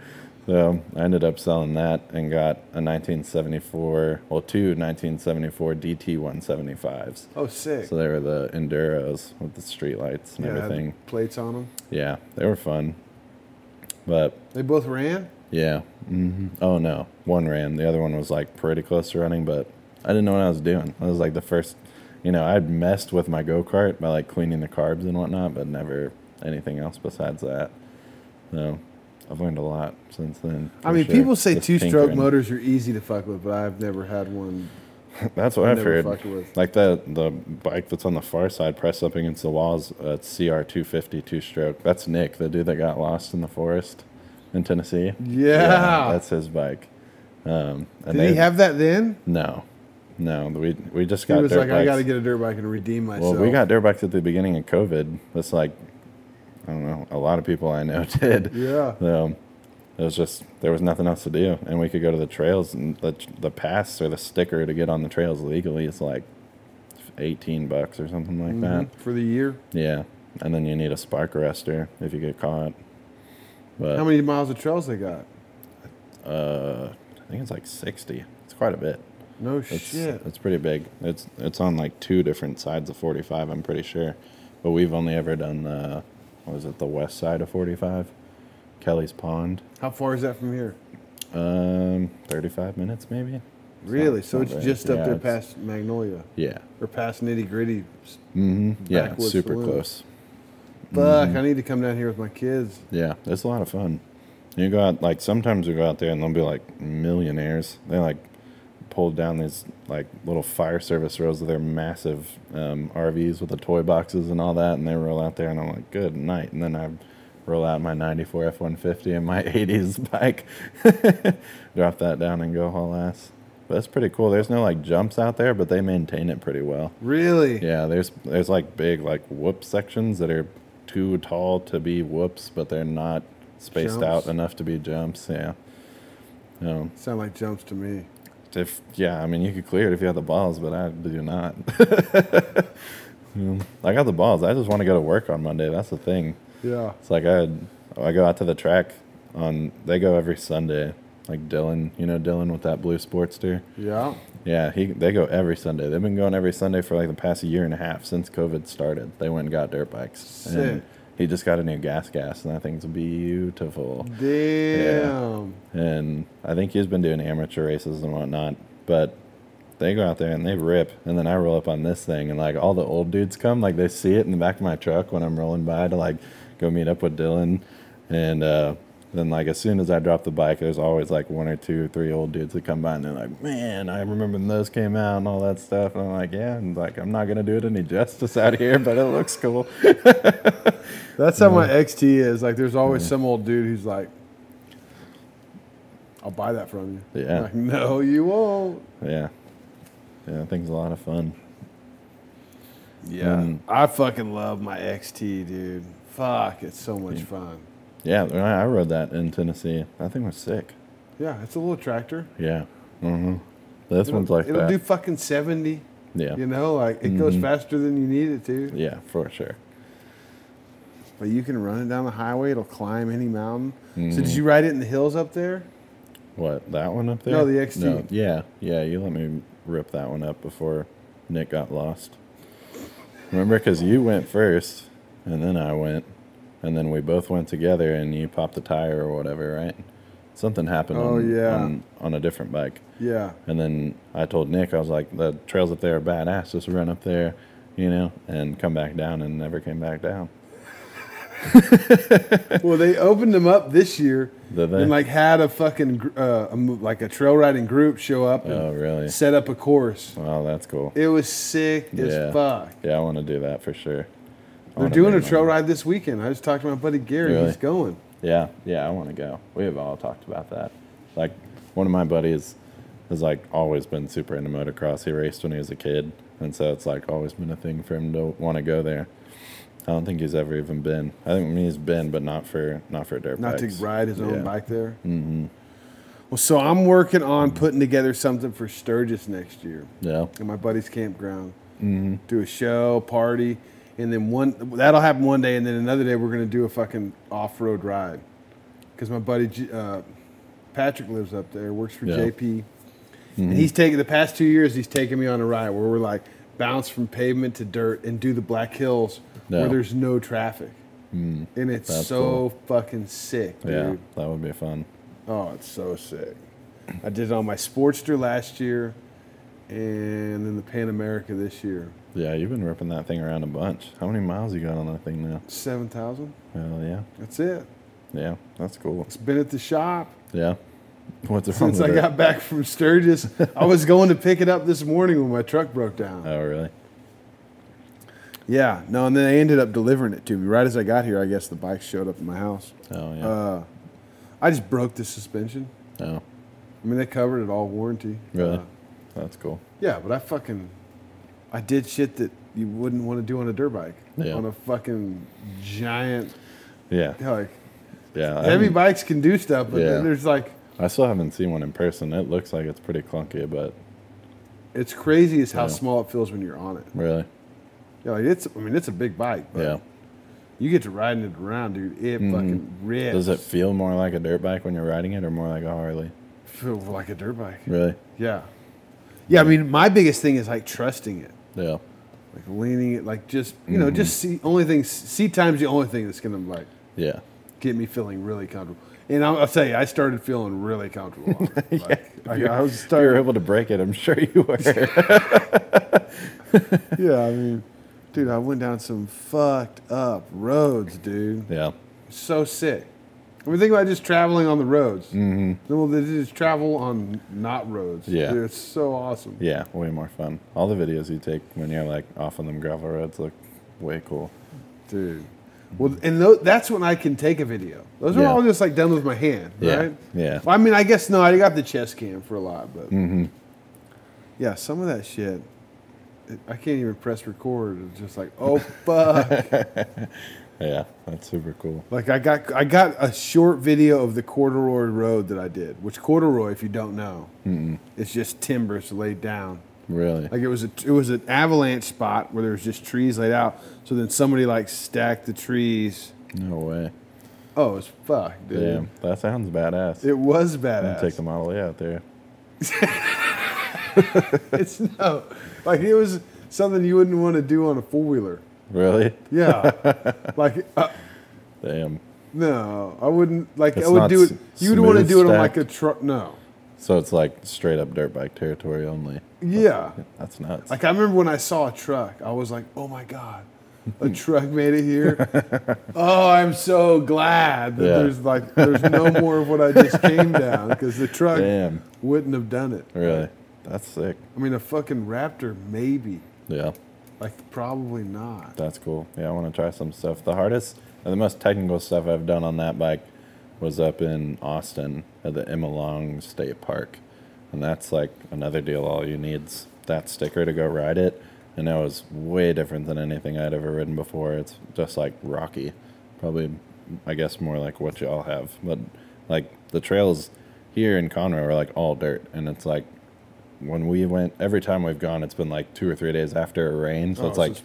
Speaker 2: So I ended up selling that and got a 1974, well, two 1974 DT 175s.
Speaker 1: Oh, sick.
Speaker 2: So they were the Enduros with the street lights and
Speaker 1: yeah,
Speaker 2: everything.
Speaker 1: plates on them.
Speaker 2: Yeah, they were fun. But
Speaker 1: They both ran.
Speaker 2: yeah. hmm Oh no, one ran. The other one was like pretty close to running, but I didn't know what I was doing. I was like the first, you know, I'd messed with my go kart by like cleaning the carbs and whatnot, but never anything else besides that. So I've learned a lot since then.
Speaker 1: I mean,
Speaker 2: sure.
Speaker 1: people say
Speaker 2: Just
Speaker 1: two-stroke
Speaker 2: tinkering.
Speaker 1: motors are easy to fuck with, but I've never had one.
Speaker 2: That's what I've
Speaker 1: never
Speaker 2: heard.
Speaker 1: fucked with.
Speaker 2: Like the the bike that's on the far side, pressed up against the walls, uh, it's CR 250 two-stroke. That's Nick, the dude that got lost in the forest in Tennessee.
Speaker 1: Yeah.
Speaker 2: that's his bike. Um, and
Speaker 1: Did he have that then?
Speaker 2: No, no. We we just got.
Speaker 1: He was
Speaker 2: dirt
Speaker 1: like, I got to get a dirt bike and redeem myself.
Speaker 2: well, we got dirt bikes at the beginning of COVID. That's like, I don't know. A lot of people I know did.
Speaker 1: Yeah.
Speaker 2: So it was just there was nothing else to do, and we could go to the trails, and the the pass or the sticker to get on the trails legally is like eighteen bucks or something like that.
Speaker 1: Mhm. for the year.
Speaker 2: Yeah, and then you need a spark arrestor if you get caught. But
Speaker 1: How many miles of trails they got?
Speaker 2: uh, I think it's like sixty. It's quite a bit.
Speaker 1: No
Speaker 2: It's,
Speaker 1: shit.
Speaker 2: It's pretty big. It's it's on like two different sides of 45. I'm pretty sure, but we've only ever done the what was it the west side of 45, Kelly's Pond.
Speaker 1: How far is that from here?
Speaker 2: Um, 35 minutes maybe. It's
Speaker 1: Really?
Speaker 2: not-
Speaker 1: so
Speaker 2: not
Speaker 1: it's
Speaker 2: very-
Speaker 1: just up
Speaker 2: yeah,
Speaker 1: there past Magnolia
Speaker 2: Yeah.
Speaker 1: or past Nitty Gritty.
Speaker 2: Mm-hmm. Yeah, super
Speaker 1: saloon.
Speaker 2: close.
Speaker 1: Fuck!
Speaker 2: Mm-hmm.
Speaker 1: I need to come down here with my kids.
Speaker 2: Yeah, it's a lot of fun. You go out like sometimes we go out there and they'll be like millionaires. They like pulled down these like little fire service roads with their massive um, RVs with the toy boxes and all that, and they roll out there and I'm like, good night. And then I roll out my '94 F-150 and my '80s bike, drop that down and go haul ass. But that's pretty cool. There's no like jumps out there, but they maintain it pretty well.
Speaker 1: Really?
Speaker 2: Yeah, there's there's like big like whoop sections that are too tall to be whoops, but they're not spaced
Speaker 1: Jumps.
Speaker 2: out enough to be jumps. Yeah. Um,
Speaker 1: Sound like jumps to me.
Speaker 2: If yeah, I mean you could clear it if you had the balls, but I do not. I got the balls. I just want to go to work on Monday. That's the thing.
Speaker 1: Yeah.
Speaker 2: It's like I I go out to the track on. They go every Sunday. Like Dylan, you know Dylan with that blue Sportster.
Speaker 1: Yeah.
Speaker 2: Yeah, he they go every Sunday. They've been going every Sunday for like the past year and a half since COVID started. They went and got dirt bikes.
Speaker 1: Sick.
Speaker 2: And he just got a new GasGas, and that thing's beautiful.
Speaker 1: Damn.
Speaker 2: And I think he's been doing amateur races and whatnot. But they go out there and they rip, and then I roll up on this thing, and like all the old dudes come, like they see it in the back of my truck when I'm rolling by to like go meet up with Dylan, and uh, then like as soon as I drop the bike, there's always like one or two, three old dudes that come by, and they're like, "Man, I remember when those came out and all that stuff." And I'm like, "Yeah," and like I'm not gonna do it any justice out here, but it looks cool.
Speaker 1: That's how my XT is. Like, there's always some old dude who's like, "I'll buy that from you."
Speaker 2: Yeah.
Speaker 1: I'm like, no, you won't.
Speaker 2: yeah, yeah, thing's a lot of fun.
Speaker 1: Yeah.
Speaker 2: Mm.
Speaker 1: I fucking love my XT, dude. Fuck, it's so much fun.
Speaker 2: Yeah, I I rode that in Tennessee. That thing was sick.
Speaker 1: Yeah, it's a little tractor.
Speaker 2: Yeah. Mm-hmm. This
Speaker 1: It'll-
Speaker 2: one's like
Speaker 1: it'll
Speaker 2: that.
Speaker 1: do fucking seventy.
Speaker 2: yeah.
Speaker 1: You know, like it goes
Speaker 2: Mhm.
Speaker 1: faster than you need it to.
Speaker 2: Yeah, for sure.
Speaker 1: But you can run it down the highway. It'll climb any mountain. So
Speaker 2: Mm-hmm.
Speaker 1: did you ride it in the hills up there?
Speaker 2: What that one up there?
Speaker 1: No, the XT.
Speaker 2: No, yeah, yeah. You let me rip that one up before Nick got lost. Remember, because you went first, and then I went, and then we both went together, and you popped the tire or whatever, right? Something happened.
Speaker 1: Oh,
Speaker 2: on,
Speaker 1: yeah.
Speaker 2: on, on a different bike,
Speaker 1: Yeah.
Speaker 2: and then I told Nick, I was like, the trails up there are badass. Just run up there, you know, and come back down, and never came back down.
Speaker 1: Well, they opened them up this year and like had a fucking uh, a, like a trail riding group show up and
Speaker 2: Oh, really?
Speaker 1: set up a course.
Speaker 2: Well, that's cool.
Speaker 1: It was sick
Speaker 2: Yeah.
Speaker 1: as fuck.
Speaker 2: Yeah, I want to do that for sure.
Speaker 1: They're doing a trail ride this weekend. I just talked to my buddy Gary.
Speaker 2: Really?
Speaker 1: He's going.
Speaker 2: Yeah, yeah, I want to go. We have all talked about that. Like, one of my buddies has like always been super into motocross. He raced when he was a kid, and so it's like always been a thing for him to want to go there. I don't think he's ever even been. I think I mean, he's been, but not for not for dirt
Speaker 1: Not
Speaker 2: bikes.
Speaker 1: to ride his own
Speaker 2: Yeah.
Speaker 1: bike there. Mm-hmm. Well, so I'm working on putting together something for Sturgis next year
Speaker 2: Yeah,
Speaker 1: at my buddy's campground. Mm-hmm. Do a show, party, and then one that'll happen one day, and then another day we're gonna do a fucking off-road ride. Because my buddy uh, Patrick lives up there, works for
Speaker 2: Yeah.
Speaker 1: JP, and he's taken the past two years. He's taken me on a ride where we're like bounce from pavement to dirt and do the Black Hills where there's no traffic, and it's so
Speaker 2: cool.
Speaker 1: fucking sick, dude.
Speaker 2: yeah, that would be fun.
Speaker 1: Oh, it's so sick. I did it on my Sportster last year, and then the Pan America this year.
Speaker 2: Yeah, you've been ripping that thing around a bunch. How many miles you got on that thing now?
Speaker 1: Seven thousand.
Speaker 2: Hell yeah,
Speaker 1: That's it.
Speaker 2: yeah, that's cool.
Speaker 1: It's been at the shop
Speaker 2: Yeah, what's wrong
Speaker 1: since I
Speaker 2: it?
Speaker 1: got back from Sturgis. I was going to pick it up this morning when my truck broke down.
Speaker 2: Oh, really?
Speaker 1: Yeah, no, and then they ended up delivering it to me right as I got here. I guess the bike showed up at my house.
Speaker 2: Oh, yeah.
Speaker 1: Uh, I just broke the suspension.
Speaker 2: oh,
Speaker 1: I mean, they covered it all warranty.
Speaker 2: really?
Speaker 1: Uh,
Speaker 2: that's cool.
Speaker 1: Yeah, but I fucking I did shit that you wouldn't want to do on a dirt bike.
Speaker 2: Yeah.
Speaker 1: On a fucking giant
Speaker 2: Yeah,
Speaker 1: like
Speaker 2: yeah.
Speaker 1: Heavy
Speaker 2: haven't-
Speaker 1: bikes can do stuff, but
Speaker 2: Yeah.
Speaker 1: then there's like
Speaker 2: I still haven't seen one in person. It looks like it's pretty clunky, but
Speaker 1: it's crazy as how
Speaker 2: Yeah.
Speaker 1: small it feels when you're on it.
Speaker 2: really,
Speaker 1: Yeah, like it's I mean it's a big bike, but
Speaker 2: yeah.
Speaker 1: you get to riding it around, dude. It mm-hmm. fucking rips.
Speaker 2: Does it feel more like a dirt bike when you're riding it, or more like a Harley?
Speaker 1: feel like a dirt bike?
Speaker 2: Really?
Speaker 1: Yeah. Yeah, I mean my biggest thing is like trusting it.
Speaker 2: Yeah.
Speaker 1: Like leaning it, like just you know, just see only thing seat time's the only thing that's gonna like
Speaker 2: Yeah.
Speaker 1: get me feeling really comfortable. And I'll, I'll tell you, I started feeling really comfortable. On it. Like, I, I was
Speaker 2: If you were
Speaker 1: starting.
Speaker 2: able to break it, I'm sure you were.
Speaker 1: Yeah, I mean, dude, I went down some fucked up roads, dude.
Speaker 2: yeah.
Speaker 1: So sick. I mean, think about just traveling on the roads. Mm-hmm. Well, they just travel on not roads.
Speaker 2: Yeah.
Speaker 1: Dude, it's so awesome.
Speaker 2: Yeah. Way more fun. All the videos you take when you're like off on them gravel roads look way cool.
Speaker 1: Dude. Well, and tho- that's when I can take a video. Those are
Speaker 2: Yeah.
Speaker 1: all just like done with my hand,
Speaker 2: Yeah,
Speaker 1: right?
Speaker 2: yeah.
Speaker 1: Well, I mean, I guess no, I got the chest cam for a lot, but yeah, some of that shit, it, I can't even press record. It's just like, oh fuck.
Speaker 2: Yeah. That's super cool.
Speaker 1: like I got, I got a short video of the corduroy road that I did. Which corduroy, if you don't know, it's just timbers laid down.
Speaker 2: Really?
Speaker 1: Like it was a, it was an avalanche spot where there was just trees laid out. So then somebody like stacked the trees.
Speaker 2: no way.
Speaker 1: Oh, it's fuck, dude.
Speaker 2: Damn. That sounds badass.
Speaker 1: It was
Speaker 2: I'm
Speaker 1: badass.
Speaker 2: take the Model A out there.
Speaker 1: it's no, like it was something you wouldn't want to do on a four wheeler.
Speaker 2: Really?
Speaker 1: Yeah, like uh,
Speaker 2: Damn.
Speaker 1: no, I wouldn't. Like I would
Speaker 2: not
Speaker 1: do it.
Speaker 2: s-
Speaker 1: You would want to
Speaker 2: smooth
Speaker 1: do it on like a truck. No,
Speaker 2: So it's like straight up dirt bike territory only.
Speaker 1: yeah.
Speaker 2: That's nuts.
Speaker 1: Like I remember when I saw a truck, I was like, oh my god. A truck made it here. oh, I'm so glad that
Speaker 2: Yeah.
Speaker 1: there's like there's no more of what I just came down because the truck
Speaker 2: Damn.
Speaker 1: wouldn't have done it.
Speaker 2: Really? That's sick.
Speaker 1: I mean, a fucking Raptor, maybe.
Speaker 2: Yeah.
Speaker 1: Like probably not.
Speaker 2: That's cool. Yeah, I want to try some stuff. The hardest and the most technical stuff I've done on that bike was up in Austin at the Emma Long State Park. And that's like another deal. All you need's that sticker to go ride it. And that was way different than anything I'd ever ridden before. It's just like rocky. Probably, I guess, more like what y'all have. But like the trails here in Conroe are like all dirt. And it's like when we went, every time we've gone, it's been like two or three days after a rain. So
Speaker 1: Oh,
Speaker 2: it's like,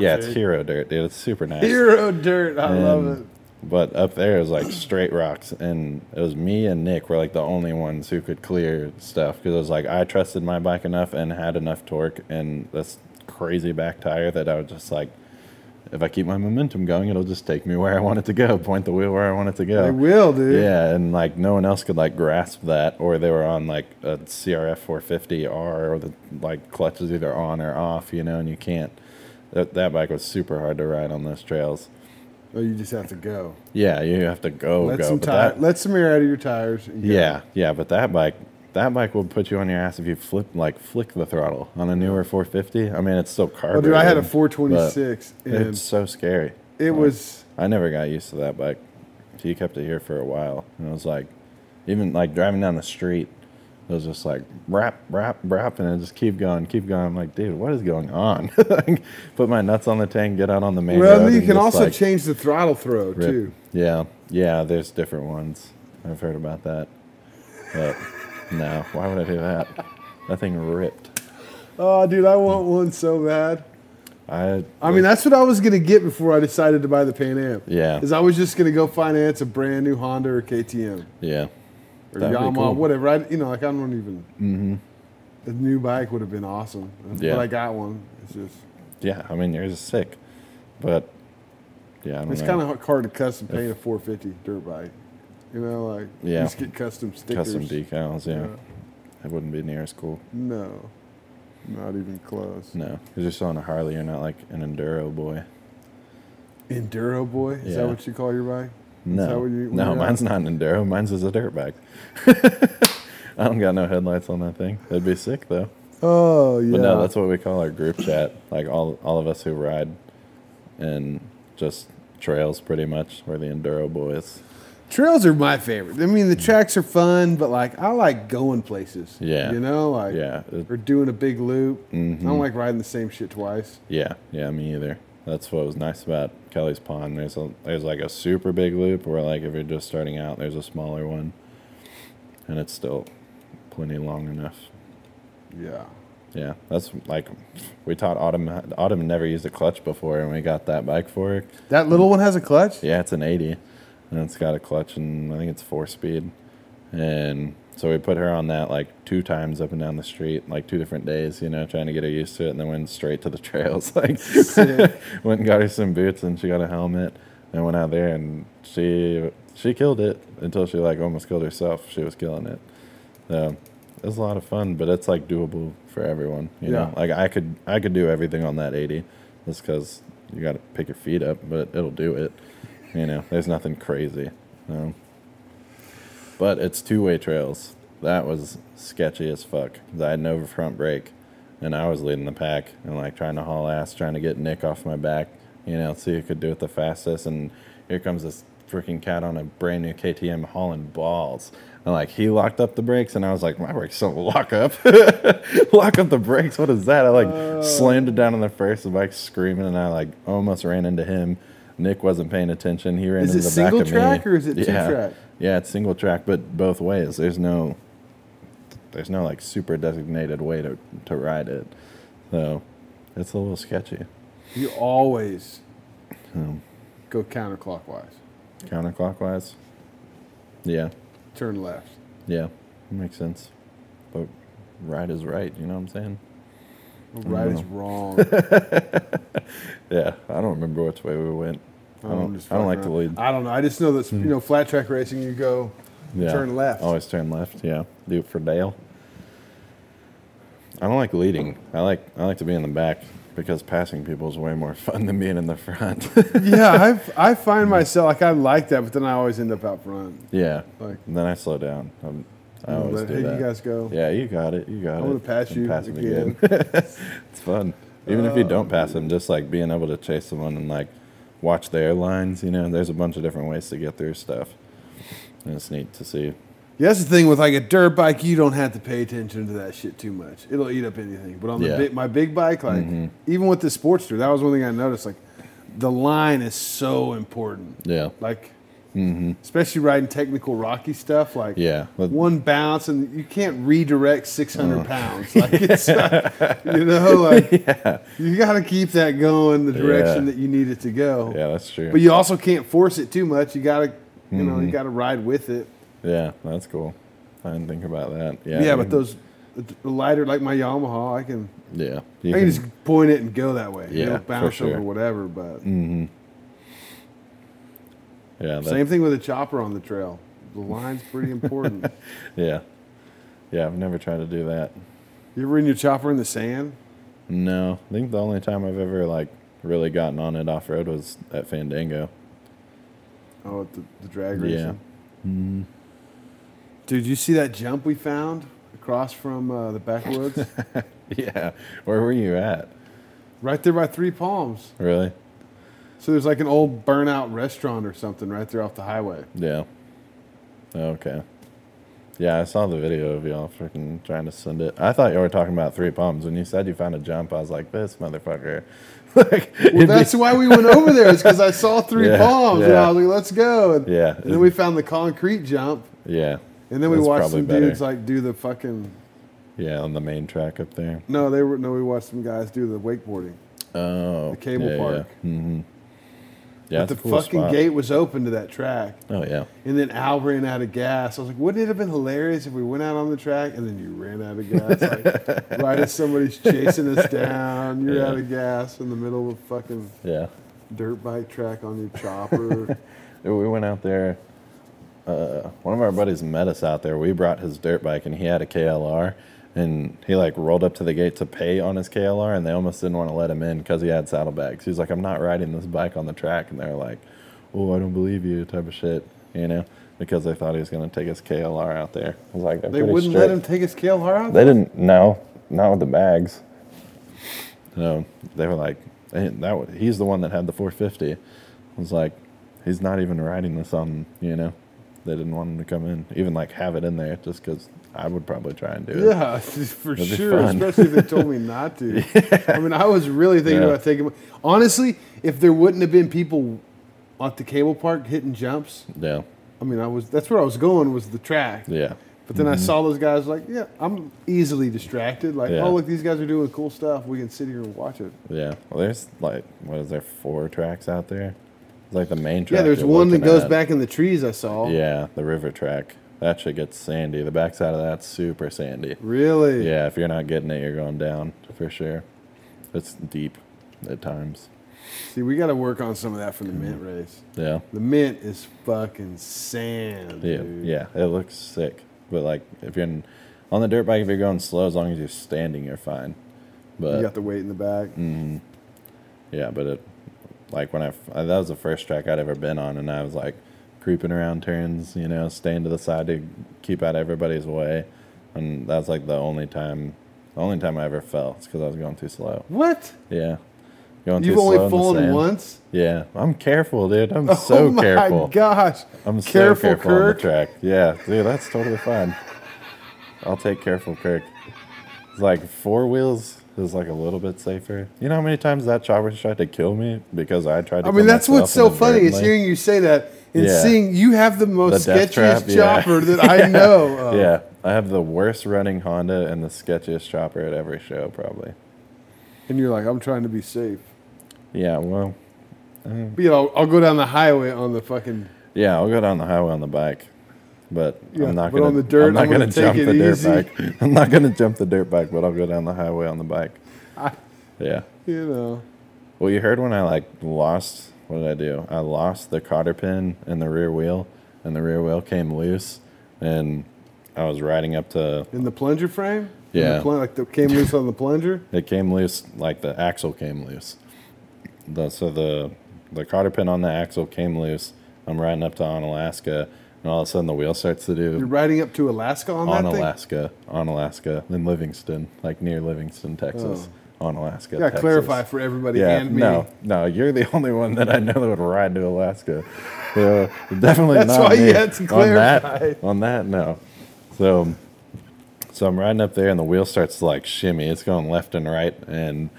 Speaker 2: yeah, it's hero dirt, dude. It's super nice.
Speaker 1: Hero dirt. I love it.
Speaker 2: But up there is like straight rocks, and it was me and Nick were like the only ones who could clear stuff because it was like I trusted my bike enough and had enough torque and this crazy back tire that I was just like, if I keep my momentum going, it'll just take me where I want it to go, point the wheel where I want it to go.
Speaker 1: They will, dude.
Speaker 2: Yeah, and like no one else could like grasp that, or they were on like a CRF 450R, or the like clutch is either on or off, you know, and you can't. That, that bike was super hard to ride on those trails.
Speaker 1: Oh, you just have to go.
Speaker 2: Yeah, you have to go
Speaker 1: let
Speaker 2: go.
Speaker 1: some tire,
Speaker 2: that-
Speaker 1: let some air out of your tires. and go.
Speaker 2: yeah, yeah, but that bike, that bike will put you on your ass if you flip like flick the throttle on a newer 450. I mean, it's still
Speaker 1: Well,
Speaker 2: carbureted.
Speaker 1: dude, I had a 426, and
Speaker 2: It's so scary.
Speaker 1: it was.
Speaker 2: I never got used to that bike. He kept it here for a while, and it was like, even like driving down the street, it was just like rap, rap, rap, and it just keep going, keep going. I'm like, dude, what is going on? like, put my nuts on the tank, get out on the main road.
Speaker 1: Well, you can also
Speaker 2: like,
Speaker 1: change the throttle throw
Speaker 2: rip.
Speaker 1: too.
Speaker 2: Yeah, yeah. There's different ones. I've heard about that, but no, why would I do that? That thing ripped.
Speaker 1: Oh, dude, I want one so bad.
Speaker 2: I.
Speaker 1: I mean, that's what I was gonna get before I decided to buy the Pan Am.
Speaker 2: Yeah.
Speaker 1: is I was just gonna go finance a brand new Honda or KTM
Speaker 2: yeah.
Speaker 1: or
Speaker 2: That'd be
Speaker 1: Yamaha,
Speaker 2: cool.
Speaker 1: whatever. I, you know, like I don't even. Mm-hmm. The new bike would have been awesome,
Speaker 2: Yeah.
Speaker 1: but I got one. It's just
Speaker 2: Yeah. I mean, yours is sick, but yeah, I don't
Speaker 1: it's
Speaker 2: know.
Speaker 1: kind of hard to custom paint a 450 dirt bike. You know, like
Speaker 2: Yeah.
Speaker 1: just get custom stickers.
Speaker 2: custom decals. Yeah.
Speaker 1: Yeah.
Speaker 2: It wouldn't be near as cool.
Speaker 1: No, not even close.
Speaker 2: No, because you're still on a Harley. You're not like an enduro boy.
Speaker 1: Enduro boy, is
Speaker 2: Yeah.
Speaker 1: that what you call your bike? Is
Speaker 2: No,
Speaker 1: that what you-
Speaker 2: no, mine's not an enduro. Mine's is a dirt bike. I don't got no headlights on that thing. That'd be sick though.
Speaker 1: Oh yeah.
Speaker 2: But no, that's what we call our group chat. Like all all of us who ride and just trails pretty much. We're the enduro boys.
Speaker 1: Trails are my favorite. I mean, the tracks are fun, but like I like going places.
Speaker 2: Yeah.
Speaker 1: You know, like
Speaker 2: Yeah.
Speaker 1: or doing a big loop. I
Speaker 2: Mhm.
Speaker 1: don't like riding the same shit twice.
Speaker 2: Yeah, yeah, me either. That's what was nice about Kelly's Pond. There's a there's like a super big loop where like if you're just starting out, there's a smaller one, and it's still plenty long enough.
Speaker 1: Yeah.
Speaker 2: Yeah, that's like we taught Autumn. Autumn never used a clutch before, and we got that bike for her.
Speaker 1: That little one has a clutch.
Speaker 2: Yeah, it's an 80, and it's got a clutch, and I think it's four speed. And so we put her on that like two times up and down the street, like two different days, you know, trying to get her used to it, and then went straight to the trails. Like, went and got her some boots, and she got a helmet, and went out there, and she she killed it until she like almost killed herself. She was killing it. So it was a lot of fun, but it's like doable for everyone. You know, like I could I could do everything on that 80, just because you got to pick your feet up, but it'll do it. You know, there's nothing crazy. No. But it's two way trails. That was sketchy as fuck. I had no front brake, and I was leading the pack and like trying to haul ass, trying to get Nick off my back. You know, see who could do it the fastest. And here comes this freaking cat on a brand new KTM hauling balls. And like he locked up the brakes, and I was like, my brakes don't lock up. lock up the brakes. What is that? I like uh. slammed it down on the first. The bike screaming, and I like almost ran into him. Nick wasn't paying attention. He ran
Speaker 1: Is
Speaker 2: into the back of me.
Speaker 1: Is it single track or is it two
Speaker 2: yeah.
Speaker 1: track?
Speaker 2: Yeah, it's single track, but both ways. There's no, there's no like super designated way to to ride it, so it's a little sketchy.
Speaker 1: You always
Speaker 2: Um,
Speaker 1: go counterclockwise.
Speaker 2: counterclockwise. Yeah,
Speaker 1: Turn left.
Speaker 2: yeah, makes sense. But right is right. You know what I'm saying?
Speaker 1: Right is wrong.
Speaker 2: Yeah, I don't remember which way we went. I don't, I don't like to lead. Hmm.
Speaker 1: I don't know. I just know that you know flat track racing. You go
Speaker 2: Yeah.
Speaker 1: turn left.
Speaker 2: Always turn left. Yeah. Do it for Dale. I don't like leading. I like I like to be in the back because passing people is way more fun than being in the front.
Speaker 1: yeah, I I find myself like I like that, but then I always end up out front.
Speaker 2: yeah.
Speaker 1: Like
Speaker 2: And then I slow down. I'm, I
Speaker 1: I'm
Speaker 2: always do
Speaker 1: hey,
Speaker 2: that.
Speaker 1: you guys go.
Speaker 2: Yeah, you got it. You got
Speaker 1: I'm
Speaker 2: it.
Speaker 1: gonna pass you
Speaker 2: Pass me
Speaker 1: again.
Speaker 2: it's fun. Even if you don't pass them, just like being able to chase someone and like watch their lines. You know, there's a bunch of different ways to get through stuff. And it's neat to see.
Speaker 1: Yeah, that's the thing with like a dirt bike, you don't have to pay attention to that shit too much. It'll eat up anything. But on the
Speaker 2: Yeah.
Speaker 1: big, my big bike, like
Speaker 2: Mhm.
Speaker 1: even with the Sportster, that was one thing I noticed. Like the line is so important.
Speaker 2: Yeah.
Speaker 1: Like Mm-hmm. Especially riding technical rocky stuff like
Speaker 2: Yeah, but-
Speaker 1: one bounce and you can't redirect 600 pounds. Like it's not, you know, like you got to keep that going the direction
Speaker 2: Yeah.
Speaker 1: that you need it to go.
Speaker 2: Yeah, that's true.
Speaker 1: But you also can't force it too much. You got to, you know, you
Speaker 2: Mm-hmm.
Speaker 1: got to ride with it.
Speaker 2: yeah, that's cool. I didn't think about that. Yeah,
Speaker 1: Yeah,
Speaker 2: you
Speaker 1: but those the lighter like my Yamaha, I can
Speaker 2: Yeah,
Speaker 1: I can
Speaker 2: can-
Speaker 1: just point it and go that way. you
Speaker 2: Yeah,
Speaker 1: know,
Speaker 2: for
Speaker 1: bounce
Speaker 2: sure.
Speaker 1: over whatever. But
Speaker 2: yeah, that,
Speaker 1: same thing with a chopper on the trail. The line's pretty important.
Speaker 2: yeah, yeah. I've never tried to do that.
Speaker 1: you ever in your chopper in the sand?
Speaker 2: No, I think the only time I've ever like really gotten on it off road was at Fandango.
Speaker 1: Oh, at the, the drag
Speaker 2: Yeah.
Speaker 1: racing. Dude, you see that jump we found across from uh, the backwoods?
Speaker 2: Yeah, where were you at?
Speaker 1: right there by Three Palms.
Speaker 2: Really?
Speaker 1: So there's like an old burnout restaurant or something right there off the highway.
Speaker 2: Yeah. Okay. Yeah, I saw the video of y'all freaking trying to send it. I thought you were talking about Three Palms when you said you found a jump. I was like, this motherfucker. like,
Speaker 1: Well,
Speaker 2: it'd be-
Speaker 1: that's why we went over there. Is because I saw Three
Speaker 2: Yeah,
Speaker 1: Palms and
Speaker 2: yeah.
Speaker 1: I was like, "Let's go." And,
Speaker 2: Yeah.
Speaker 1: and then we found the concrete jump,
Speaker 2: yeah.
Speaker 1: and then we watched some
Speaker 2: better.
Speaker 1: dudes like do the fucking.
Speaker 2: Yeah, on the main track up there.
Speaker 1: No, they were no. We watched some guys do the wakeboarding.
Speaker 2: Oh.
Speaker 1: The cable
Speaker 2: yeah,
Speaker 1: park.
Speaker 2: Mm-hmm. Yeah
Speaker 1: but the
Speaker 2: cool
Speaker 1: fucking
Speaker 2: spot.
Speaker 1: gate was open to that track.
Speaker 2: Oh, yeah.
Speaker 1: And then Al ran out of gas. I was like, wouldn't it have been hilarious if we went out on the track and then you ran out of gas? Like, right as somebody's chasing us down, you're
Speaker 2: Yeah.
Speaker 1: out of gas in the middle of a fucking
Speaker 2: Yeah.
Speaker 1: dirt bike track on your chopper.
Speaker 2: We went out there. Uh, one of our buddies met us out there. We brought his dirt bike, and he had a KLR. And he like rolled up to the gate to pay on his KLR, and they almost didn't want to let him in because he had saddlebags. He's like, "I'm not riding this bike on the track," and they're like, "Oh, I don't believe you," type of shit, you know, because they thought he was going to take his KLR out there. I was like, "They're
Speaker 1: they wouldn't let him take his KLR out?
Speaker 2: They didn't. No, not with the bags. No, they were like, "Hey, that. wa- He's the one that had the 450. I was like, he's not even riding this on. You know, they didn't want him to come in, even like have it in there, just because I would probably try and do it.
Speaker 1: Yeah, for
Speaker 2: That'd
Speaker 1: sure. Especially if they told me not to. I mean, I was really thinking
Speaker 2: Yeah.
Speaker 1: about taking. Honestly, if there wouldn't have been people at the cable park hitting jumps,
Speaker 2: Yeah,
Speaker 1: I mean, I was. That's where I was going was the track.
Speaker 2: yeah,
Speaker 1: But then I mm-hmm. saw those guys like, yeah, I'm easily distracted. Like,
Speaker 2: Yeah.
Speaker 1: oh look, these guys are doing cool stuff. We can sit here and watch it.
Speaker 2: yeah. Well, there's like, what is there? Four tracks out there. It's like the main track.
Speaker 1: Yeah, there's one that goes
Speaker 2: at.
Speaker 1: back in the trees. I saw.
Speaker 2: Yeah, the river track. That shit gets sandy. The backside of that's super sandy.
Speaker 1: Really?
Speaker 2: Yeah, if you're not getting it, you're going down for sure. It's deep at times.
Speaker 1: See, we got to work on some of that for the mint race.
Speaker 2: Yeah.
Speaker 1: The mint is fucking sand.
Speaker 2: Yeah.
Speaker 1: dude.
Speaker 2: Yeah. It looks sick. But like if you're in, on the dirt bike, if you're going slow, as long as you're standing, you're fine. But
Speaker 1: You got the weight in the back.
Speaker 2: Mm, yeah, but it like when I that was the first track I'd ever been on, and I was like creeping around turns, you know, staying to the side to keep out everybody's way, and that's like the only time, the only time I ever fell. It's because I was going too slow.
Speaker 1: What?
Speaker 2: Yeah. Going
Speaker 1: You've
Speaker 2: too
Speaker 1: only
Speaker 2: slow
Speaker 1: fallen once?
Speaker 2: Yeah, I'm careful, dude. I'm oh so careful.
Speaker 1: oh my gosh.
Speaker 2: I'm so
Speaker 1: Careful,
Speaker 2: careful on the track. Yeah, dude, that's totally fine. I'll take careful, Kirk. It's like four wheels is like a little bit safer. You know how many times that chopper tried to kill me because I tried to.
Speaker 1: I mean, that's what's so funny is hearing you say that and
Speaker 2: Yeah.
Speaker 1: seeing you have the most
Speaker 2: The
Speaker 1: sketchiest
Speaker 2: trap, yeah.
Speaker 1: chopper that I know. of.
Speaker 2: Yeah, I have the worst running Honda and the sketchiest chopper at every show, probably.
Speaker 1: And you're like, I'm trying to be safe.
Speaker 2: Yeah, well,
Speaker 1: But, you know, I'll go down the highway on the fucking.
Speaker 2: yeah, I'll go down the highway on the bike, but
Speaker 1: Yeah,
Speaker 2: I'm not
Speaker 1: but
Speaker 2: gonna.
Speaker 1: on the dirt,
Speaker 2: I'm not
Speaker 1: I'm gonna
Speaker 2: gonna jump the dirt bike. I'm not gonna jump the dirt bike, but I'll go down the highway on the bike.
Speaker 1: I-
Speaker 2: Yeah.
Speaker 1: You know.
Speaker 2: Well, you heard when I like lost. What did I do? I lost the cotter pin in the rear wheel, and the rear wheel came loose, and I was riding up to.
Speaker 1: In the plunger frame?
Speaker 2: Yeah.
Speaker 1: The pl- like the came loose on the plunger?
Speaker 2: It came loose, like the axle came loose. The, so the the cotter pin on the axle came loose. I'm riding up to on Alaska, and all of a sudden the wheel starts to do
Speaker 1: You're riding up to Alaska on,
Speaker 2: on
Speaker 1: that thing?
Speaker 2: Alaska, on Alaska, in Livingston, like near Livingston, Texas, oh. On Alaska.
Speaker 1: You gotta
Speaker 2: Texas.
Speaker 1: clarify for everybody
Speaker 2: Yeah,
Speaker 1: and me.
Speaker 2: no, no, you're the only one that I know that would ride to Alaska. So definitely
Speaker 1: That's
Speaker 2: not
Speaker 1: why you
Speaker 2: me.
Speaker 1: had to
Speaker 2: On that, on that, no. So, so I'm riding up there, and the wheel starts to like shimmy. It's going left and right, and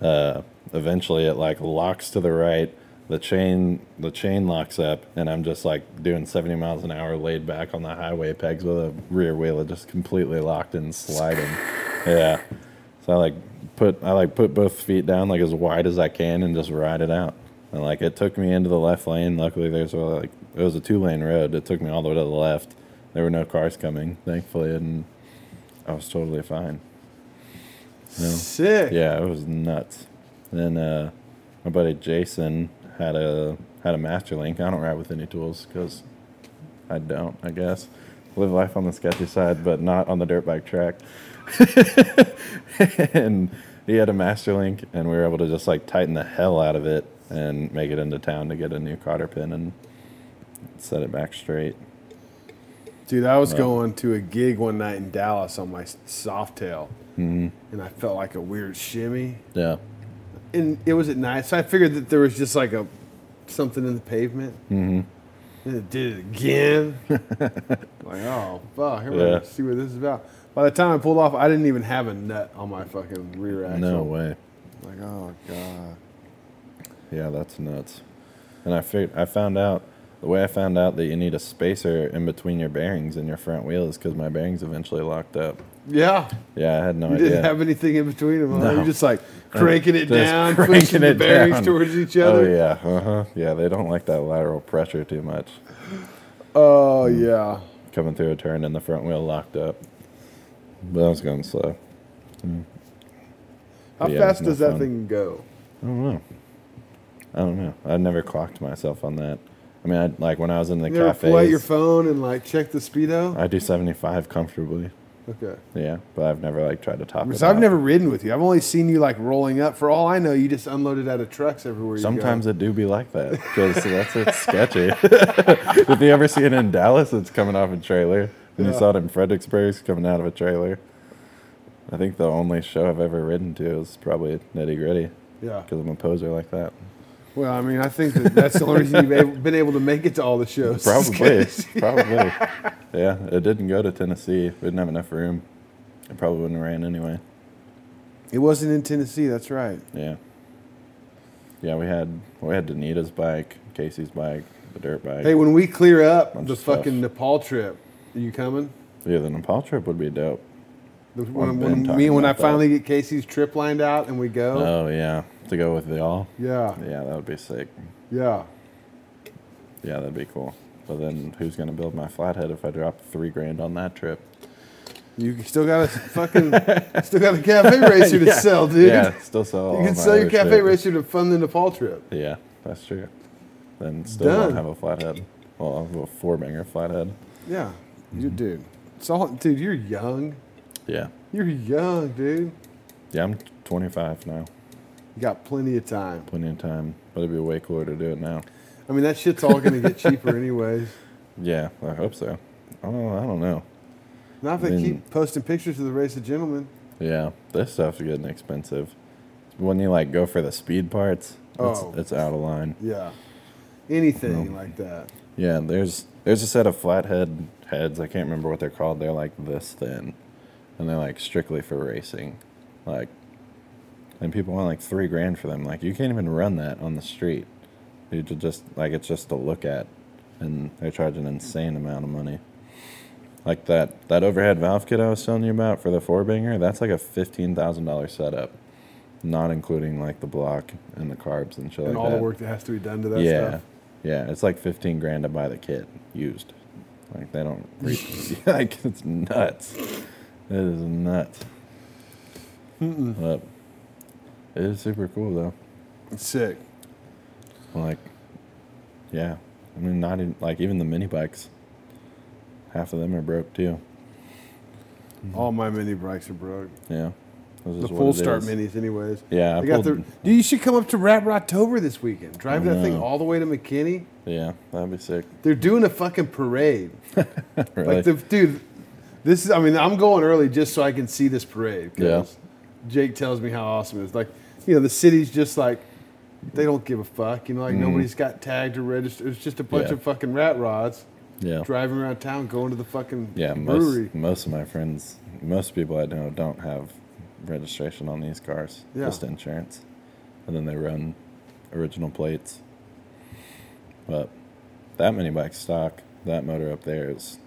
Speaker 2: uh, eventually it like locks to the right. the chain the chain locks up, and I'm just like doing 70 miles an hour, laid back on the highway pegs with a rear wheel just completely locked and sliding. yeah. So I like put I like put both feet down like as wide as I can and just ride it out. And like it took me into the left lane. Luckily, there's like it was a two lane road. It took me all the way to the left. There were no cars coming, thankfully, and I was totally fine. No.
Speaker 1: Sick.
Speaker 2: Yeah, it was nuts. Then uh, my buddy Jason had a had a Master Link. I don't ride with any tools because I don't. I guess live life on the sketchy side, but not on the dirt bike track. and he had a Master Link, and we were able to just like tighten the hell out of it and make it into town to get a new cotter pin and set it back straight.
Speaker 1: Dude, I was going to a gig one night in Dallas on my Softail,
Speaker 2: Mm-hmm.
Speaker 1: and I felt like a weird shimmy.
Speaker 2: Yeah.
Speaker 1: And it was at night, so I figured that there was just like a something in the pavement.
Speaker 2: Mm-hmm.
Speaker 1: And it did it again. like, oh fuck, I'm
Speaker 2: Yeah.
Speaker 1: gonna see what this is about. By the time I pulled off, I didn't even have a nut on my fucking rear axle.
Speaker 2: No way.
Speaker 1: Like, oh god.
Speaker 2: Yeah, that's nuts. And I figured, I found out the way I found out that you need a spacer in between your bearings and your front wheel is because my bearings eventually locked up.
Speaker 1: Yeah,
Speaker 2: Yeah, I had no
Speaker 1: you
Speaker 2: idea.
Speaker 1: didn't have anything in between them. huh?
Speaker 2: No.
Speaker 1: You're just like cranking it
Speaker 2: Just
Speaker 1: down,
Speaker 2: cranking
Speaker 1: pushing the
Speaker 2: it
Speaker 1: bearings
Speaker 2: down.
Speaker 1: towards each other.
Speaker 2: Oh yeah, uh huh. Yeah, they don't like that lateral pressure too much.
Speaker 1: Oh yeah.
Speaker 2: Coming through a turn and the front wheel locked up. But I was going slow. Mm.
Speaker 1: How
Speaker 2: Yeah,
Speaker 1: fast does that
Speaker 2: fun.
Speaker 1: thing go?
Speaker 2: I don't know. I don't know. I never clocked myself on that. I mean, I, like when I was in the cafe.
Speaker 1: You ever pull out your phone and like check the speedo?
Speaker 2: I do 75 comfortably.
Speaker 1: Okay.
Speaker 2: Yeah, but I've never like tried to top it.
Speaker 1: Because I've
Speaker 2: out.
Speaker 1: never ridden with you. I've only seen you like rolling up. For all I know, you just unloaded out of trucks everywhere you
Speaker 2: Sometimes it do be like that because that's it's sketchy. if you ever see it in Dallas, it's coming off a trailer. And you saw it in Fredericksburg, coming out of a trailer. I think the only show I've ever ridden to is probably Nitty Gritty
Speaker 1: Yeah.
Speaker 2: because I'm a poser like that.
Speaker 1: Well, I mean, I think that that's the only reason you've been able to make it to all the shows.
Speaker 2: Probably, probably. Yeah, it didn't go to Tennessee. We didn't have enough room. It probably wouldn't have ran anyway.
Speaker 1: It wasn't in Tennessee. That's right.
Speaker 2: Yeah. Yeah, we had we had Danita's bike, Casey's bike, the dirt bike.
Speaker 1: Hey, when we clear up the fucking Nepal trip, you coming?
Speaker 2: yeah, the Nepal trip would be dope.
Speaker 1: The- When, when me when I
Speaker 2: that.
Speaker 1: finally get Casey's trip lined out and we go.
Speaker 2: Oh yeah, to go with y'all.
Speaker 1: Yeah,
Speaker 2: Yeah, that would be sick.
Speaker 1: yeah.
Speaker 2: Yeah, that'd be cool. But then who's gonna build my flathead if I drop three grand on that trip?
Speaker 1: You still got a fucking, still got a cafe racer to sell, dude.
Speaker 2: Yeah, still sell. all
Speaker 1: You can sell your cafe
Speaker 2: shit.
Speaker 1: racer to fund the Nepal trip.
Speaker 2: Yeah, that's true. Then still
Speaker 1: Done.
Speaker 2: won't have a flathead. Well, I'll have a four banger flathead.
Speaker 1: Yeah, you
Speaker 2: Mm-hmm.
Speaker 1: dude. It's all, dude. You're young.
Speaker 2: Yeah.
Speaker 1: You're young, dude.
Speaker 2: Yeah, I'm 25 now.
Speaker 1: You got plenty of time.
Speaker 2: Plenty of time. But it'd be way cooler to do it now.
Speaker 1: I mean, that shit's all gonna get cheaper anyways.
Speaker 2: Yeah, I hope so. I don't, I don't know.
Speaker 1: Not if they keep posting pictures of the race of gentlemen.
Speaker 2: Yeah, this stuff's getting expensive. When you like go for the speed parts, it's,
Speaker 1: Oh.
Speaker 2: it's out of line.
Speaker 1: Yeah, anything
Speaker 2: No.
Speaker 1: like that.
Speaker 2: Yeah, there's there's a set of flathead heads. I can't remember what they're called. They're like this thin, and they're like strictly for racing. Like, and people want like three grand for them. Like, you can't even run that on the street. You just like it's just to look at, and they charge an insane amount of money. Like that that overhead valve kit I was telling you about for the four banger. That's like a fifteen thousand dollar setup, not including like the block and the carbs and shit
Speaker 1: and
Speaker 2: like
Speaker 1: all
Speaker 2: that.
Speaker 1: the work that has to be done to that
Speaker 2: yeah,
Speaker 1: stuff.
Speaker 2: yeah, it's like fifteen grand to buy the kit used. Like they don't, like it's nuts. It is nuts. But it is super cool though.
Speaker 1: It's sick.
Speaker 2: Like, yeah, I mean, not even like even the mini bikes. Half of them are broke too. Mm-hmm.
Speaker 1: All my mini bikes are broke.
Speaker 2: Yeah,
Speaker 1: The full start
Speaker 2: is.
Speaker 1: minis, anyways.
Speaker 2: Yeah, I
Speaker 1: I got the. Dude, you should come up to Rat October this weekend. Drive that thing all the way to McKinney.
Speaker 2: yeah, that'd be sick.
Speaker 1: They're doing a fucking parade.
Speaker 2: Really?
Speaker 1: Like the dude, this is. I mean, I'm going early just so I can see this parade.
Speaker 2: Yeah.
Speaker 1: Jake tells me how awesome it is. Like, you know, the city's just like they don't give a fuck. You know, like mm-hmm. nobody's got tagged or registered. It's just a bunch.
Speaker 2: Yeah.
Speaker 1: of fucking rat rods
Speaker 2: yeah,
Speaker 1: driving around town, going to the fucking
Speaker 2: yeah.
Speaker 1: brewery.
Speaker 2: Most most of my friends, most people I know, don't have registration on these cars.
Speaker 1: Yeah.
Speaker 2: Just insurance, and then they run original plates but that many bike stock. That motor up there is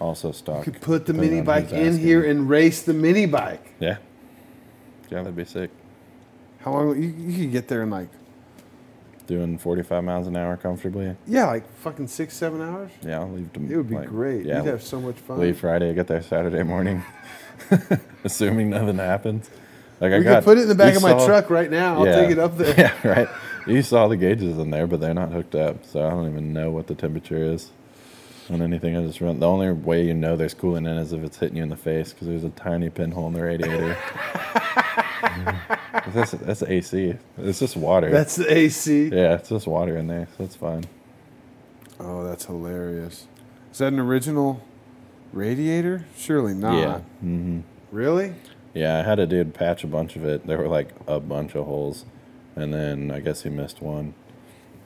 Speaker 2: also stock.
Speaker 1: You could put the mini bike in
Speaker 2: asking.
Speaker 1: here and race the mini bike.
Speaker 2: Yeah. Yeah, that'd be sick.
Speaker 1: How long you, you could get there in like
Speaker 2: Doing 45 miles an hour comfortably.
Speaker 1: yeah, like fucking six, seven hours?
Speaker 2: Yeah, I'll leave. To,
Speaker 1: It would be
Speaker 2: like,
Speaker 1: great.
Speaker 2: Yeah,
Speaker 1: You'd have so much fun.
Speaker 2: leave Friday, get there Saturday morning, assuming nothing happens. Like I
Speaker 1: we
Speaker 2: got
Speaker 1: could put it in the back of my
Speaker 2: saw-
Speaker 1: truck right now. I'll
Speaker 2: Yeah.
Speaker 1: take it up there.
Speaker 2: Yeah, right. You saw the gauges in there, but they're not hooked up, so I don't even know what the temperature is on anything. I just run. The only way you know there's coolant in is if it's hitting you in the face because there's a tiny pinhole in the radiator. that's that's AC. It's just water.
Speaker 1: That's the AC.
Speaker 2: yeah, it's just water in there, so it's fine.
Speaker 1: Oh, that's hilarious. Is that an original radiator? Surely not.
Speaker 2: Yeah. hmm
Speaker 1: Really?
Speaker 2: Yeah, I had a dude patch a bunch of it. There were like a bunch of holes, and then I guess he missed one.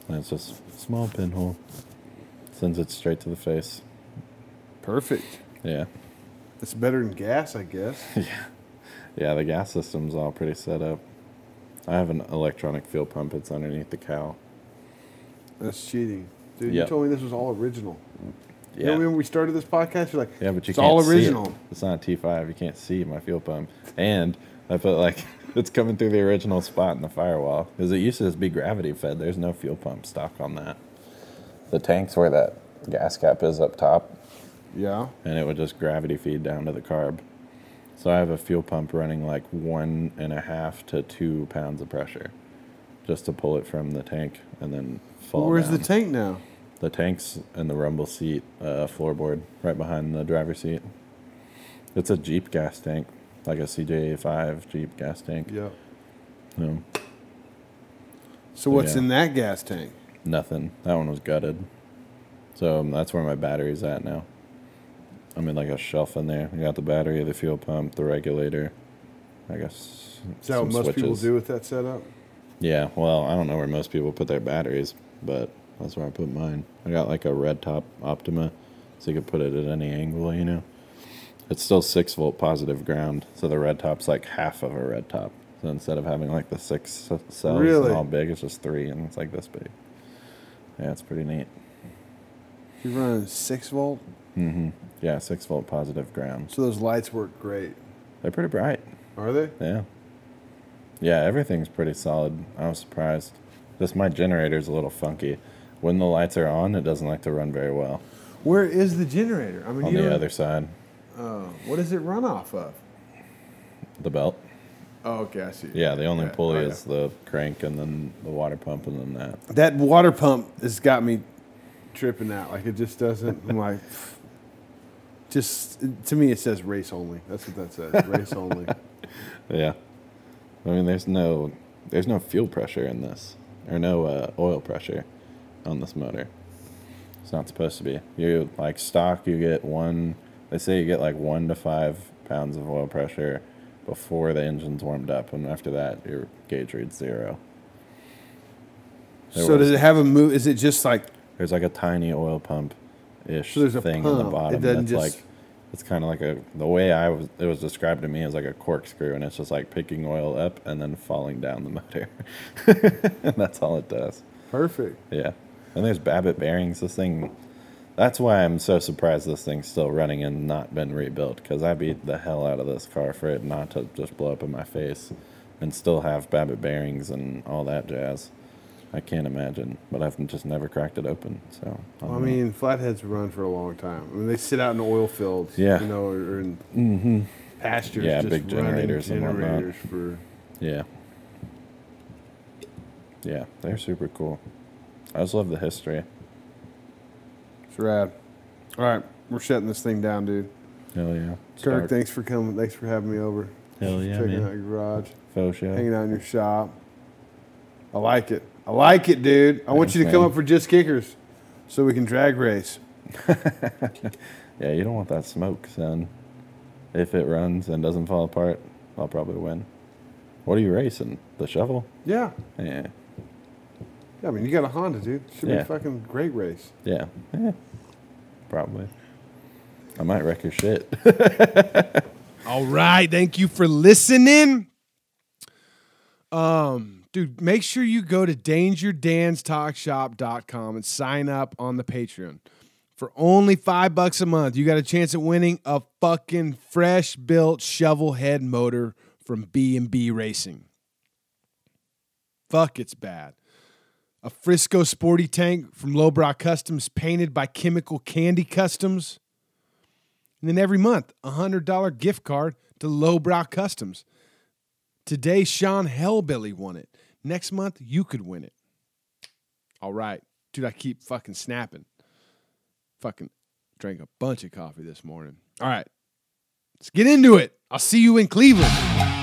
Speaker 2: And it's just a small pinhole. Sends it straight to the face.
Speaker 1: Perfect.
Speaker 2: Yeah.
Speaker 1: It's better than gas, I guess.
Speaker 2: Yeah, Yeah, the gas system's all pretty set up. I have an electronic fuel pump. It's underneath the cowl.
Speaker 1: That's cheating. Dude,
Speaker 2: Yep.
Speaker 1: you told me this was all original. You
Speaker 2: Yeah.
Speaker 1: know when we started this podcast? You're like,
Speaker 2: yeah, but you
Speaker 1: it's
Speaker 2: can't
Speaker 1: all
Speaker 2: see
Speaker 1: original.
Speaker 2: it. It's not a T5. You can't see my fuel pump. And I put like it's coming through the original spot in the firewall because it used to just be gravity fed. There's no fuel pump stock on that. The tank's where that gas cap is up top,
Speaker 1: Yeah.
Speaker 2: and it would just gravity feed down to the carb. So I have a fuel pump running like one and a half to two pounds of pressure, just to pull it from the tank and then fall.
Speaker 1: Where's the
Speaker 2: down.
Speaker 1: tank now?
Speaker 2: The tank's in the rumble seat, uh, floorboard, right behind the driver's seat. It's a Jeep gas tank, like a CJ5 Jeep gas tank.
Speaker 1: Yeah. So what's
Speaker 2: Yeah.
Speaker 1: in that gas tank?
Speaker 2: Nothing. That one was gutted. So um, that's where my battery's at now. I'm in like a shelf in there. I got the battery, the fuel pump, the regulator. I guess.
Speaker 1: Is that what most people do with that setup?
Speaker 2: Yeah, well, I don't know where most people put their batteries, but that's where I put mine. I got like a red top Optima, so you could put it at any angle, you know. It's still six volt positive ground, so the red top's like half of a red top. So instead of having like the six cells
Speaker 1: Really?
Speaker 2: all big, it's just three, and it's like this big. Yeah, it's pretty neat.
Speaker 1: You run six volt,
Speaker 2: Mm-hmm. Yeah, six volt positive ground.
Speaker 1: so those lights work great.
Speaker 2: They're pretty bright.
Speaker 1: Are they?
Speaker 2: Yeah. Yeah, everything's pretty solid. I was surprised. Just my generator's a little funky. When the lights are on, it doesn't like to run very well.
Speaker 1: Where is the generator? I mean,
Speaker 2: On the other side,
Speaker 1: Oh, what does it run off of?
Speaker 2: the belt.
Speaker 1: Oh, okay, I see.
Speaker 2: Yeah, the only
Speaker 1: Okay.
Speaker 2: pulley is the crank and then the water pump and then that.
Speaker 1: That water pump has got me tripping out. Like it just doesn't. I'm like, just to me, it says race only. That's what that says. Race only.
Speaker 2: Yeah. I mean, there's no there's no fuel pressure in this, or no uh, oil pressure on this motor. It's not supposed to be. You like stock, you get one. They say you get like one to five pounds of oil pressure before the engine's warmed up, and after that, your gauge reads zero. There
Speaker 1: so
Speaker 2: was-
Speaker 1: does it have a move? Is it just like
Speaker 2: There's like a tiny oil pump ish
Speaker 1: So
Speaker 2: thing on the bottom that's
Speaker 1: just-
Speaker 2: like it's kind of like a the way I was it was described to me as like a corkscrew and it's just like picking oil up and then falling down the motor. and that's all it does.
Speaker 1: perfect?
Speaker 2: Yeah. And there's Babbitt bearings. This thing that's why I'm so surprised this thing's still running and not been rebuilt because I beat the hell out of this car for it not to just blow up in my face and still have Babbitt bearings and all that jazz. I can't imagine, but I've just never cracked it open. So
Speaker 1: I
Speaker 2: don't know.
Speaker 1: mean, flatheads run for a long time. I mean, they sit out in oil fields.
Speaker 2: Yeah.
Speaker 1: You know, or, in mm-hmm. pastures.
Speaker 2: Yeah,
Speaker 1: just
Speaker 2: big generators and whatnot.
Speaker 1: generators for.
Speaker 2: Yeah. Yeah, they're super cool. I just love the history.
Speaker 1: It's rad. All right, we're shutting this thing down, dude.
Speaker 2: Hell yeah.
Speaker 1: Kirk, thanks for coming. Thanks for having me over.
Speaker 2: Hell yeah,
Speaker 1: Checking
Speaker 2: man.
Speaker 1: out your garage,
Speaker 2: Faux show.
Speaker 1: hanging out in your shop. I like it. I like it, dude. I want you to come up for Just Kickers so we can drag race.
Speaker 2: Yeah, you don't want that smoke, son. If it runs and doesn't fall apart, I'll probably win. What are you racing? The shovel?
Speaker 1: Yeah.
Speaker 2: Yeah.
Speaker 1: Yeah, I mean, you got a Honda, dude. Should be
Speaker 2: Yeah.
Speaker 1: a fucking great race.
Speaker 2: Yeah. Eh, probably. I might wreck your shit.
Speaker 1: All right. Thank you for listening. Um, Dude, make sure you go to dangerdanstalkshop.com and sign up on the Patreon. For only five bucks a month, you got a chance at winning a fucking fresh built shovel head motor from B&B Racing. Fuck, it's bad. A Frisco sporty tank from Lowbrow Customs painted by Chemical Candy Customs. And then every month, a $100 gift card to Lowbrow Customs. Today, Sean Hellbilly won it. Next month, you could win it. All right. Dude, I keep fucking snapping. Fucking drank a bunch of coffee this morning. All right. Let's get into it. I'll see you in Cleveland.